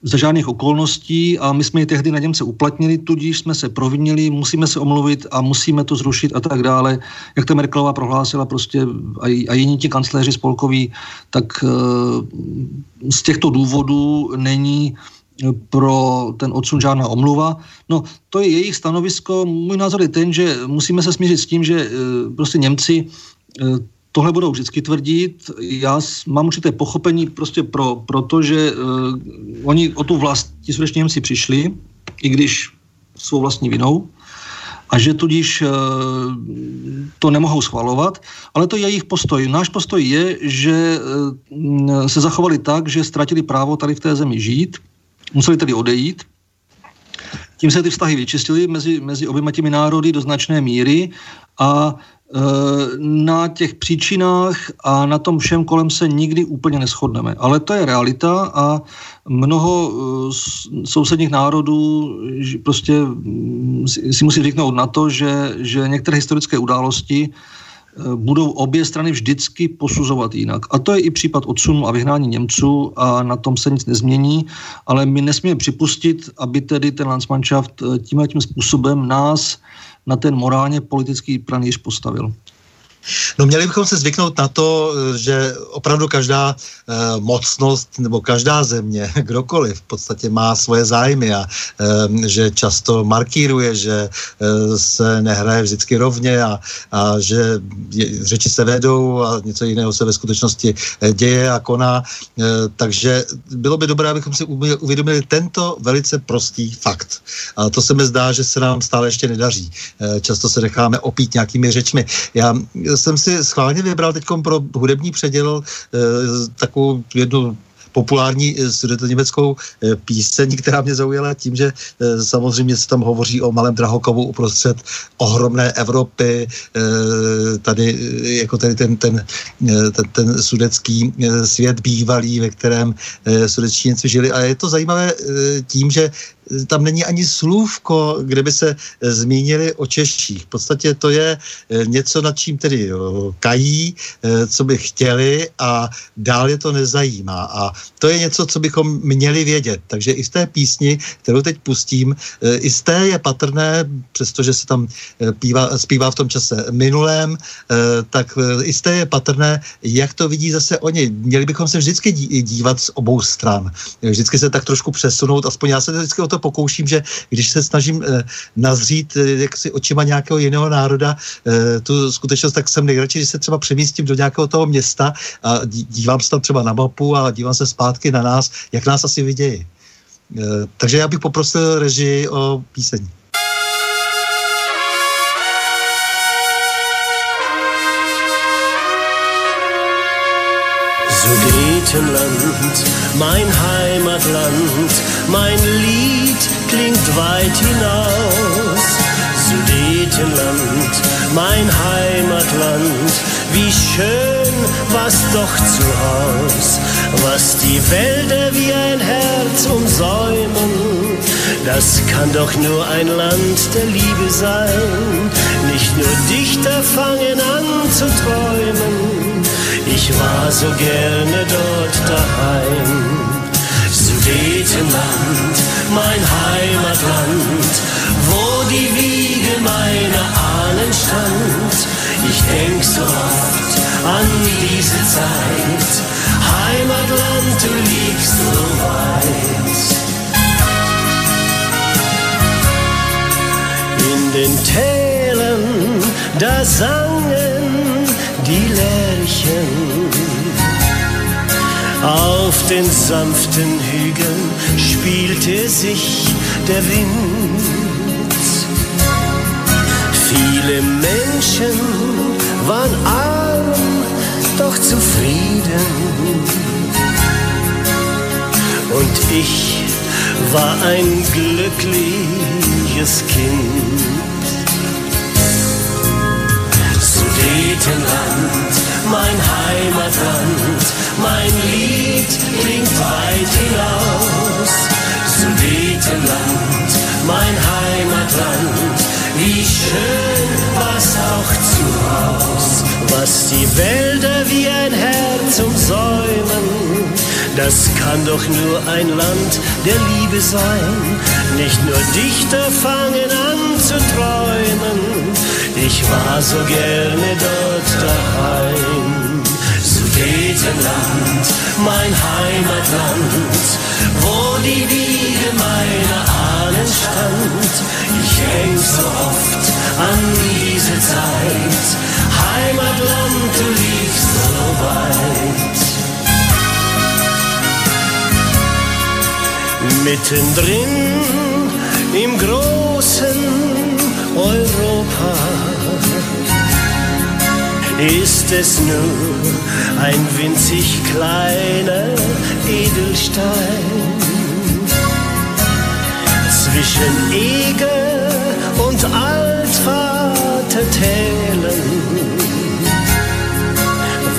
za žádných okolností a my jsme ji tehdy na Němce uplatnili, tudíž jsme se provinili, musíme se omluvit a musíme to zrušit a tak dále. Jak to Merkelová prohlásila prostě a, a jiní ti kancléři spolkoví, tak uh, z těchto důvodů není pro ten odsun žádná omluva. No, to je jejich stanovisko. Můj názor je ten, že musíme se smířit s tím, že e, prostě Němci e, tohle budou vždycky tvrdit. Já mám určité pochopení prostě pro, pro to, že uh, oni o tu vlast, ti sudečně Němci přišli, i když svou vlastní vinou, a že tudíž to nemohou schvalovat, ale to je jejich postoj. Náš postoj je, že se zachovali tak, že ztratili právo tady v té zemi žít, museli tedy odejít. Tím se ty vztahy vyčistily mezi, mezi oběma těmi národy do značné míry a e, na těch příčinách a na tom všem kolem se nikdy úplně neschodneme. Ale to je realita a mnoho e, sousedních národů prostě mm, si musí zvyknout na to, že, že některé historické události budou obě strany vždycky posuzovat jinak. A to je i případ odsunu a vyhnání Němců a na tom se nic nezmění, ale my nesmíme připustit, aby tedy ten Landsmannschaft tímhle tím způsobem nás na ten morálně politický pranýř postavil. No měli bychom se zvyknout na to, že opravdu každá eh, mocnost nebo každá země, kdokoliv v podstatě má svoje zájmy a eh, že často markíruje, že eh, se nehraje vždycky rovně a, a že je, řeči se vedou a něco jiného se ve skutečnosti eh, děje a koná. Eh, takže bylo by dobré, abychom si uvědomili tento velice prostý fakt. A to se mi zdá, že se nám stále ještě nedaří. Eh, často se necháme opít nějakými řečmi. Já jsem si schválně vybral teď pro hudební předěl e, takovou jednu populární eh, německou eh, píseň, která mě zaujala tím, že samozřejmě se tam hovoří o malém Drahokovu uprostřed ohromné Evropy, tady jako tady ten, ten, ten, ten sudecký svět bývalý, ve kterém sudečníci žili. A je to zajímavé tím, že tam není ani slůvko, kde by se zmínili o Češích. V podstatě to je něco, nad čím tedy kají, co by chtěli a dál je to nezajímá. A to je něco, co bychom měli vědět. Takže i z té písni, kterou teď pustím, i z té je patrné, přestože se tam pívá, zpívá v tom čase minulém, tak i z té je patrné, jak to vidí zase oni. Měli bychom se vždycky dívat z obou stran. Vždycky se tak trošku přesunout, aspoň já se vždycky o to pokouším, že když se snažím eh, nazřít eh, jaksi očima nějakého jiného národa eh, tu skutečnost, tak jsem nejradši, že se třeba přemístím do nějakého toho města a dívám se tam třeba na mapu a dívám se zpátky na nás, jak nás asi vidějí. Takže já bych poprosil režii o píseň. Sudetenland, mein Heimatland, mein Lied klingt weit hinaus. Sudetenland, mein Heimatland, wie schön was doch zu Haus, was die Wälder wie ein Herz umsäumen, das kann doch nur ein Land der Liebe sein. Nicht nur Dichter fangen an zu träumen, ich war so gerne dort daheim. Sudetenland, mein Heimatland, wo die Wiege meiner Ahnen stand. Ich denk so oft an diese Zeit. Heimatland, du liegst so weit. In den Tälern, da sangen die Lerchen. Auf den sanften Hügeln spielte sich der Wind. Viele Menschen waren arm, doch zufrieden. Und ich war ein glückliches Kind. Sudetenland, mein Heimatland, mein Lied klingt weit hinaus. Sudetenland, mein Heimatland, wie schön war's auch zu Haus. Was die Wälder wie ein Herz umsäumen, das kann doch nur ein Land der Liebe sein. Nicht nur Dichter fangen an zu träumen, ich war so gerne dort daheim. Sudetenland, mein Heimatland, wo die Wiege meiner Ahnen stand. Ich denk so oft an diese Zeit. Heimatland, du liegst so weit. Mittendrin im großen Europa ist es nur ein winzig kleiner Edelstein. Zwischen Eger und Altvatertälern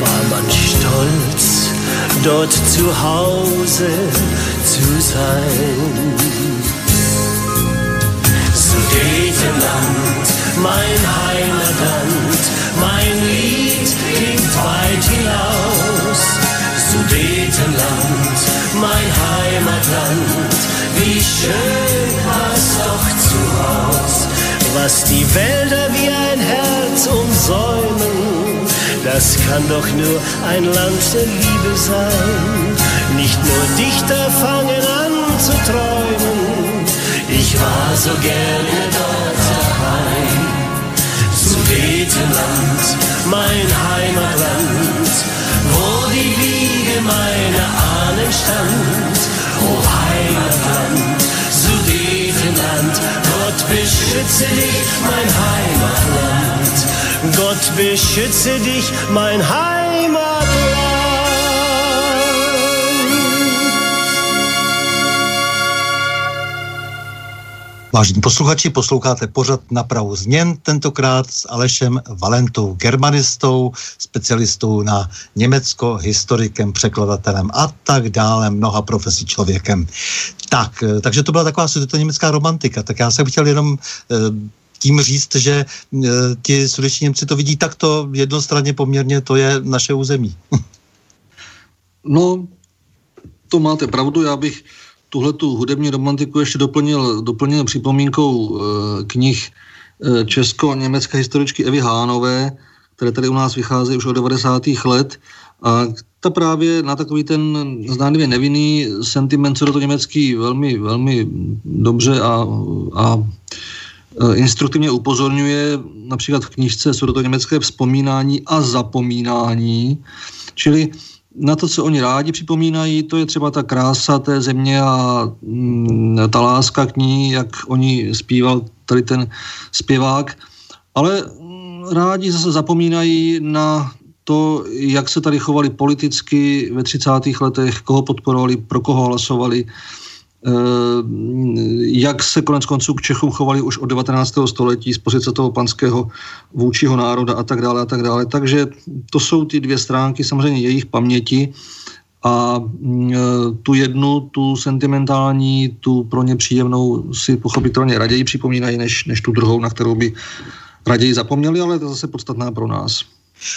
war man stolz, dort zu Hause zu sein. Sudetenland, mein Heimatland, mein Lied klingt weit hinaus. Sudetenland, mein Heimatland, wie schön war's doch zu Haus. Was die Wälder wie ein Herz umsäumen, das kann doch nur ein Land der Liebe sein. Nicht nur Dichter fangen an zu träumen, ich war so gerne dort daheim. Sudetenland, mein Heimatland, wo die Wiege meiner Ahnen stand. O Heimatland, Sudetenland, Gott beschütze dich, mein Heimatland. Gott beschütze dich, mein Heimatland. Vážení posluchači, posloucháte pořad na prahu změn, tentokrát s Alešem Valentou, germanistou, specialistou na Německo, historikem, překladatelem a tak dále, mnoha profesí člověkem. Tak, eh, takže to byla taková německá romantika. Tak já jsem chtěl jenom eh, tím říct, že eh, ti sudeční Němci to vidí takto jednostranně poměrně, to je naše území. no, to máte pravdu, já bych tuhle tu hudební romantiku ještě doplnil, doplnil připomínkou e, knih e, česko-německé historičky Evy Hánové, které tady u nás vycházejí už od 90. let. A ta právě na takový ten zdánlivě nevinný sentiment co do to německý velmi, velmi dobře a, a e, instruktivně upozorňuje například v knižce jsou to německé vzpomínání a zapomínání, čili na to, co oni rádi připomínají, to je třeba ta krása té země a mm, ta láska k ní, jak oni zpíval tady ten zpěvák, ale mm, rádi zase zapomínají na to, jak se tady chovali politicky ve 30. letech, koho podporovali, pro koho hlasovali, Eh, jak se konec konců k Čechům chovali už od 19. století z pozice toho panského vůčího národa a tak dále a tak dále. Takže to jsou ty dvě stránky samozřejmě jejich paměti a mm, eh, tu jednu, tu sentimentální, tu pro ně příjemnou si pochopitelně raději připomínají, než, než tu druhou, na kterou by raději zapomněli, ale to je zase podstatná pro nás.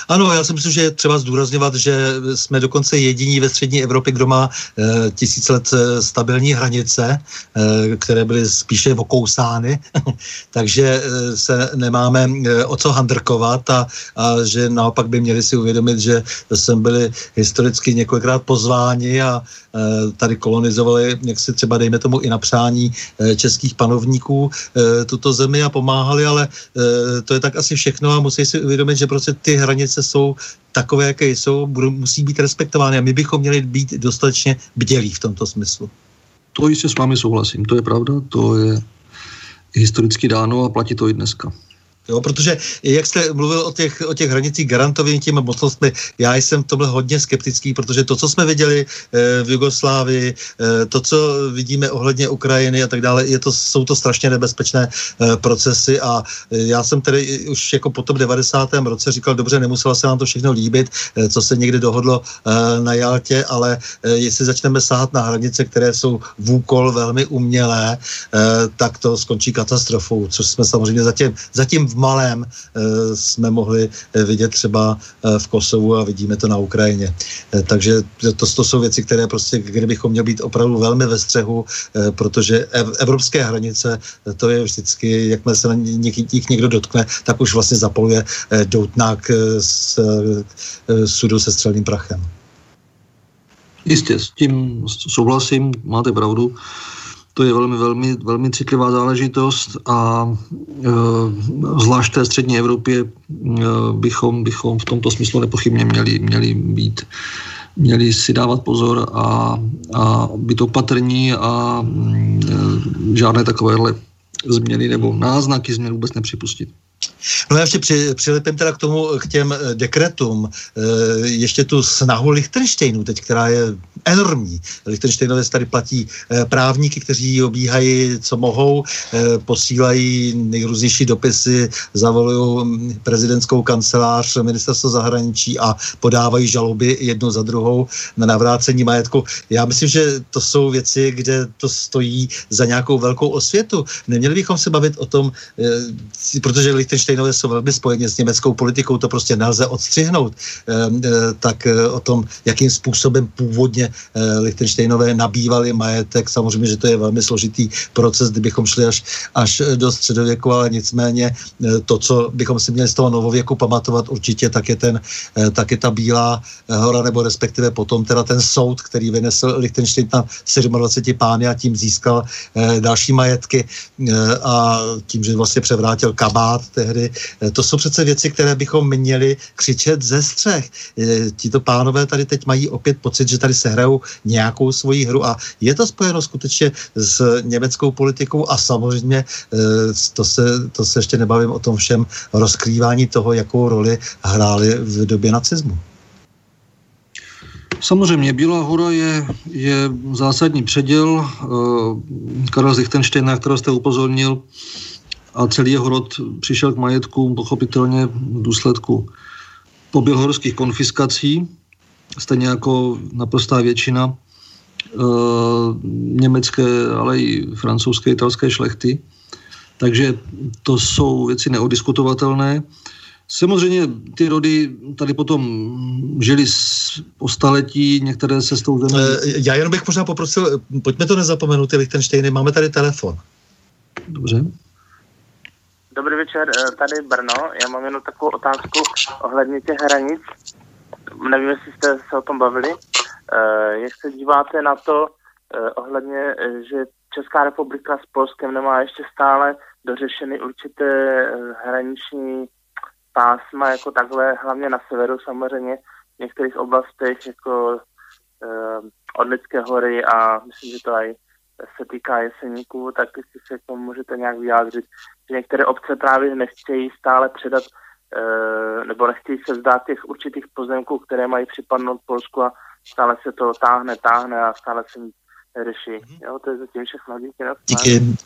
Ano, já si myslím, že je třeba zdůrazňovat, že jsme dokonce jediní ve střední Evropě, kdo má e, tisíc let eh, stabilní hranice, e, které byly spíše okousány, takže e, se nemáme e, o co handrkovat a, a že naopak by měli si uvědomit, že jsme byli historicky několikrát pozváni a e, tady kolonizovali, jak si třeba dejme tomu i na přání e, českých panovníků e, tuto zemi a pomáhali, ale e, to je tak asi všechno a musí si uvědomit, že prostě ty hranice jsou takové, jaké jsou, budou, musí být respektovány a my bychom měli být dostatečně bdělí v tomto smyslu. To jistě s vámi souhlasím, to je pravda, to je historicky dáno a platí to i dneska. Jo, protože jak jste mluvil o těch, o těch hranicích garantovým těmi mocnostmi, já jsem tomhle hodně skeptický, protože to, co jsme viděli e, v Jugoslávii, e, to, co vidíme ohledně Ukrajiny a tak dále, je to, jsou to strašně nebezpečné e, procesy a e, já jsem tedy už jako po tom 90. roce říkal, dobře, nemuselo se nám to všechno líbit, e, co se někdy dohodlo e, na Jaltě, ale e, jestli začneme sáhat na hranice, které jsou v úkol velmi umělé, e, tak to skončí katastrofou, což jsme samozřejmě zatím, zatím v malém eh, jsme mohli eh, vidět třeba eh, v Kosovu a vidíme to na Ukrajině. Takže to, to jsou věci, které prostě, kdybychom měli být opravdu velmi ve střehu, protože evropské hranice, to je vždycky, jakmile se na nich někdo dotkne, tak už vlastně zapoluje doutnák s sudu se střelným prachem. Jistě, s tím souhlasím, máte pravdu to je velmi, velmi, velmi citlivá záležitost a e, zvlášť té střední Evropě e, bychom, bychom v tomto smyslu nepochybně měli, měli být měli si dávat pozor a, a být opatrní a e, žádné takovéhle změny nebo náznaky změn vůbec nepřipustit. No já ještě při, přilepím teda k tomu, k těm eh, dekretům, e, ještě tu snahu Lichtensteinu teď, která je enormní. Lichtensteinové tady platí e, právníky, kteří obíhají, co mohou, posílají nejrůznější dopisy, zavolují hm, prezidentskou kancelář, ministerstvo zahraničí a podávají žaloby jednu za druhou na navrácení majetku. Já myslím, že to jsou věci, kde to stojí za nějakou velkou osvětu. Neměli bychom se bavit o tom, protože Lichtensteinové jsou velmi spojeni s německou politikou, to prostě nelze odstřihnout, ehm, eh, tak eh, o tom, jakým způsobem původně eh, Lichtensteinové nabývali majetek, samozřejmě, že to je velmi složitý proces, kdybychom šli až, až do středověku, ale nicméně to, co bychom si měli z toho novověku pamatovat určitě, tak je, ten, tak je ta Bílá hora, nebo respektive potom teda ten soud, který vynesl Lichtenstein na 27 pány a tím získal další majetky a tím, že vlastně převrátil kabát tehdy. Eh, to jsou přece věci, které bychom měli křičet ze střech. Eh, tito pánové tady teď mají opět pocit, že tady se hrajou nějakou svoji hru a je to spojeno skutečně s německou politikou a samozřejmě eh, to se, to se ještě nebavím o tom všem rozkrývání toho, jakou roli hráli v době nacismu. Samozřejmě, Bílá hora je, je zásadní předěl. Karel Lichtensteina, kterého jste upozornil, a celý jeho rod přišel k majetku pochopitelně v důsledku pobělhorských konfiskací, stejně jako naprostá většina e, německé, ale i francouzské, italské šlechty. Takže to jsou věci neodiskutovatelné. Samozřejmě ty rody tady potom žili po staletí, některé se s tou zemí... Já jenom bych možná poprosil, pojďme to nezapomenout, ty Lichtensteiny, máme tady telefon. Dobře. Dobrý večer, eh, tady Brno. Já mám jenom takovou otázku ohledně těch hranic. Nevím, jestli jste se o tom bavili. Eh, jak se díváte na to eh, ohledně, že Česká republika s Polskem nemá ještě stále dořešeny určité hraniční pásma, jako takhle, hlavně na severu samozřejmě, v některých oblastech, jako od Lidské hory a myslím, že to aj se týká jeseníků, tak jestli se k tomu můžete nějak vyjádřit, že některé obce právě nechtějí stále předat e, nebo nechtějí se vzdát těch určitých pozemků, které mají připadnout Polsku a stále se to táhne, táhne a stále se nic neřeší. Mm-hmm. Jo, to je zatím všechno. Díky. Díky.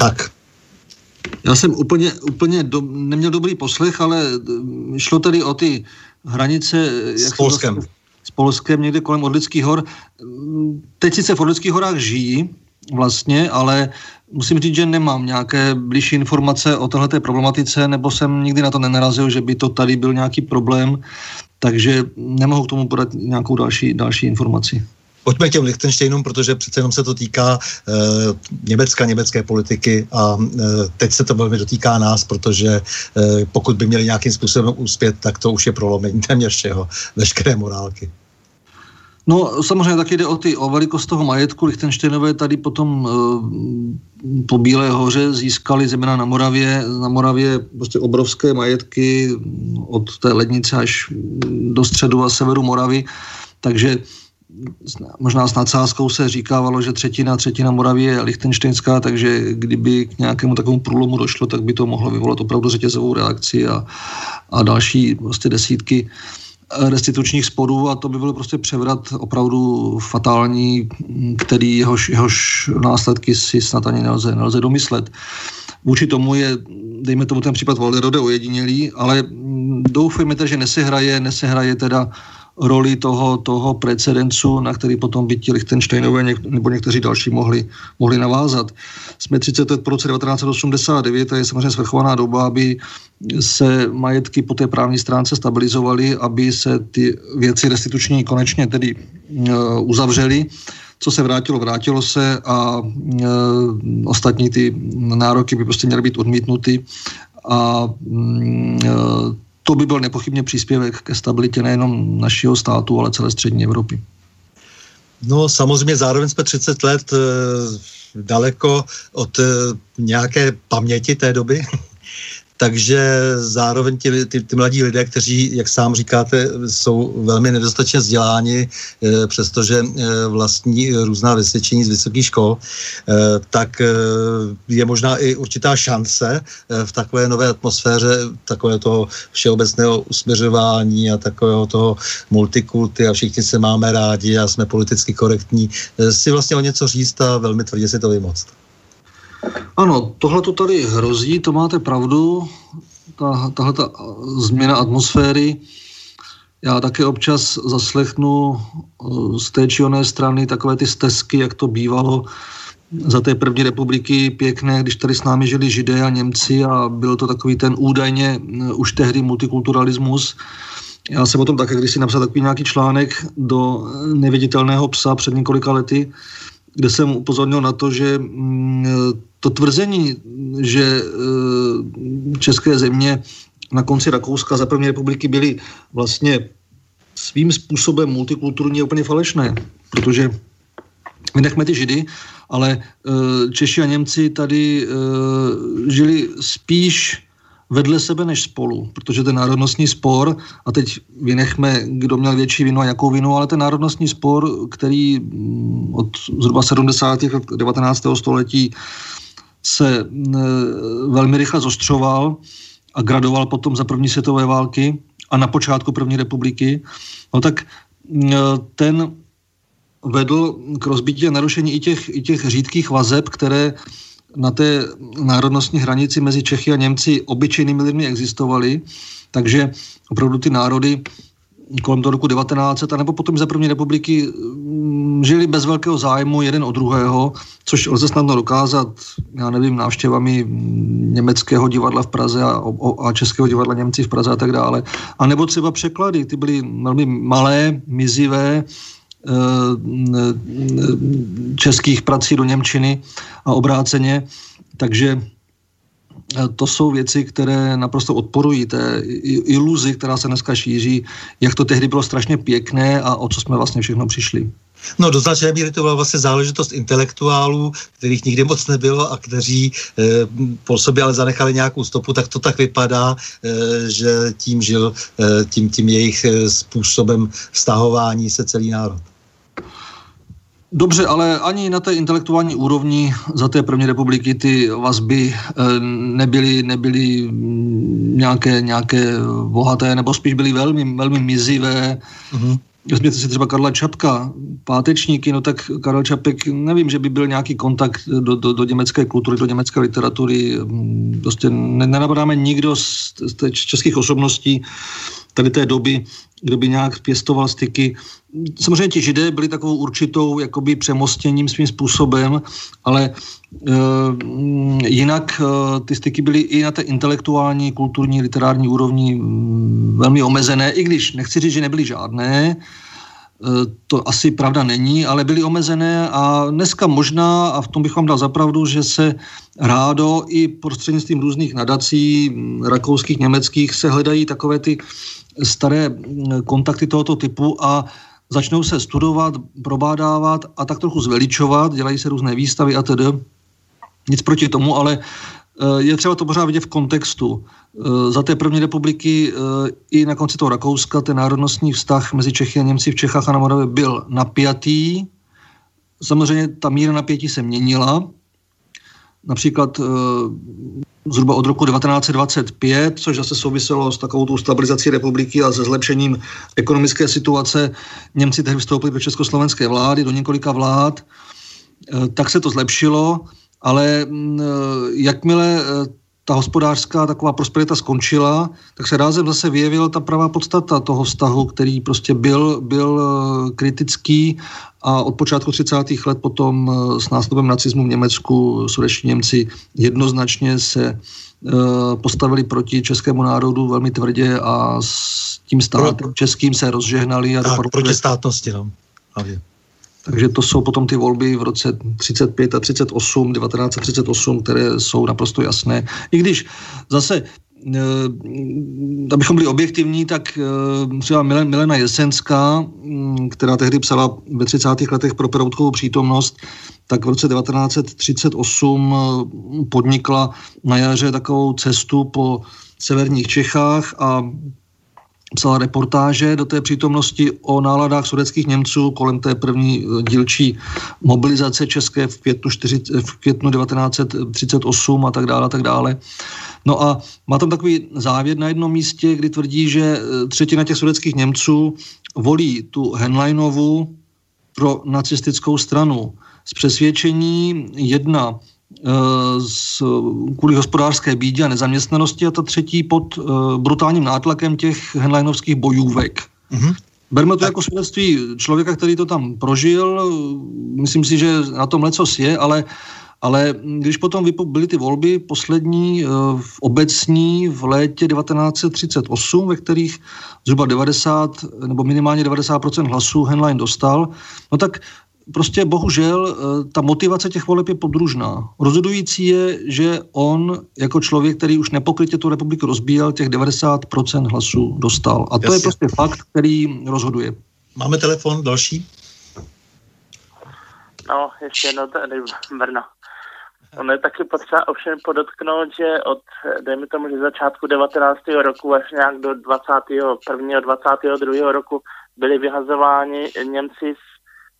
Tak. Já jsem úplně, úplně do, neměl dobrý poslech, ale šlo tady o ty hranice... S Polskem. Vlastně, s Polskem, někde kolem Orlických hor. Teď sice v Orlických horách žijí vlastně, ale musím říct, že nemám nějaké blížší informace o této problematice, nebo jsem nikdy na to nenarazil, že by to tady byl nějaký problém, takže nemohu k tomu podat nějakou další, další informaci. Pojďme těm Lichtensteinům, protože přece jenom se to týká e, Německa, německé politiky a e, teď se to velmi dotýká nás, protože e, pokud by měli nějakým způsobem úspět, tak to už je prolomení téměř všeho, veškeré morálky. No samozřejmě taky jde o, ty, o velikost toho majetku. Lichtensteinové tady potom e, po Bílé hoře získali zejména na Moravě, na Moravě prostě obrovské majetky od té lednice až do středu a severu Moravy. Takže možná s nadsázkou se říkávalo, že třetina, třetina Moravy je lichtenštejnská, takže kdyby k nějakému takovému průlomu došlo, tak by to mohlo vyvolat opravdu řetězovou reakci a, a další prostě desítky restitučních sporů a to by byl prostě převrat opravdu fatální, který jehož, jehož následky si snad ani nelze, nelze domyslet. Vůči tomu je, dejme tomu ten případ Valderode ojedinělý, ale doufejme, že nesehraje, nesehraje teda roli toho, toho precedencu, na který potom by ti Lichtensteinové něk, nebo někteří další mohli, mohli navázat. Jsme 30 let po roce 1989, to je samozřejmě svrchovaná doba, aby se majetky po té právní stránce stabilizovaly, aby se ty věci restituční konečně tedy uh, uzavřely. Co se vrátilo, vrátilo se a uh, ostatní ty nároky by prostě měly být odmítnuty a uh, to by byl nepochybně příspěvek ke stabilitě nejenom našeho státu, ale celé střední Evropy. No samozřejmě zároveň jsme 30 let e, daleko od e, nějaké paměti té doby. takže zároveň ti, ty, ty mladí lidé, kteří, jak sám říkáte, jsou velmi nedostatečně vzděláni, e, přestože e, vlastní různá vysvědčení z vysokých škol, e, tak je možná i určitá šance v takové nové atmosféře takové toho všeobecného usměřování a takového toho multikulty a všichni se máme rádi a jsme politicky korektní, si vlastně o něco říct a velmi tvrdě si to vymoct. Ano, tohle to tady hrozí, to máte pravdu, ta, tahle ta změna atmosféry. Já také občas zaslechnu eh, z té či oné strany takové ty stezky, jak to bývalo za té první republiky pěkné, když tady s námi žili židé a Němci a byl to takový ten údajně eh, už tehdy multikulturalismus. Já jsem o tom také když si napsal takový nějaký článek do neviditelného psa před několika lety, kde jsem upozornil na to, že mm, to tvrzení, že eh, české země na konci Rakouska za první republiky byly vlastně svým způsobem multikulturní je úplně falešné, protože vynechme ty židy, ale eh, Češi a Němci tady eh, žili spíš vedle sebe než spolu, protože ten národnostní spor, a teď vynechme, kdo měl větší vinu a jakou vinu, ale ten národnostní spor, který mm, od zhruba 70. let 19. století se velmi rychle zostřoval a gradoval potom za první světové války a na počátku první republiky, no tak mm, ten vedl k rozbití a narušení i těch, i těch řídkých vazeb, které na té národnostní hranici mezi Čechy a Němci obyčejnými lidmi existovaly. Takže opravdu ty národy kolem toho roku 1900, nebo potom za první republiky mm, žili bez velkého zájmu jeden od druhého, což lze snadno dokázat, já nevím, návštěvami německého divadla v Praze a, a českého divadla Němci v Praze a tak dále. A nebo třeba překlady, ty byly velmi malé, mizivé, eh, českých prací do Němčiny a obráceně, takže to jsou věci, které naprosto odporují té iluzi, která se dneska šíří, jak to tehdy bylo strašně pěkné a o co jsme vlastně všechno přišli. No do značné míry to byla vlastně záležitost intelektuálů, kterých nikdy moc nebylo a kteří e, po sobě ale zanechali nějakou stopu, tak to tak vypadá, e, že tím žil e, tím, tím jejich způsobem stahování se celý národ. Dobře, ale ani na té intelektuální úrovni za té první republiky ty vazby eh, nebyly, nebyly mm, nějaké, nějaké bohaté, nebo spíš byly velmi, velmi mizivé. Mm-hmm. Vezměte si třeba Karla Čapka, pátečníky, no tak Karel Čapek, nevím, že by byl nějaký kontakt do, do, do německé kultury, do německé literatury. Mm, prostě nenapadáme nikdo z, z českých osobností tady té doby, kdo by nějak pěstoval styky. Samozřejmě ti židé byli takovou určitou jakoby přemostěním svým způsobem, ale e, jinak e, ty styky byly i na té intelektuální, kulturní, literární úrovni m, velmi omezené, i když nechci říct, že nebyly žádné, e, to asi pravda není, ale byly omezené a dneska možná, a v tom bych vám dal zapravdu, že se rádo i prostřednictvím různých nadací, rakouských, německých, se hledají takové ty staré kontakty tohoto typu a začnou se studovat, probádávat a tak trochu zveličovat, dělají se různé výstavy a tedy. Nic proti tomu, ale eh, je třeba to pořád vidět v kontextu. Eh, za té první republiky eh, i na konci toho Rakouska ten národnostní vztah mezi Čechy a Němci v Čechách a na Moravě byl napjatý. Samozřejmě ta míra napětí se měnila. Například zhruba od roku 1925, což zase souviselo s takovou tou stabilizací republiky a se zlepšením ekonomické situace. Němci tehdy vstoupili do československé vlády, do několika vlád, eh, tak se to zlepšilo, ale mm, eh, jakmile eh, ta hospodářská taková prosperita skončila, tak se rázem zase vyjevila ta pravá podstata toho vztahu, který prostě byl, byl kritický a od počátku 30. let potom eh, s nástupem nacismu v Německu sudeční Němci jednoznačně se eh, postavili proti českému národu velmi tvrdě a s tím státem Pro... českým se rozžehnali. A tak, proti státnosti, no. Hlavně. Takže to jsou potom ty volby v roce 35 a 38, 1938, které jsou naprosto jasné. I když zase abychom byli objektivní, tak eh, třeba Milena Jesenská, mm, která tehdy psala ve 30. letech pro Peroutkovou přítomnost, tak v roce 1938 eh, podnikla na jaře takovou cestu po severních Čechách a psala reportáže do té přítomnosti o náladách sudeckých Němců kolem té první dílčí mobilizace české v květnu, 40, v květnu 1938 a tak dále a tak dále. No a má tam takový závěr na jednom místě, kdy tvrdí, že e, třetina těch sudeckých Němců volí tu Henleinovu pro nacistickou stranu. Z přesvědčení jedna e, z, kvůli hospodářské bídě a nezaměstnanosti a ta třetí pod e, brutálním nátlakem těch henleinovských bojůvek. Mm-hmm. Berme to jako svědectví člověka, který to tam prožil. Myslím si, že na tom lecos je, ale ale když potom byly ty volby poslední v obecní v létě 1938, ve kterých zhruba 90 nebo minimálně 90% hlasů Henlein dostal, no tak prostě bohužel eh, ta motivace těch voleb je podružná. Rozhodující je, že on jako člověk, který už nepokrytě tu republiku rozbíjel, těch 90% hlasů dostal. A to Jasně. je prostě fakt, který rozhoduje. Máme telefon další? No, ještě jedno tady Brno. Ono je taky potřeba ovšem podotknout, že od, dejme tomu, že začátku 19. roku až nějak do 21. 22. roku byli vyhazováni Němci z,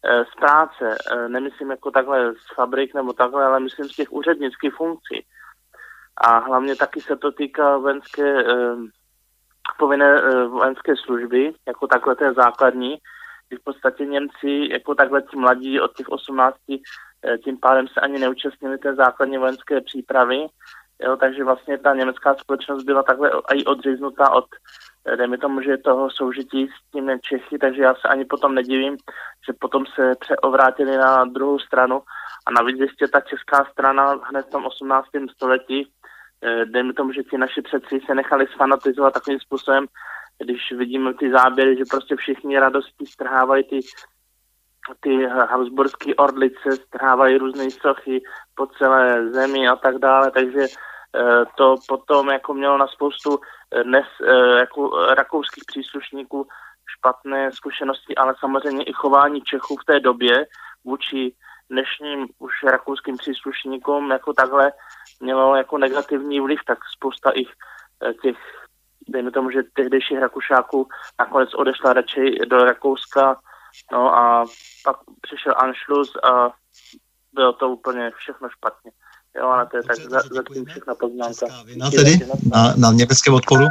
eh, z práce. Eh, nemyslím jako takhle z fabrik nebo takhle, ale myslím z těch úřednických funkcí. A hlavně taky se to týká vojenské, eh, povinné vojenské služby, jako takhle té základní, kdy v podstatě Němci jako takhle ti mladí od těch 18 eh, tím pádem se ani neúčastnili té základní vojenské přípravy, jo, takže vlastně ta německá společnost byla takhle i odříznutá od Eh, dejme tomu, že toho soužití s tím Čechy, takže já se ani potom nedivím, že potom se přeovrátili na druhou stranu a navíc ještě ta česká strana hned v tom 18. století, eh, dejme tomu, že ti naši předci se nechali sfanatizovat takovým způsobem, když vidíme ty záběry, že prostě všichni radosti strhávají ty ty Habsburské orlice strhávají různé sochy po celé zemi a tak dále, takže Eh, to potom jako mělo na spoustu eh, dnes eh, jako rakouských příslušníků špatné zkušenosti, ale samozřejmě i chování Čechů v té době vůči dnešním už rakouským příslušníkům jako takhle mělo jako negativní vliv, tak spousta ich těch, dejme tomu, že tehdejších Rakušáků nakonec odešla radši do Rakouska, no a pak přišel Anschluss a bylo to úplně všechno špatně. Jo, ale to je tak za, zatím všechna poznámka. Na tedy? Na, na německém odporu?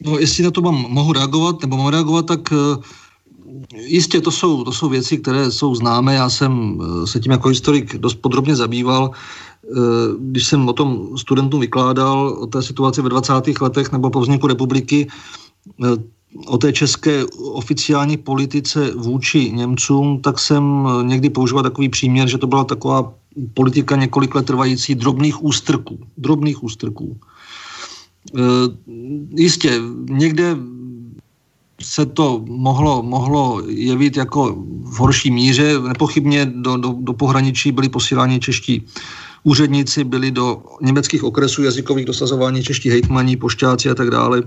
No, jestli na to mám, mohu reagovat, nebo mohu reagovat, tak uh, jistě to jsou, to jsou věci, které jsou známé. Já jsem uh, se tím jako historik dost podrobně zabýval. Uh, když jsem o tom studentům vykládal, o té situaci ve 20. letech nebo po vzniku republiky, o té české oficiální politice vůči Němcům, tak jsem někdy používal takový příměr, že to byla taková politika několik let trvající drobných ústrků. Drobných ústrků. E, jistě, někde se to mohlo, mohlo jevit jako v horší míře. Nepochybně do, do, do pohraničí byli posíláni čeští úředníci, byli do německých okresů jazykových dosazování čeští hejtmaní, pošťáci a tak dále.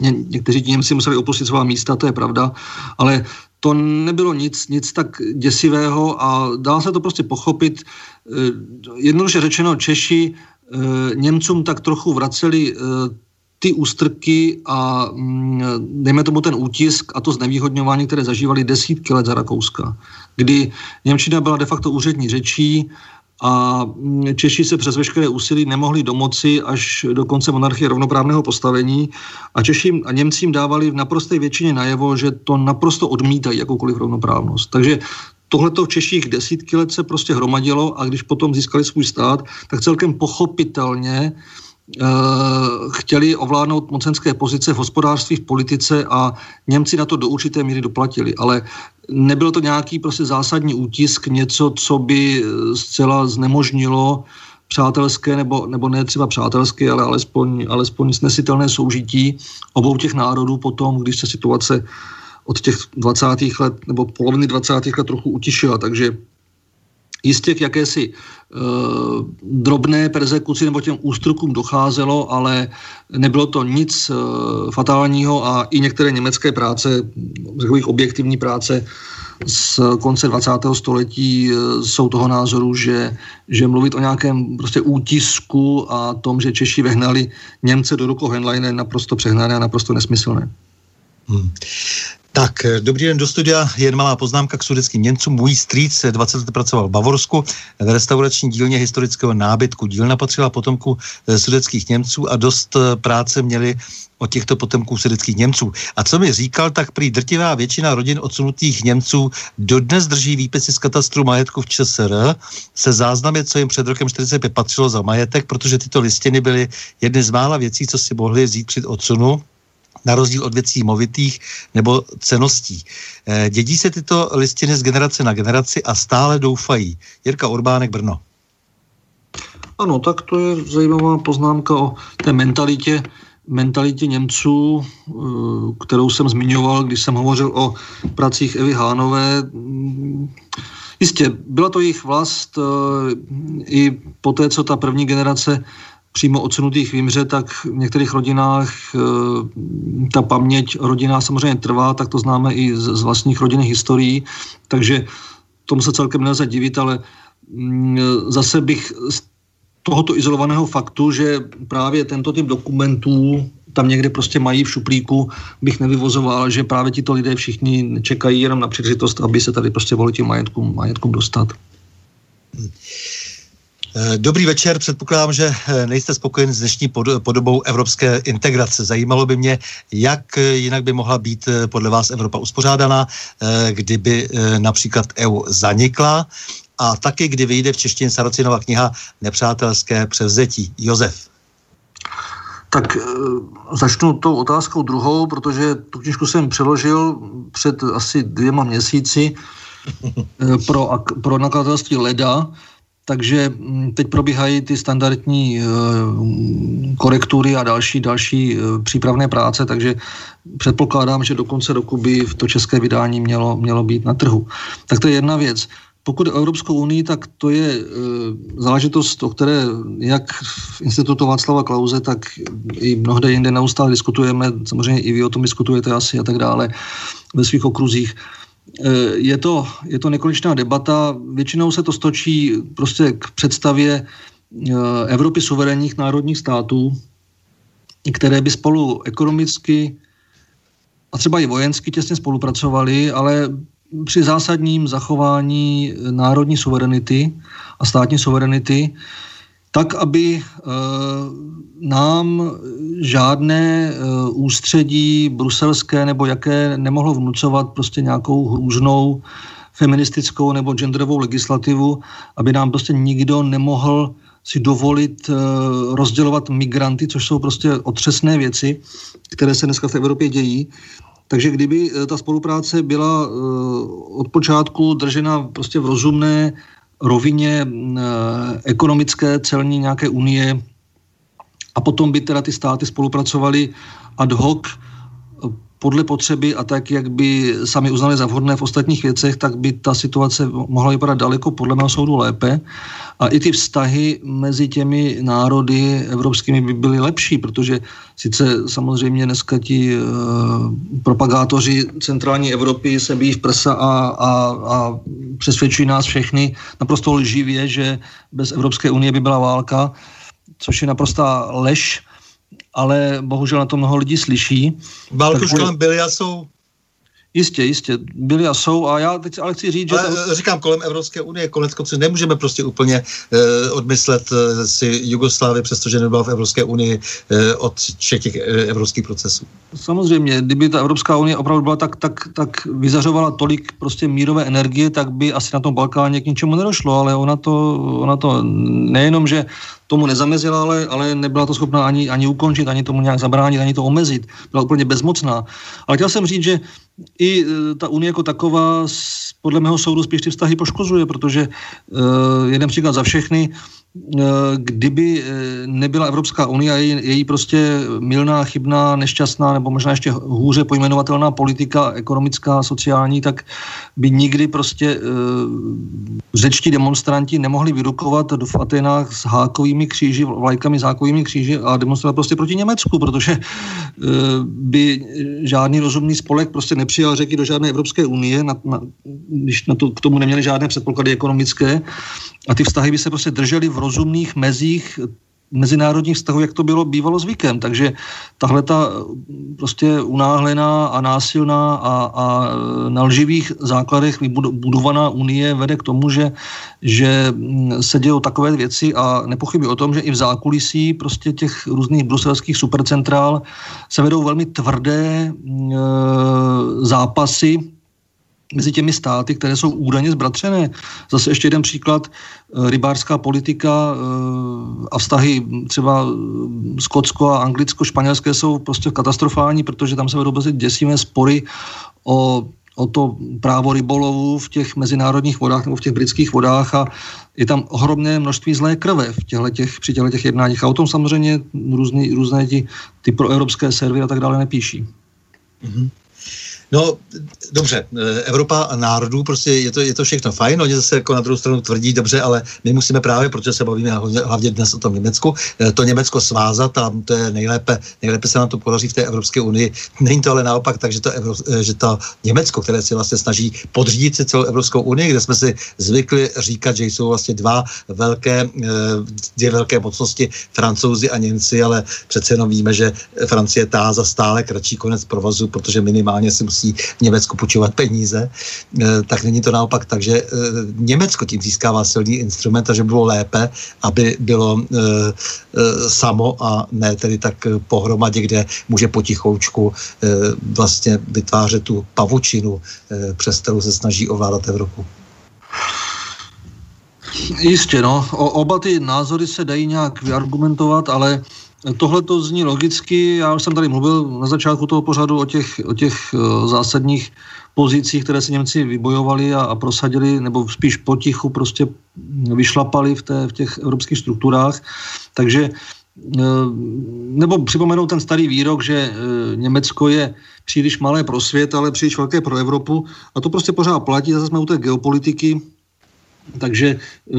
Ně, někteří Němci museli opustit svá místa, to je pravda, ale to nebylo nic, nic tak děsivého a dá se to prostě pochopit. Eh, jednoduše řečeno, Češi eh, Němcům tak trochu vraceli eh, ty ústrky a mm, dejme tomu ten útisk a to znevýhodňování, které zažívali desítky let za Rakouska, kdy Němčina byla de facto úřední řečí, a mm, Češi se přes veškeré úsilí nemohli domoci až do konce monarchie rovnoprávného postavení a Češi a Němcím dávali v naprosté většině najevo, že to naprosto odmítají jakoukoliv rovnoprávnost. Takže tohleto v Češích desítky let se prostě hromadilo a když potom získali svůj stát, tak celkem pochopitelně uh, chtěli ovládnout mocenské pozice v hospodářství, v politice a Němci na to do určité míry doplatili. Ale nebyl to nějaký prostě zásadní útisk, něco, co by eh, zcela znemožnilo přátelské, nebo, nebo ne třeba přátelské, ale alespoň, alespoň snesitelné soužití obou těch národů potom, když se situace od těch 20. let nebo poloviny 20. let trochu utišila. Takže jistě k jakési uh, drobné persekuci nebo těm ústrukům docházelo, ale nebylo to nic uh, fatálního a i některé německé práce, takových objektivní práce z konce 20. století uh, jsou toho názoru, že, že mluvit o nějakém prostě útisku a tom, že Češi vehnali Němce do rukou Henlein je naprosto přehnané a naprosto nesmyslné. Hmm. Tak, eh, dobrý den do studia. Jen malá poznámka k sudeckým Němcům. Můj strýc 20 let pracoval v Bavorsku v restaurační dílně historického nábytku. Dílna patřila potomku eh, sudeckých Němců a dost eh, práce měli o těchto potomků sudeckých Němců. A co mi říkal, tak prý drtivá většina rodin odsunutých Němců dodnes drží výpisy z katastru majetku v ČSR se záznamy, co jim před rokem 45 patřilo za majetek, protože tyto listiny byly jedny z mála věcí, co si mohli vzít při odsunu na rozdíl od věcí movitých nebo ceností. Eh, dědí se tyto listiny z generace na generaci a stále doufají. Jirka Urbánek, Brno. Ano, tak to je zajímavá poznámka o té mentalitě, mentalitě Němců, eh, kterou jsem zmiňoval, když jsem hovořil o pracích Evy Hánové. Jistě, byla to jejich vlast eh, i po té, co ta první generace přímo odsunutých vymře, tak v některých rodinách e, ta paměť rodina samozřejmě trvá, tak to známe i z, z vlastních rodinných historií, takže tomu se celkem nelze divit, ale mm, zase bych z tohoto izolovaného faktu, že právě tento typ dokumentů tam někde prostě mají v šuplíku, bych nevyvozoval, že právě tito lidé všichni čekají jenom na příležitost, aby se tady prostě volili tím majetkům, majetkům dostat. Eh, dobrý večer, předpokládám, že eh, nejste spokojen s dnešní podobou evropské integrace. Zajímalo by mě, jak eh, jinak by mohla být podle vás Evropa uspořádaná, kdyby například EU zanikla a taky, kdy vyjde v češtině Saracinova kniha Nepřátelské převzetí. Josef. Tak začnu tou otázkou druhou, protože tu knižku jsem přeložil před asi dvěma měsíci pro, pro nakladatelství Leda takže mm, teď probíhají ty standardní eh, korektury a další, další eh, přípravné práce, takže předpokládám, že do konce roku by to české vydání mělo, mělo být na trhu. Tak to je jedna věc. Pokud o Evropskou unii, tak to je e, záležitost, o které jak v institutu Václava Klauze, tak i mnohde jinde neustále diskutujeme. Samozřejmě i vy o tom diskutujete asi a tak dále ve svých okruzích. Eh, je to, je to nekonečná debata. Většinou se to stočí prostě k představě eh, Evropy suverénních národních států, které by spolu ekonomicky a třeba i vojensky těsně spolupracovali, ale při zásadním zachování národní suverenity a státní suverenity tak, aby eh, nám žádné eh, ústředí bruselské nebo jaké nemohlo vnucovat prostě nějakou hrůznou feministickou nebo genderovou legislativu, aby nám prostě nikdo nemohl si dovolit eh, rozdělovat migranty, což jsou prostě otřesné věci, které se dneska v Evropě dějí. Takže kdyby ta spolupráce byla od počátku držena prostě v rozumné rovině eh, ekonomické celní nějaké unie a potom by teda ty státy spolupracovaly ad hoc podle potřeby a tak, jak by sami uznali za vhodné v ostatních věcech, tak by ta situace mohla vypadat daleko podle mého soudu lépe. A i ty vztahy mezi těmi národy evropskými by byly lepší, protože sice samozřejmě dneska ti uh, propagátoři centrální Evropy se bíjí v prsa a, a, a přesvědčují nás všechny naprosto lživě, že bez Evropské unie by byla válka, což je naprostá lež ale bohužel na to mnoho lidí slyší. Kolem byly a jsou Jistě, jistě, byli a jsou a já teď ale chci říct, že... Ale to... říkám, kolem Evropské unie, konec konců nemůžeme prostě úplně uh, odmyslet uh, si Jugoslávy, přestože nebyla v Evropské unii uh, od všech těch uh, evropských procesů. Samozřejmě, kdyby ta Evropská unie opravdu byla tak, tak, tak vyzařovala tolik prostě mírové energie, tak by asi na tom Balkáně k ničemu nedošlo, ale ona to, ona to nejenom, že tomu nezamezila, ale, ale nebyla to schopná ani, ani ukončit, ani tomu nějak zabránit, ani to omezit. Byla úplně bezmocná. Ale chtěl jsem říct, že i e, ta unie jako taková podle mého soudu spíš ty vztahy poškozuje, protože uh, jeden příklad za všechny, kdyby eh, nebyla Evropská unie a její, její prostě milná, chybná, nešťastná nebo možná ještě hůře pojmenovatelná politika ekonomická, sociální, tak by nikdy prostě uh, řečtí demonstranti nemohli vyrukovat v Atenách s hákovými kříži, vlajkami s hákovými kříži a demonstrovat prostě proti Německu, protože uh, by žádný rozumný spolek prostě nepřijal řeky do žádné Evropské unie, na, na, když na to, k tomu neměli žádné předpoklady ekonomické a ty vztahy by se prostě držely v rozumných mezích mezinárodních vztahů, jak to bylo bývalo zvykem. Takže tahle ta prostě unáhlená a násilná a, a na lživých základech budovaná unie vede k tomu, že, že se dějou takové věci a nepochybuji o tom, že i v zákulisí prostě těch různých bruselských supercentrál se vedou velmi tvrdé e, zápasy mezi těmi státy, které jsou údajně zbratřené. Zase ještě jeden příklad, eh, rybářská politika eh, a vztahy třeba eh, Skotsko a Anglicko, španělské jsou prostě katastrofální, protože tam se vedou prostě děsivé spory o o to právo rybolovu v těch mezinárodních vodách nebo v těch britských vodách a je tam ohromné množství zlé krve v těch, při těchto těch jednáních. A o tom samozřejmě různý, různé ti, ty proevropské servy a tak dále nepíší. Mm-hmm. No, dobře, eh, Evropa a národů, prostě je to, je to všechno fajn, oni zase jako na druhou stranu tvrdí, dobře, ale my musíme právě, protože se bavíme hlavně dnes o tom Německu, eh, to Německo svázat, tam to je nejlépe, nejlépe se nám to podaří v té Evropské unii. Není to ale naopak tak, že to, Evro, eh, že to Německo, které si vlastně snaží podřídit si celou Evropskou unii, kde jsme si zvykli říkat, že jsou vlastně dva velké, dvě velké mocnosti, francouzi a Němci, ale přece jenom víme, že Francie tá za stále kratší konec provazu, protože minimálně si musí musí Německu půjčovat peníze, tak není to naopak tak, že Německo tím získává silný instrument a že bylo lépe, aby bylo samo a ne tedy tak pohromadě, kde může potichoučku vlastně vytvářet tu pavučinu, přes kterou se snaží ovládat Evropu. Jistě, no. O, oba ty názory se dají nějak vyargumentovat, ale tohle to zní logicky. Já už jsem tady mluvil na začátku toho pořadu o těch, o těch uh, zásadních pozicích, které si Němci vybojovali a, a prosadili, nebo spíš potichu prostě vyšlapali v, té, v těch evropských strukturách. Takže uh, nebo připomenout ten starý výrok, že uh, Německo je příliš malé pro svět, ale příliš velké pro Evropu. A to prostě pořád platí. Zase jsme u té geopolitiky. Takže eh,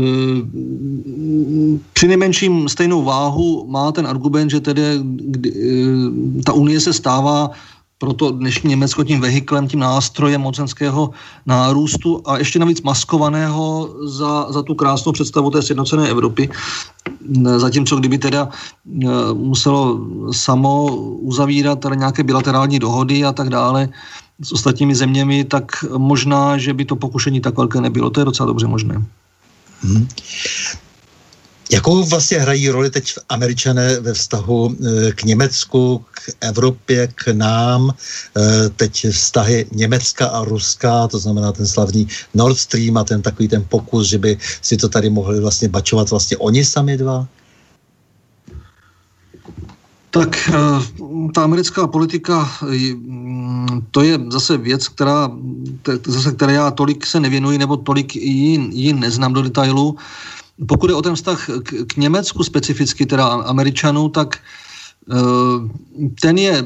při nejmenším stejnou váhu má ten argument, že tedy eh, ta unie se stává proto dnešní Německo tím vehiklem, tím nástrojem mocenského nárůstu a ještě navíc maskovaného za, za tu krásnou představu té sjednocené Evropy. Zatímco kdyby teda eh, muselo samo uzavírat teda nějaké bilaterální dohody a tak dále, s ostatními zeměmi, tak možná, že by to pokušení tak velké nebylo. To je docela dobře možné. Hmm. Jakou vlastně hrají roli teď američané ve vztahu eh, k Německu, k Evropě, k nám? Eh, teď vztahy Německa a Ruska, to znamená ten slavný Nord Stream a ten takový ten pokus, že by si to tady mohli vlastně bačovat vlastně oni sami dva? Tak eh, ta americká politika, mm, to je zase věc, která, zase, které já tolik se nevěnuji, nebo tolik ji, ji neznám do detailu. Pokud je o ten vztah k, k Německu specificky, teda Američanů, tak eh, ten je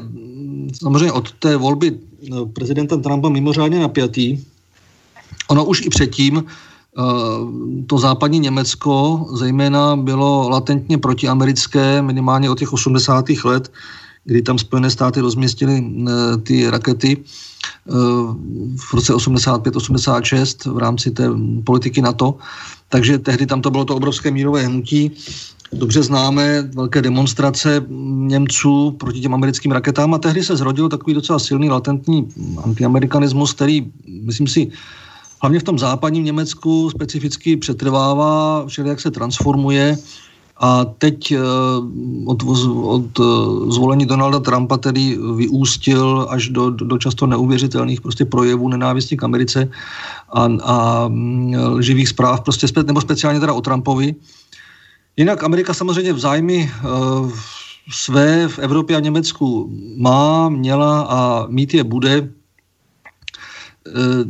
samozřejmě od té volby eh, prezidenta Trumpa mimořádně napjatý. Ono už i předtím Eh, to západní Německo zejména bylo latentně protiamerické minimálně od těch 80. let, kdy tam Spojené státy rozměstily eh, ty rakety eh, v roce 85-86 v rámci té politiky NATO. Takže tehdy tam to bylo to obrovské mírové hnutí. Dobře známe velké demonstrace Němců proti těm americkým raketám a tehdy se zrodil takový docela silný latentní antiamerikanismus, který, myslím si, hlavně v tom západním Německu specificky přetrvává, všelijak se transformuje a teď eh, od, od eh, zvolení Donalda Trumpa tedy vyústil až do, do často neuvěřitelných prostě projevů nenávisti k Americe a, a mm, živých zpráv, prostě nebo speciálně teda o Trumpovi. Jinak Amerika samozřejmě v zájmy uh, své v Evropě a Německu má, měla a mít je bude. Eh,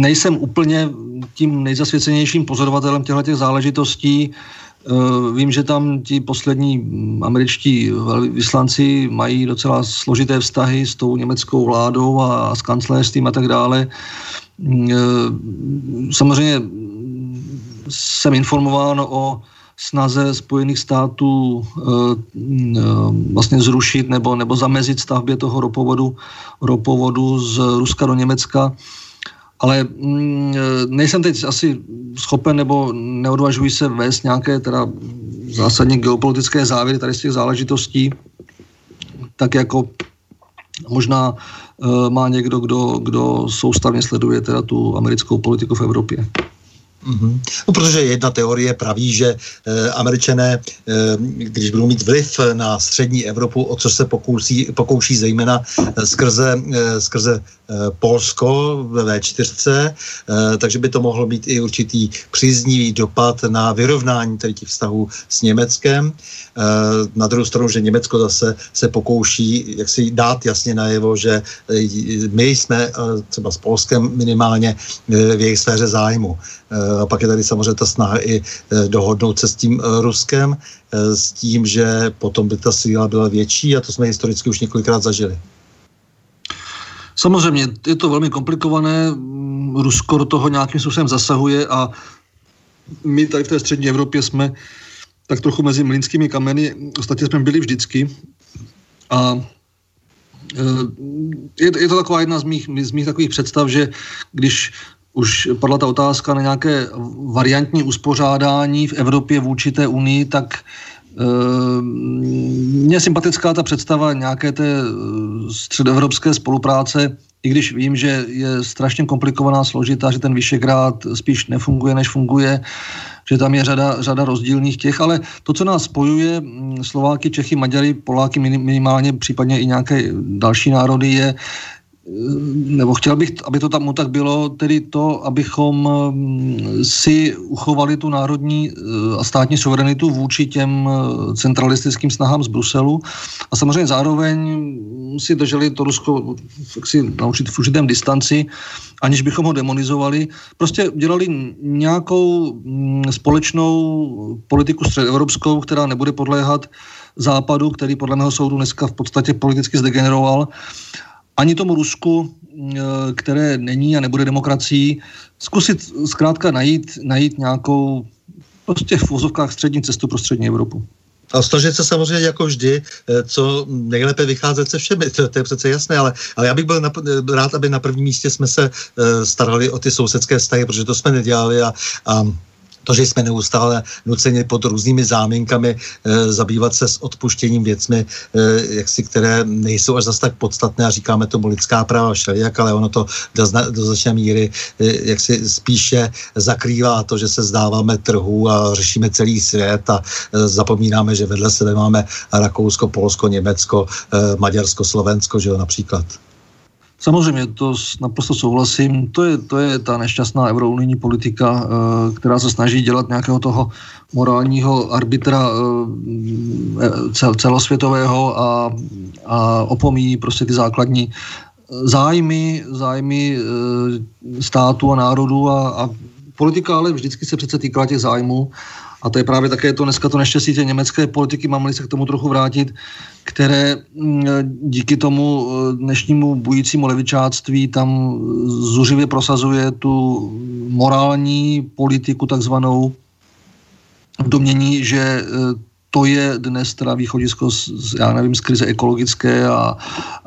nejsem úplně tím nejzasvěcenějším pozorovatelem těchto těch záležitostí. Eh, vím, že tam ti poslední američtí vyslanci mají docela složité vztahy s tou německou vládou a s kancelářstvím a tak dále. Eh, samozřejmě jsem informován o snaze Spojených států e, e, vlastně zrušit nebo, nebo zamezit stavbě toho ropovodu, ropovodu z Ruska do Německa. Ale mm, nejsem teď asi schopen nebo neodvažuji se vést nějaké teda zásadně geopolitické závěry tady z těch záležitostí, tak jako možná má někdo, kdo, kdo soustavně sleduje teda tu americkou politiku v Evropě. Mm-hmm. No, protože jedna teorie praví, že e, američané, e, když budou mít vliv na střední Evropu, o co se pokouší, pokouší zejména e, skrze, e, skrze e, Polsko ve V4, e, takže by to mohlo být i určitý příznivý dopad na vyrovnání tedy těch vztahů s Německem. E, na druhou stranu, že Německo zase se pokouší jak si dát jasně najevo, že e, my jsme e, třeba s Polskem minimálně e, v jejich sféře zájmu. E, a pak je tady samozřejmě ta snaha i eh, dohodnout se s tím eh, Ruskem, eh, s tím, že potom by ta síla byla větší a to jsme historicky už několikrát zažili. Samozřejmě, je to velmi komplikované, mm, Rusko do toho nějakým způsobem zasahuje a my tady v té střední Evropě jsme tak trochu mezi mlínskými kameny, ostatně jsme byli vždycky a je, je to taková jedna z mých, z mých takových představ, že když už padla ta otázka na nějaké variantní uspořádání v Evropě vůči té unii, tak e, mně sympatická ta představa nějaké té eh, středoevropské spolupráce i když vím, že je strašně komplikovaná, složitá, že ten Vyšegrád spíš nefunguje, než funguje, že tam je řada, řada rozdílných těch, ale to, co nás spojuje, mm, Slováky, Čechy, Maďary, Poláky minimálně, případně i nějaké další národy, je nebo chtěl bych, aby to tam tak bylo, tedy to, abychom mm, si uchovali tu národní eh, a státní suverenitu vůči těm eh, centralistickým snahám z Bruselu a samozřejmě zároveň si drželi to Rusko si naučit v určitém distanci, aniž bychom ho demonizovali. Prostě dělali nějakou mm, společnou politiku středoevropskou, která nebude podléhat západu, který podle mého soudu dneska v podstatě politicky zdegeneroval ani tomu Rusku, eh, které není a nebude demokracií, zkusit zkrátka najít, najít nějakou prostě v vozovkách střední cestu pro střední Evropu. A snažit se samozřejmě jako vždy, eh, co nejlépe vycházet se všemi, to, to je přece jasné, ale, ale já bych byl na, rád, aby na prvním místě jsme se uh, starali o ty sousedské vztahy, protože to jsme nedělali a, a to, že jsme neustále nuceni pod různými záminkami e, zabývat se s odpuštěním věcmi, e, jaksi, které nejsou až zase tak podstatné a říkáme tomu lidská práva všelijak, ale ono to do, zna, do značné míry e, jaksi spíše zakrývá to, že se zdáváme trhu a řešíme celý svět a e, zapomínáme, že vedle sebe máme Rakousko, Polsko, Německo, e, Maďarsko, Slovensko, že jo, například. Samozřejmě, to naprosto souhlasím. To je, to je ta nešťastná eurounijní politika, eh, která se snaží dělat nějakého toho morálního arbitra eh, celosvětového a, a opomíjí prostě ty základní zájmy, zájmy eh, státu a národu a, a politika ale vždycky se přece týkala těch zájmů a to je právě také to dneska to neštěstí té německé politiky, mám se k tomu trochu vrátit, které mm, díky tomu eh, dnešnímu bujícímu levičáctví tam zuřivě prosazuje tu morální politiku takzvanou. Domění, že eh, to je dnes teda východisko z, já nevím, z krize ekologické a,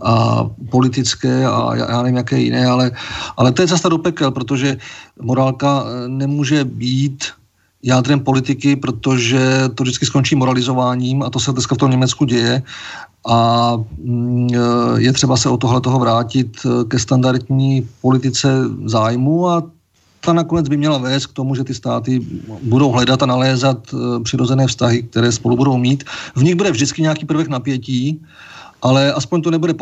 a politické a já, já nevím, jaké jiné, ale, ale to je cesta do pekel, protože morálka eh, nemůže být jádrem politiky, protože to vždycky skončí moralizováním a to se dneska v tom Německu děje a mm, je třeba se o tohle toho vrátit ke standardní politice zájmu a ta nakonec by měla vést k tomu, že ty státy budou hledat a nalézat e, přirozené vztahy, které spolu budou mít. V nich bude vždycky nějaký prvek napětí, ale aspoň to nebude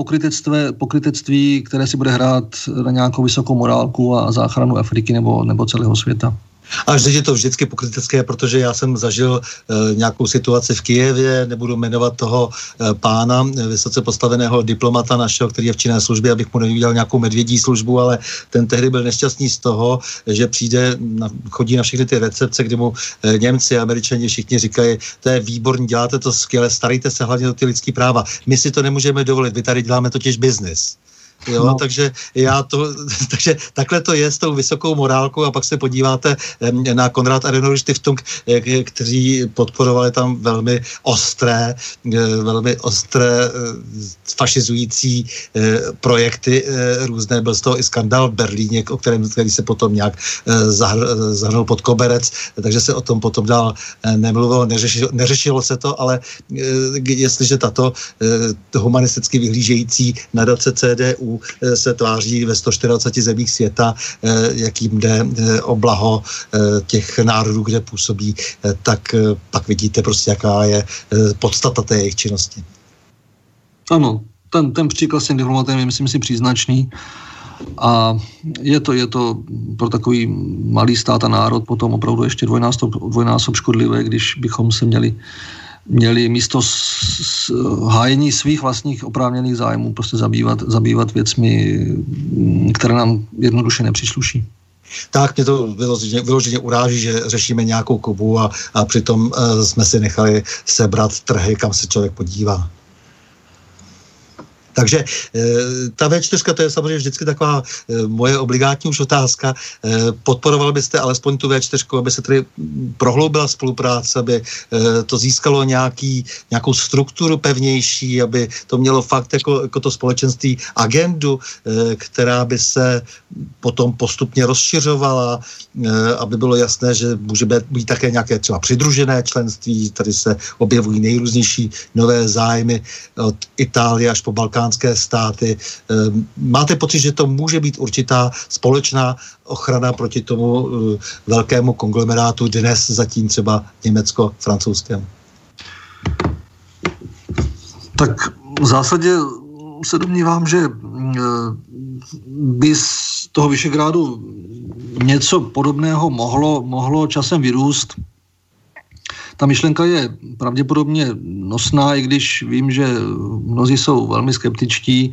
pokrytectví které si bude hrát na nějakou vysokou morálku a záchranu Afriky nebo, nebo celého světa. A vždy je to vždycky pokrytecké, protože já jsem zažil e, nějakou situaci v Kijevě, nebudu jmenovat toho e, pána, vysoce postaveného diplomata našeho, který je v činné službě, abych mu neudělal nějakou medvědí službu, ale ten tehdy byl nešťastný z toho, že přijde, na, chodí na všechny ty recepce, kdy mu e, Němci, Američani všichni říkají, to je výborný, děláte to skvěle, starejte se hlavně o ty lidské práva. My si to nemůžeme dovolit, vy tady děláme totiž biznis. Jo, no. takže já to, takže takhle to je s tou vysokou morálkou a pak se podíváte na Konrad Adenauer Stiftung, kteří podporovali tam velmi ostré, velmi ostré fašizující projekty různé. Byl z toho i skandal v Berlíně, o kterém který se potom nějak zahr, zahrnul pod koberec, takže se o tom potom dál nemluvilo, neřešilo, neřešilo se to, ale jestliže tato humanisticky vyhlížející nadace CDU Eh, se tváří ve 140 zemích světa, eh, jakým jde eh, o blaho těch národů, kde působí, tak pak vidíte prostě, jaká je podstata té jejich činnosti. Ano, ten, ten příklad s diplomatem je, myslím si, příznačný. A je to, je to pro takový malý stát a národ potom opravdu ještě dvojnásob, dvojnásob škodlivé, když bychom se měli měli místo s, s, hájení svých vlastních oprávněných zájmů prostě zabývat, zabývat věcmi, které nám jednoduše nepřisluší. Tak mě to vyloženě, vyloženě uráží, že řešíme nějakou kubu a, a přitom uh, jsme si nechali sebrat trhy, kam se člověk podívá. Takže eh, ta V4 to je samozřejmě vždycky taková eh, moje obligátní už otázka. Eh, podporoval byste alespoň tu V4, aby se tedy prohloubila spolupráce, aby to získalo nějaký, nějakou strukturu pevnější, aby to mělo fakt jako, jako to společenství agendu, která by se potom postupně rozšiřovala, aby bylo jasné, že může být, být také nějaké třeba přidružené členství, tady se objevují nejrůznější nové zájmy od Itálie až po Balkán balkánské státy. Máte pocit, že to může být určitá společná ochrana proti tomu velkému konglomerátu dnes zatím třeba německo-francouzskému? Tak v zásadě se domnívám, že by z toho Vyšegrádu něco podobného mohlo, mohlo časem vyrůst. Ta myšlenka je pravděpodobně nosná, i když vím, že mnozí jsou velmi skeptičtí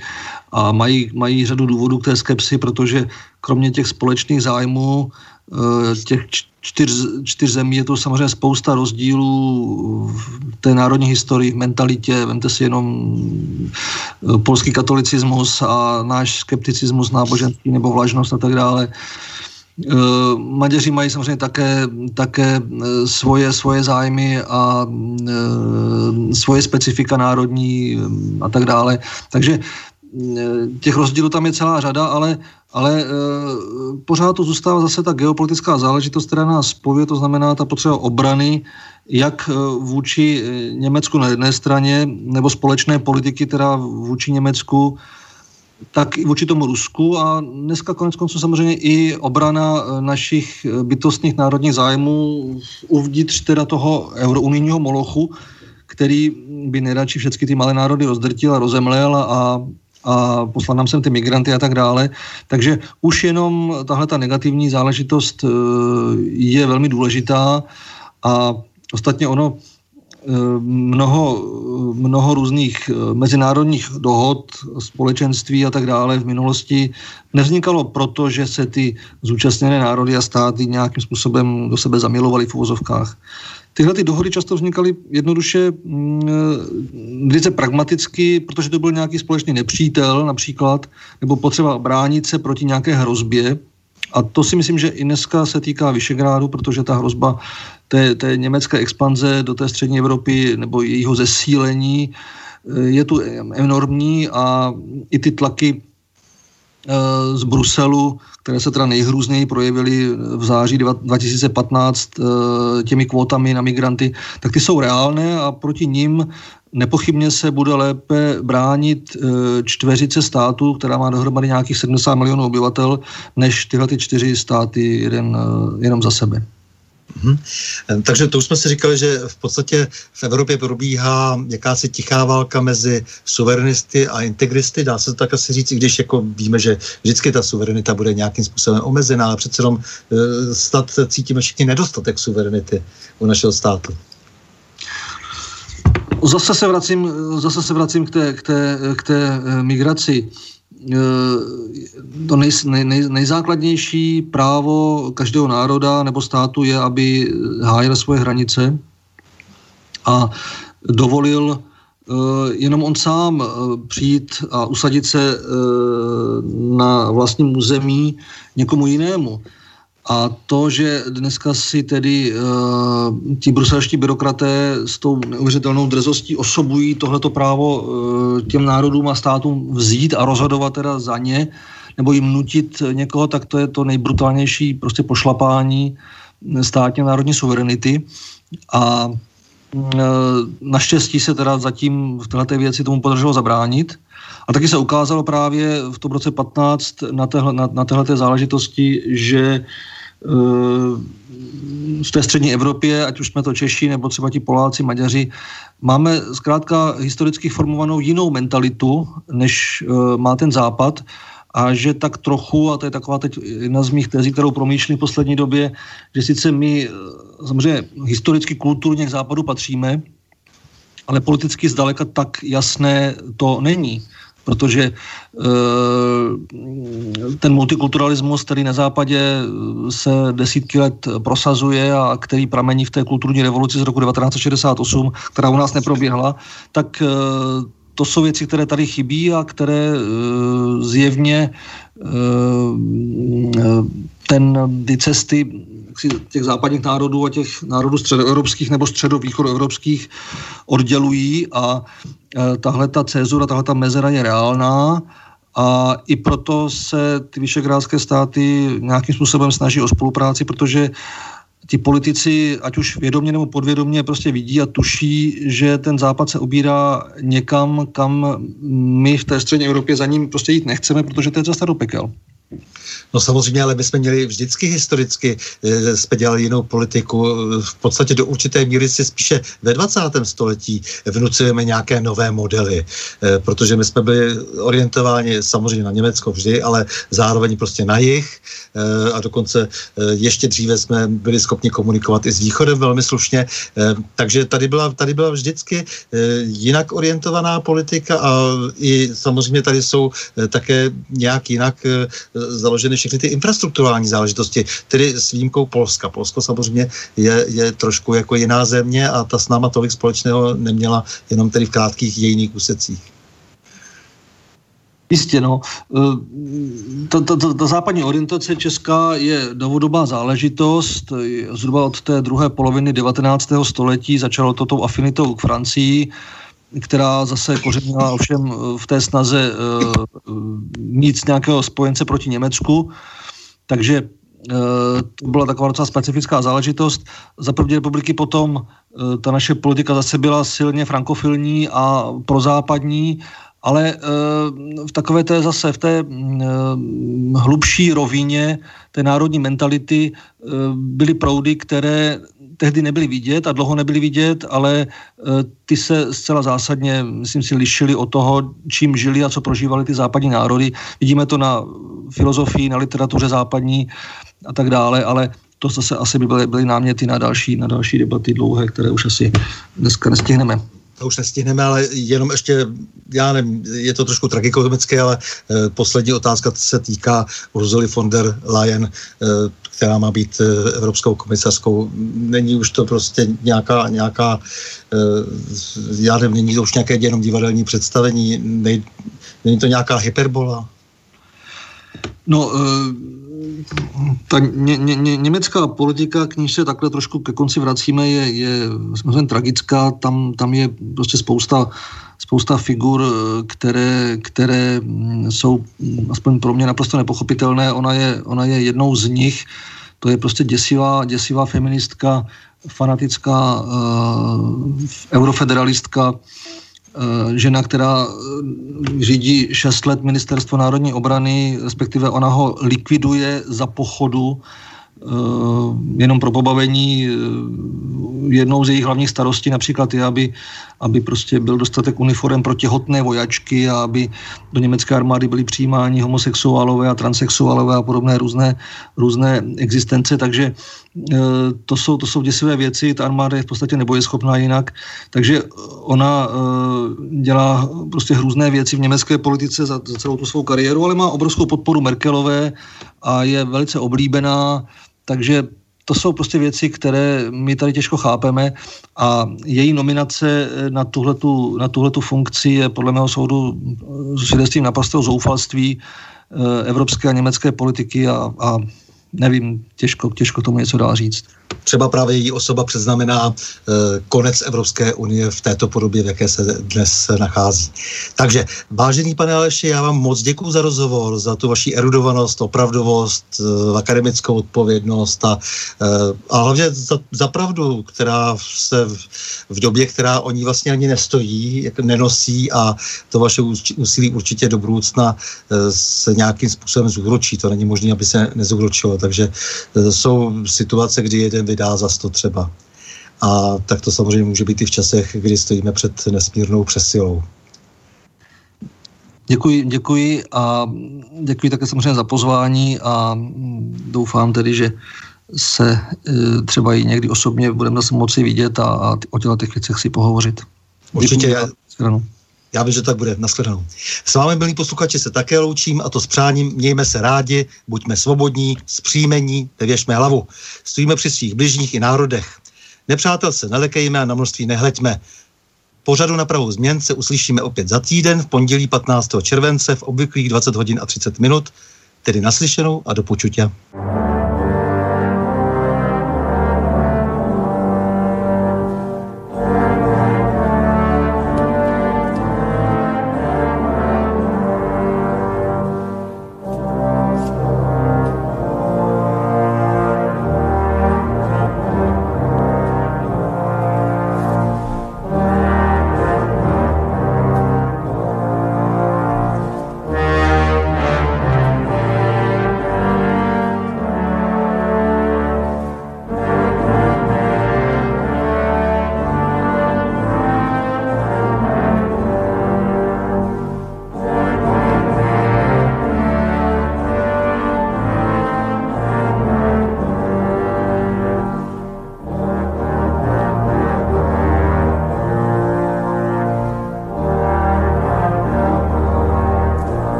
a mají, mají řadu důvodů k té skepsi, protože kromě těch společných zájmů eh, těch čtyř, čtyř zemí je to samozřejmě spousta rozdílů v té národní historii, v mentalitě. Vemte si jenom eh, polský katolicismus a náš skepticismus náboženský nebo vlažnost a tak dále. Eh, Maďaři mají samozřejmě také, také eh, svoje, svoje zájmy a eh, svoje specifika národní a tak dále. Takže těch rozdílů tam je celá řada, ale, ale pořád to zůstává zase ta geopolitická záležitost, která nás spojuje, to znamená ta potřeba obrany, jak vůči Německu na jedné straně, nebo společné politiky, teda vůči Německu, tak i vůči tomu Rusku a dneska konec konců samozřejmě i obrana eh, našich eh, bytostných národních zájmů uvnitř teda toho eurounijního molochu, který by nejradši všechny ty malé národy rozdrtil a rozemlel a, a poslal nám sem ty migranty a tak dále. Takže už jenom tahle ta negativní záležitost eh, je velmi důležitá a ostatně ono mnoho, mnoho různých eh, mezinárodních dohod, společenství a tak dále v minulosti nevznikalo proto, že se ty zúčastněné národy a státy nějakým způsobem do sebe zamilovali v uvozovkách. Tyhle ty dohody často vznikaly jednoduše mm, eh, velice pragmaticky, protože to byl nějaký společný nepřítel například, nebo potřeba bránit se proti nějaké hrozbě, a to si myslím, že i dneska se týká Vyšegrádu, protože ta hrozba té, té německé expanze do té střední Evropy nebo jejího zesílení eh, je tu enormní a i ty tlaky eh, z Bruselu, které se teda nejhrůzněji projevily v září 2015 eh, těmi kvótami na migranty, tak ty jsou reálné a proti ním nepochybně se bude lépe bránit čtveřice států, která má dohromady nějakých 70 milionů obyvatel, než tyhle ty čtyři státy jeden, jenom za sebe. Hmm. Takže to už jsme si říkali, že v podstatě v Evropě probíhá jakási tichá válka mezi suverenisty a integristy. Dá se to tak asi říct, i když jako víme, že vždycky ta suverenita bude nějakým způsobem omezená, ale přece jenom e, snad cítíme všichni nedostatek suverenity u našeho státu. Zase se vracím, zase se vracím k té, k té, k té e, migraci. Eh, to nej, nej, nejzákladnější právo každého národa nebo státu je, aby hájil svoje hranice a dovolil eh, jenom on sám eh, přijít a usadit se na vlastním území někomu jinému. A to, že dneska si tedy uh, ti bruselští byrokraté s tou neuvěřitelnou drezostí osobují tohleto právo uh, těm národům a státům vzít a rozhodovat teda za ně, nebo jim nutit někoho, tak to je to nejbrutálnější prostě pošlapání státně národní suverenity. A uh, naštěstí se teda zatím v této věci tomu podařilo zabránit. A taky se ukázalo právě v tom roce 15 na, téhle, na, na záležitosti, že v té střední Evropě, ať už jsme to Češi nebo třeba ti Poláci, Maďaři, máme zkrátka historicky formovanou jinou mentalitu, než uh, má ten západ. A že tak trochu, a to je taková teď jedna z mých tezí, kterou promýšlím v poslední době, že sice my samozřejmě historicky kulturně k západu patříme, ale politicky zdaleka tak jasné to není protože eh, ten multikulturalismus, který na západě eh, se desítky let prosazuje a který pramení v té kulturní revoluci z roku 1968, která u nás neproběhla, tak eh, to jsou věci, které tady chybí a které zjevně ten, ty cesty těch západních národů a těch národů středoevropských nebo středovýchodoevropských oddělují a e, tahle ta cezura, tahle ta mezera je reálná a i proto se ty vyšegrádské státy nějakým způsobem snaží o spolupráci, protože ti politici, ať už vědomě nebo podvědomě, prostě vidí a tuší, že ten západ se obírá někam, kam my v té střední Evropě za ním prostě jít nechceme, protože to je cesta do pekel. No samozřejmě, ale my jsme měli vždycky historicky, eh, jsme dělali jinou politiku. V podstatě do určité míry si spíše ve 20. století vnucujeme nějaké nové modely, eh, protože my jsme byli orientováni samozřejmě na Německo vždy, ale zároveň prostě na jich eh, a dokonce ještě dříve jsme byli schopni komunikovat i s východem velmi slušně. Takže tady byla, tady byla vždycky jinak orientovaná politika a i samozřejmě tady jsou také nějak jinak založeny všechny ty infrastrukturální záležitosti, tedy s výjimkou Polska. Polsko samozřejmě je, je trošku jako jiná země a ta s náma tolik společného neměla jenom tedy v krátkých jejných úsecích. Jistě, no. Ta, ta, ta, ta západní orientace česká je novodobá záležitost. Zhruba od té druhé poloviny 19. století začalo to tou afinitou k Francii která zase kořenila ovšem eh, v té snaze uh, mít nějakého spojence proti Německu. Takže to byla taková docela specifická záležitost. Za první republiky potom ta naše politika zase byla silně frankofilní a prozápadní, ale v takové té zase, v té hlubší rovině té národní mentality byly proudy, které tehdy nebyly vidět a dlouho nebyly vidět, ale eh, ty se zcela zásadně, myslím si, lišily od toho, čím žili a co prožívali ty západní národy. Vidíme to na filozofii, na literatuře západní a tak dále, ale to zase asi by byly, byly náměty na další, na další debaty dlouhé, které už asi dneska nestihneme to už nestihneme, ale jenom ještě, já nevím, je to trošku tragikomické, ale e, poslední otázka se týká Ursuly von der Leyen, e, která má být e, evropskou komisařskou. Není už to prostě nějaká, nějaká e, já nevím, není to už nějaké jenom divadelní představení, nej, není to nějaká hyperbola? No, e, ta ně, ně, německá politika, k níž se takhle trošku ke konci vracíme, je, je samozřejmě tragická. Tam, tam je prostě spousta, spousta figur, které, které jsou aspoň pro mě naprosto nepochopitelné. Ona je, ona je jednou z nich. To je prostě děsivá, děsivá feministka, fanatická uh, eurofederalistka, Eh, žena, která eh, řídí 6 let ministerstvo národní obrany, respektive ona ho likviduje za pochodu Eh, jenom pro pobavení. Eh, jednou z jejich hlavních starostí například je, aby, aby prostě byl dostatek uniform pro těhotné vojačky a aby do německé armády byli přijímáni homosexuálové a transexuálové a podobné různé, různé existence, takže eh, to jsou, to jsou děsivé věci, ta armáda je v podstatě nebojeschopná jinak, takže ona dělá prostě hrůzné věci v německé politice za, za celou tu svou kariéru, ale má obrovskou podporu Merkelové a je velice oblíbená takže to jsou prostě věci, které my tady těžko chápeme a její nominace na tuhletu, na tuhletu funkci je podle mého soudu svědectvím naprostého zoufalství eh, evropské a německé politiky a, a nevím, těžko, těžko tomu něco dál říct třeba právě její osoba předznamená e, konec Evropské unie v této podobě, v jaké se dnes nachází. Takže, vážený pane Aleši, já vám moc děkuji za rozhovor, za tu vaši erudovanost, opravdovost, e, akademickou odpovědnost a, e, a hlavně za, za pravdu, která se v, v době, která o ní vlastně ani nestojí, nenosí a to vaše úsilí určitě do budoucna e, se nějakým způsobem zúročí. To není možné, aby se nezúročilo. Takže e, jsou situace, kdy jeden vydá za sto třeba. A tak to samozřejmě může být i v časech, kdy stojíme před nesmírnou přesilou. Děkuji, děkuji a děkuji také samozřejmě za pozvání a doufám tedy, že se e, třeba i někdy osobně budeme zase moci vidět a, a o těch věcech si pohovořit. Určitě. Já, já vím, že tak bude. Naschledanou. S vámi, milí posluchači, se také loučím a to s přáním mějme se rádi, buďme svobodní, zpříjmení, nevěšme hlavu. Stojíme při svých bližních i národech. Nepřátel se nelekejme a na množství nehleďme. Pořadu na pravou změn se uslyšíme opět za týden v pondělí 15. července v obvyklých 20 hodin a 30 minut, tedy naslyšenou a do počutě.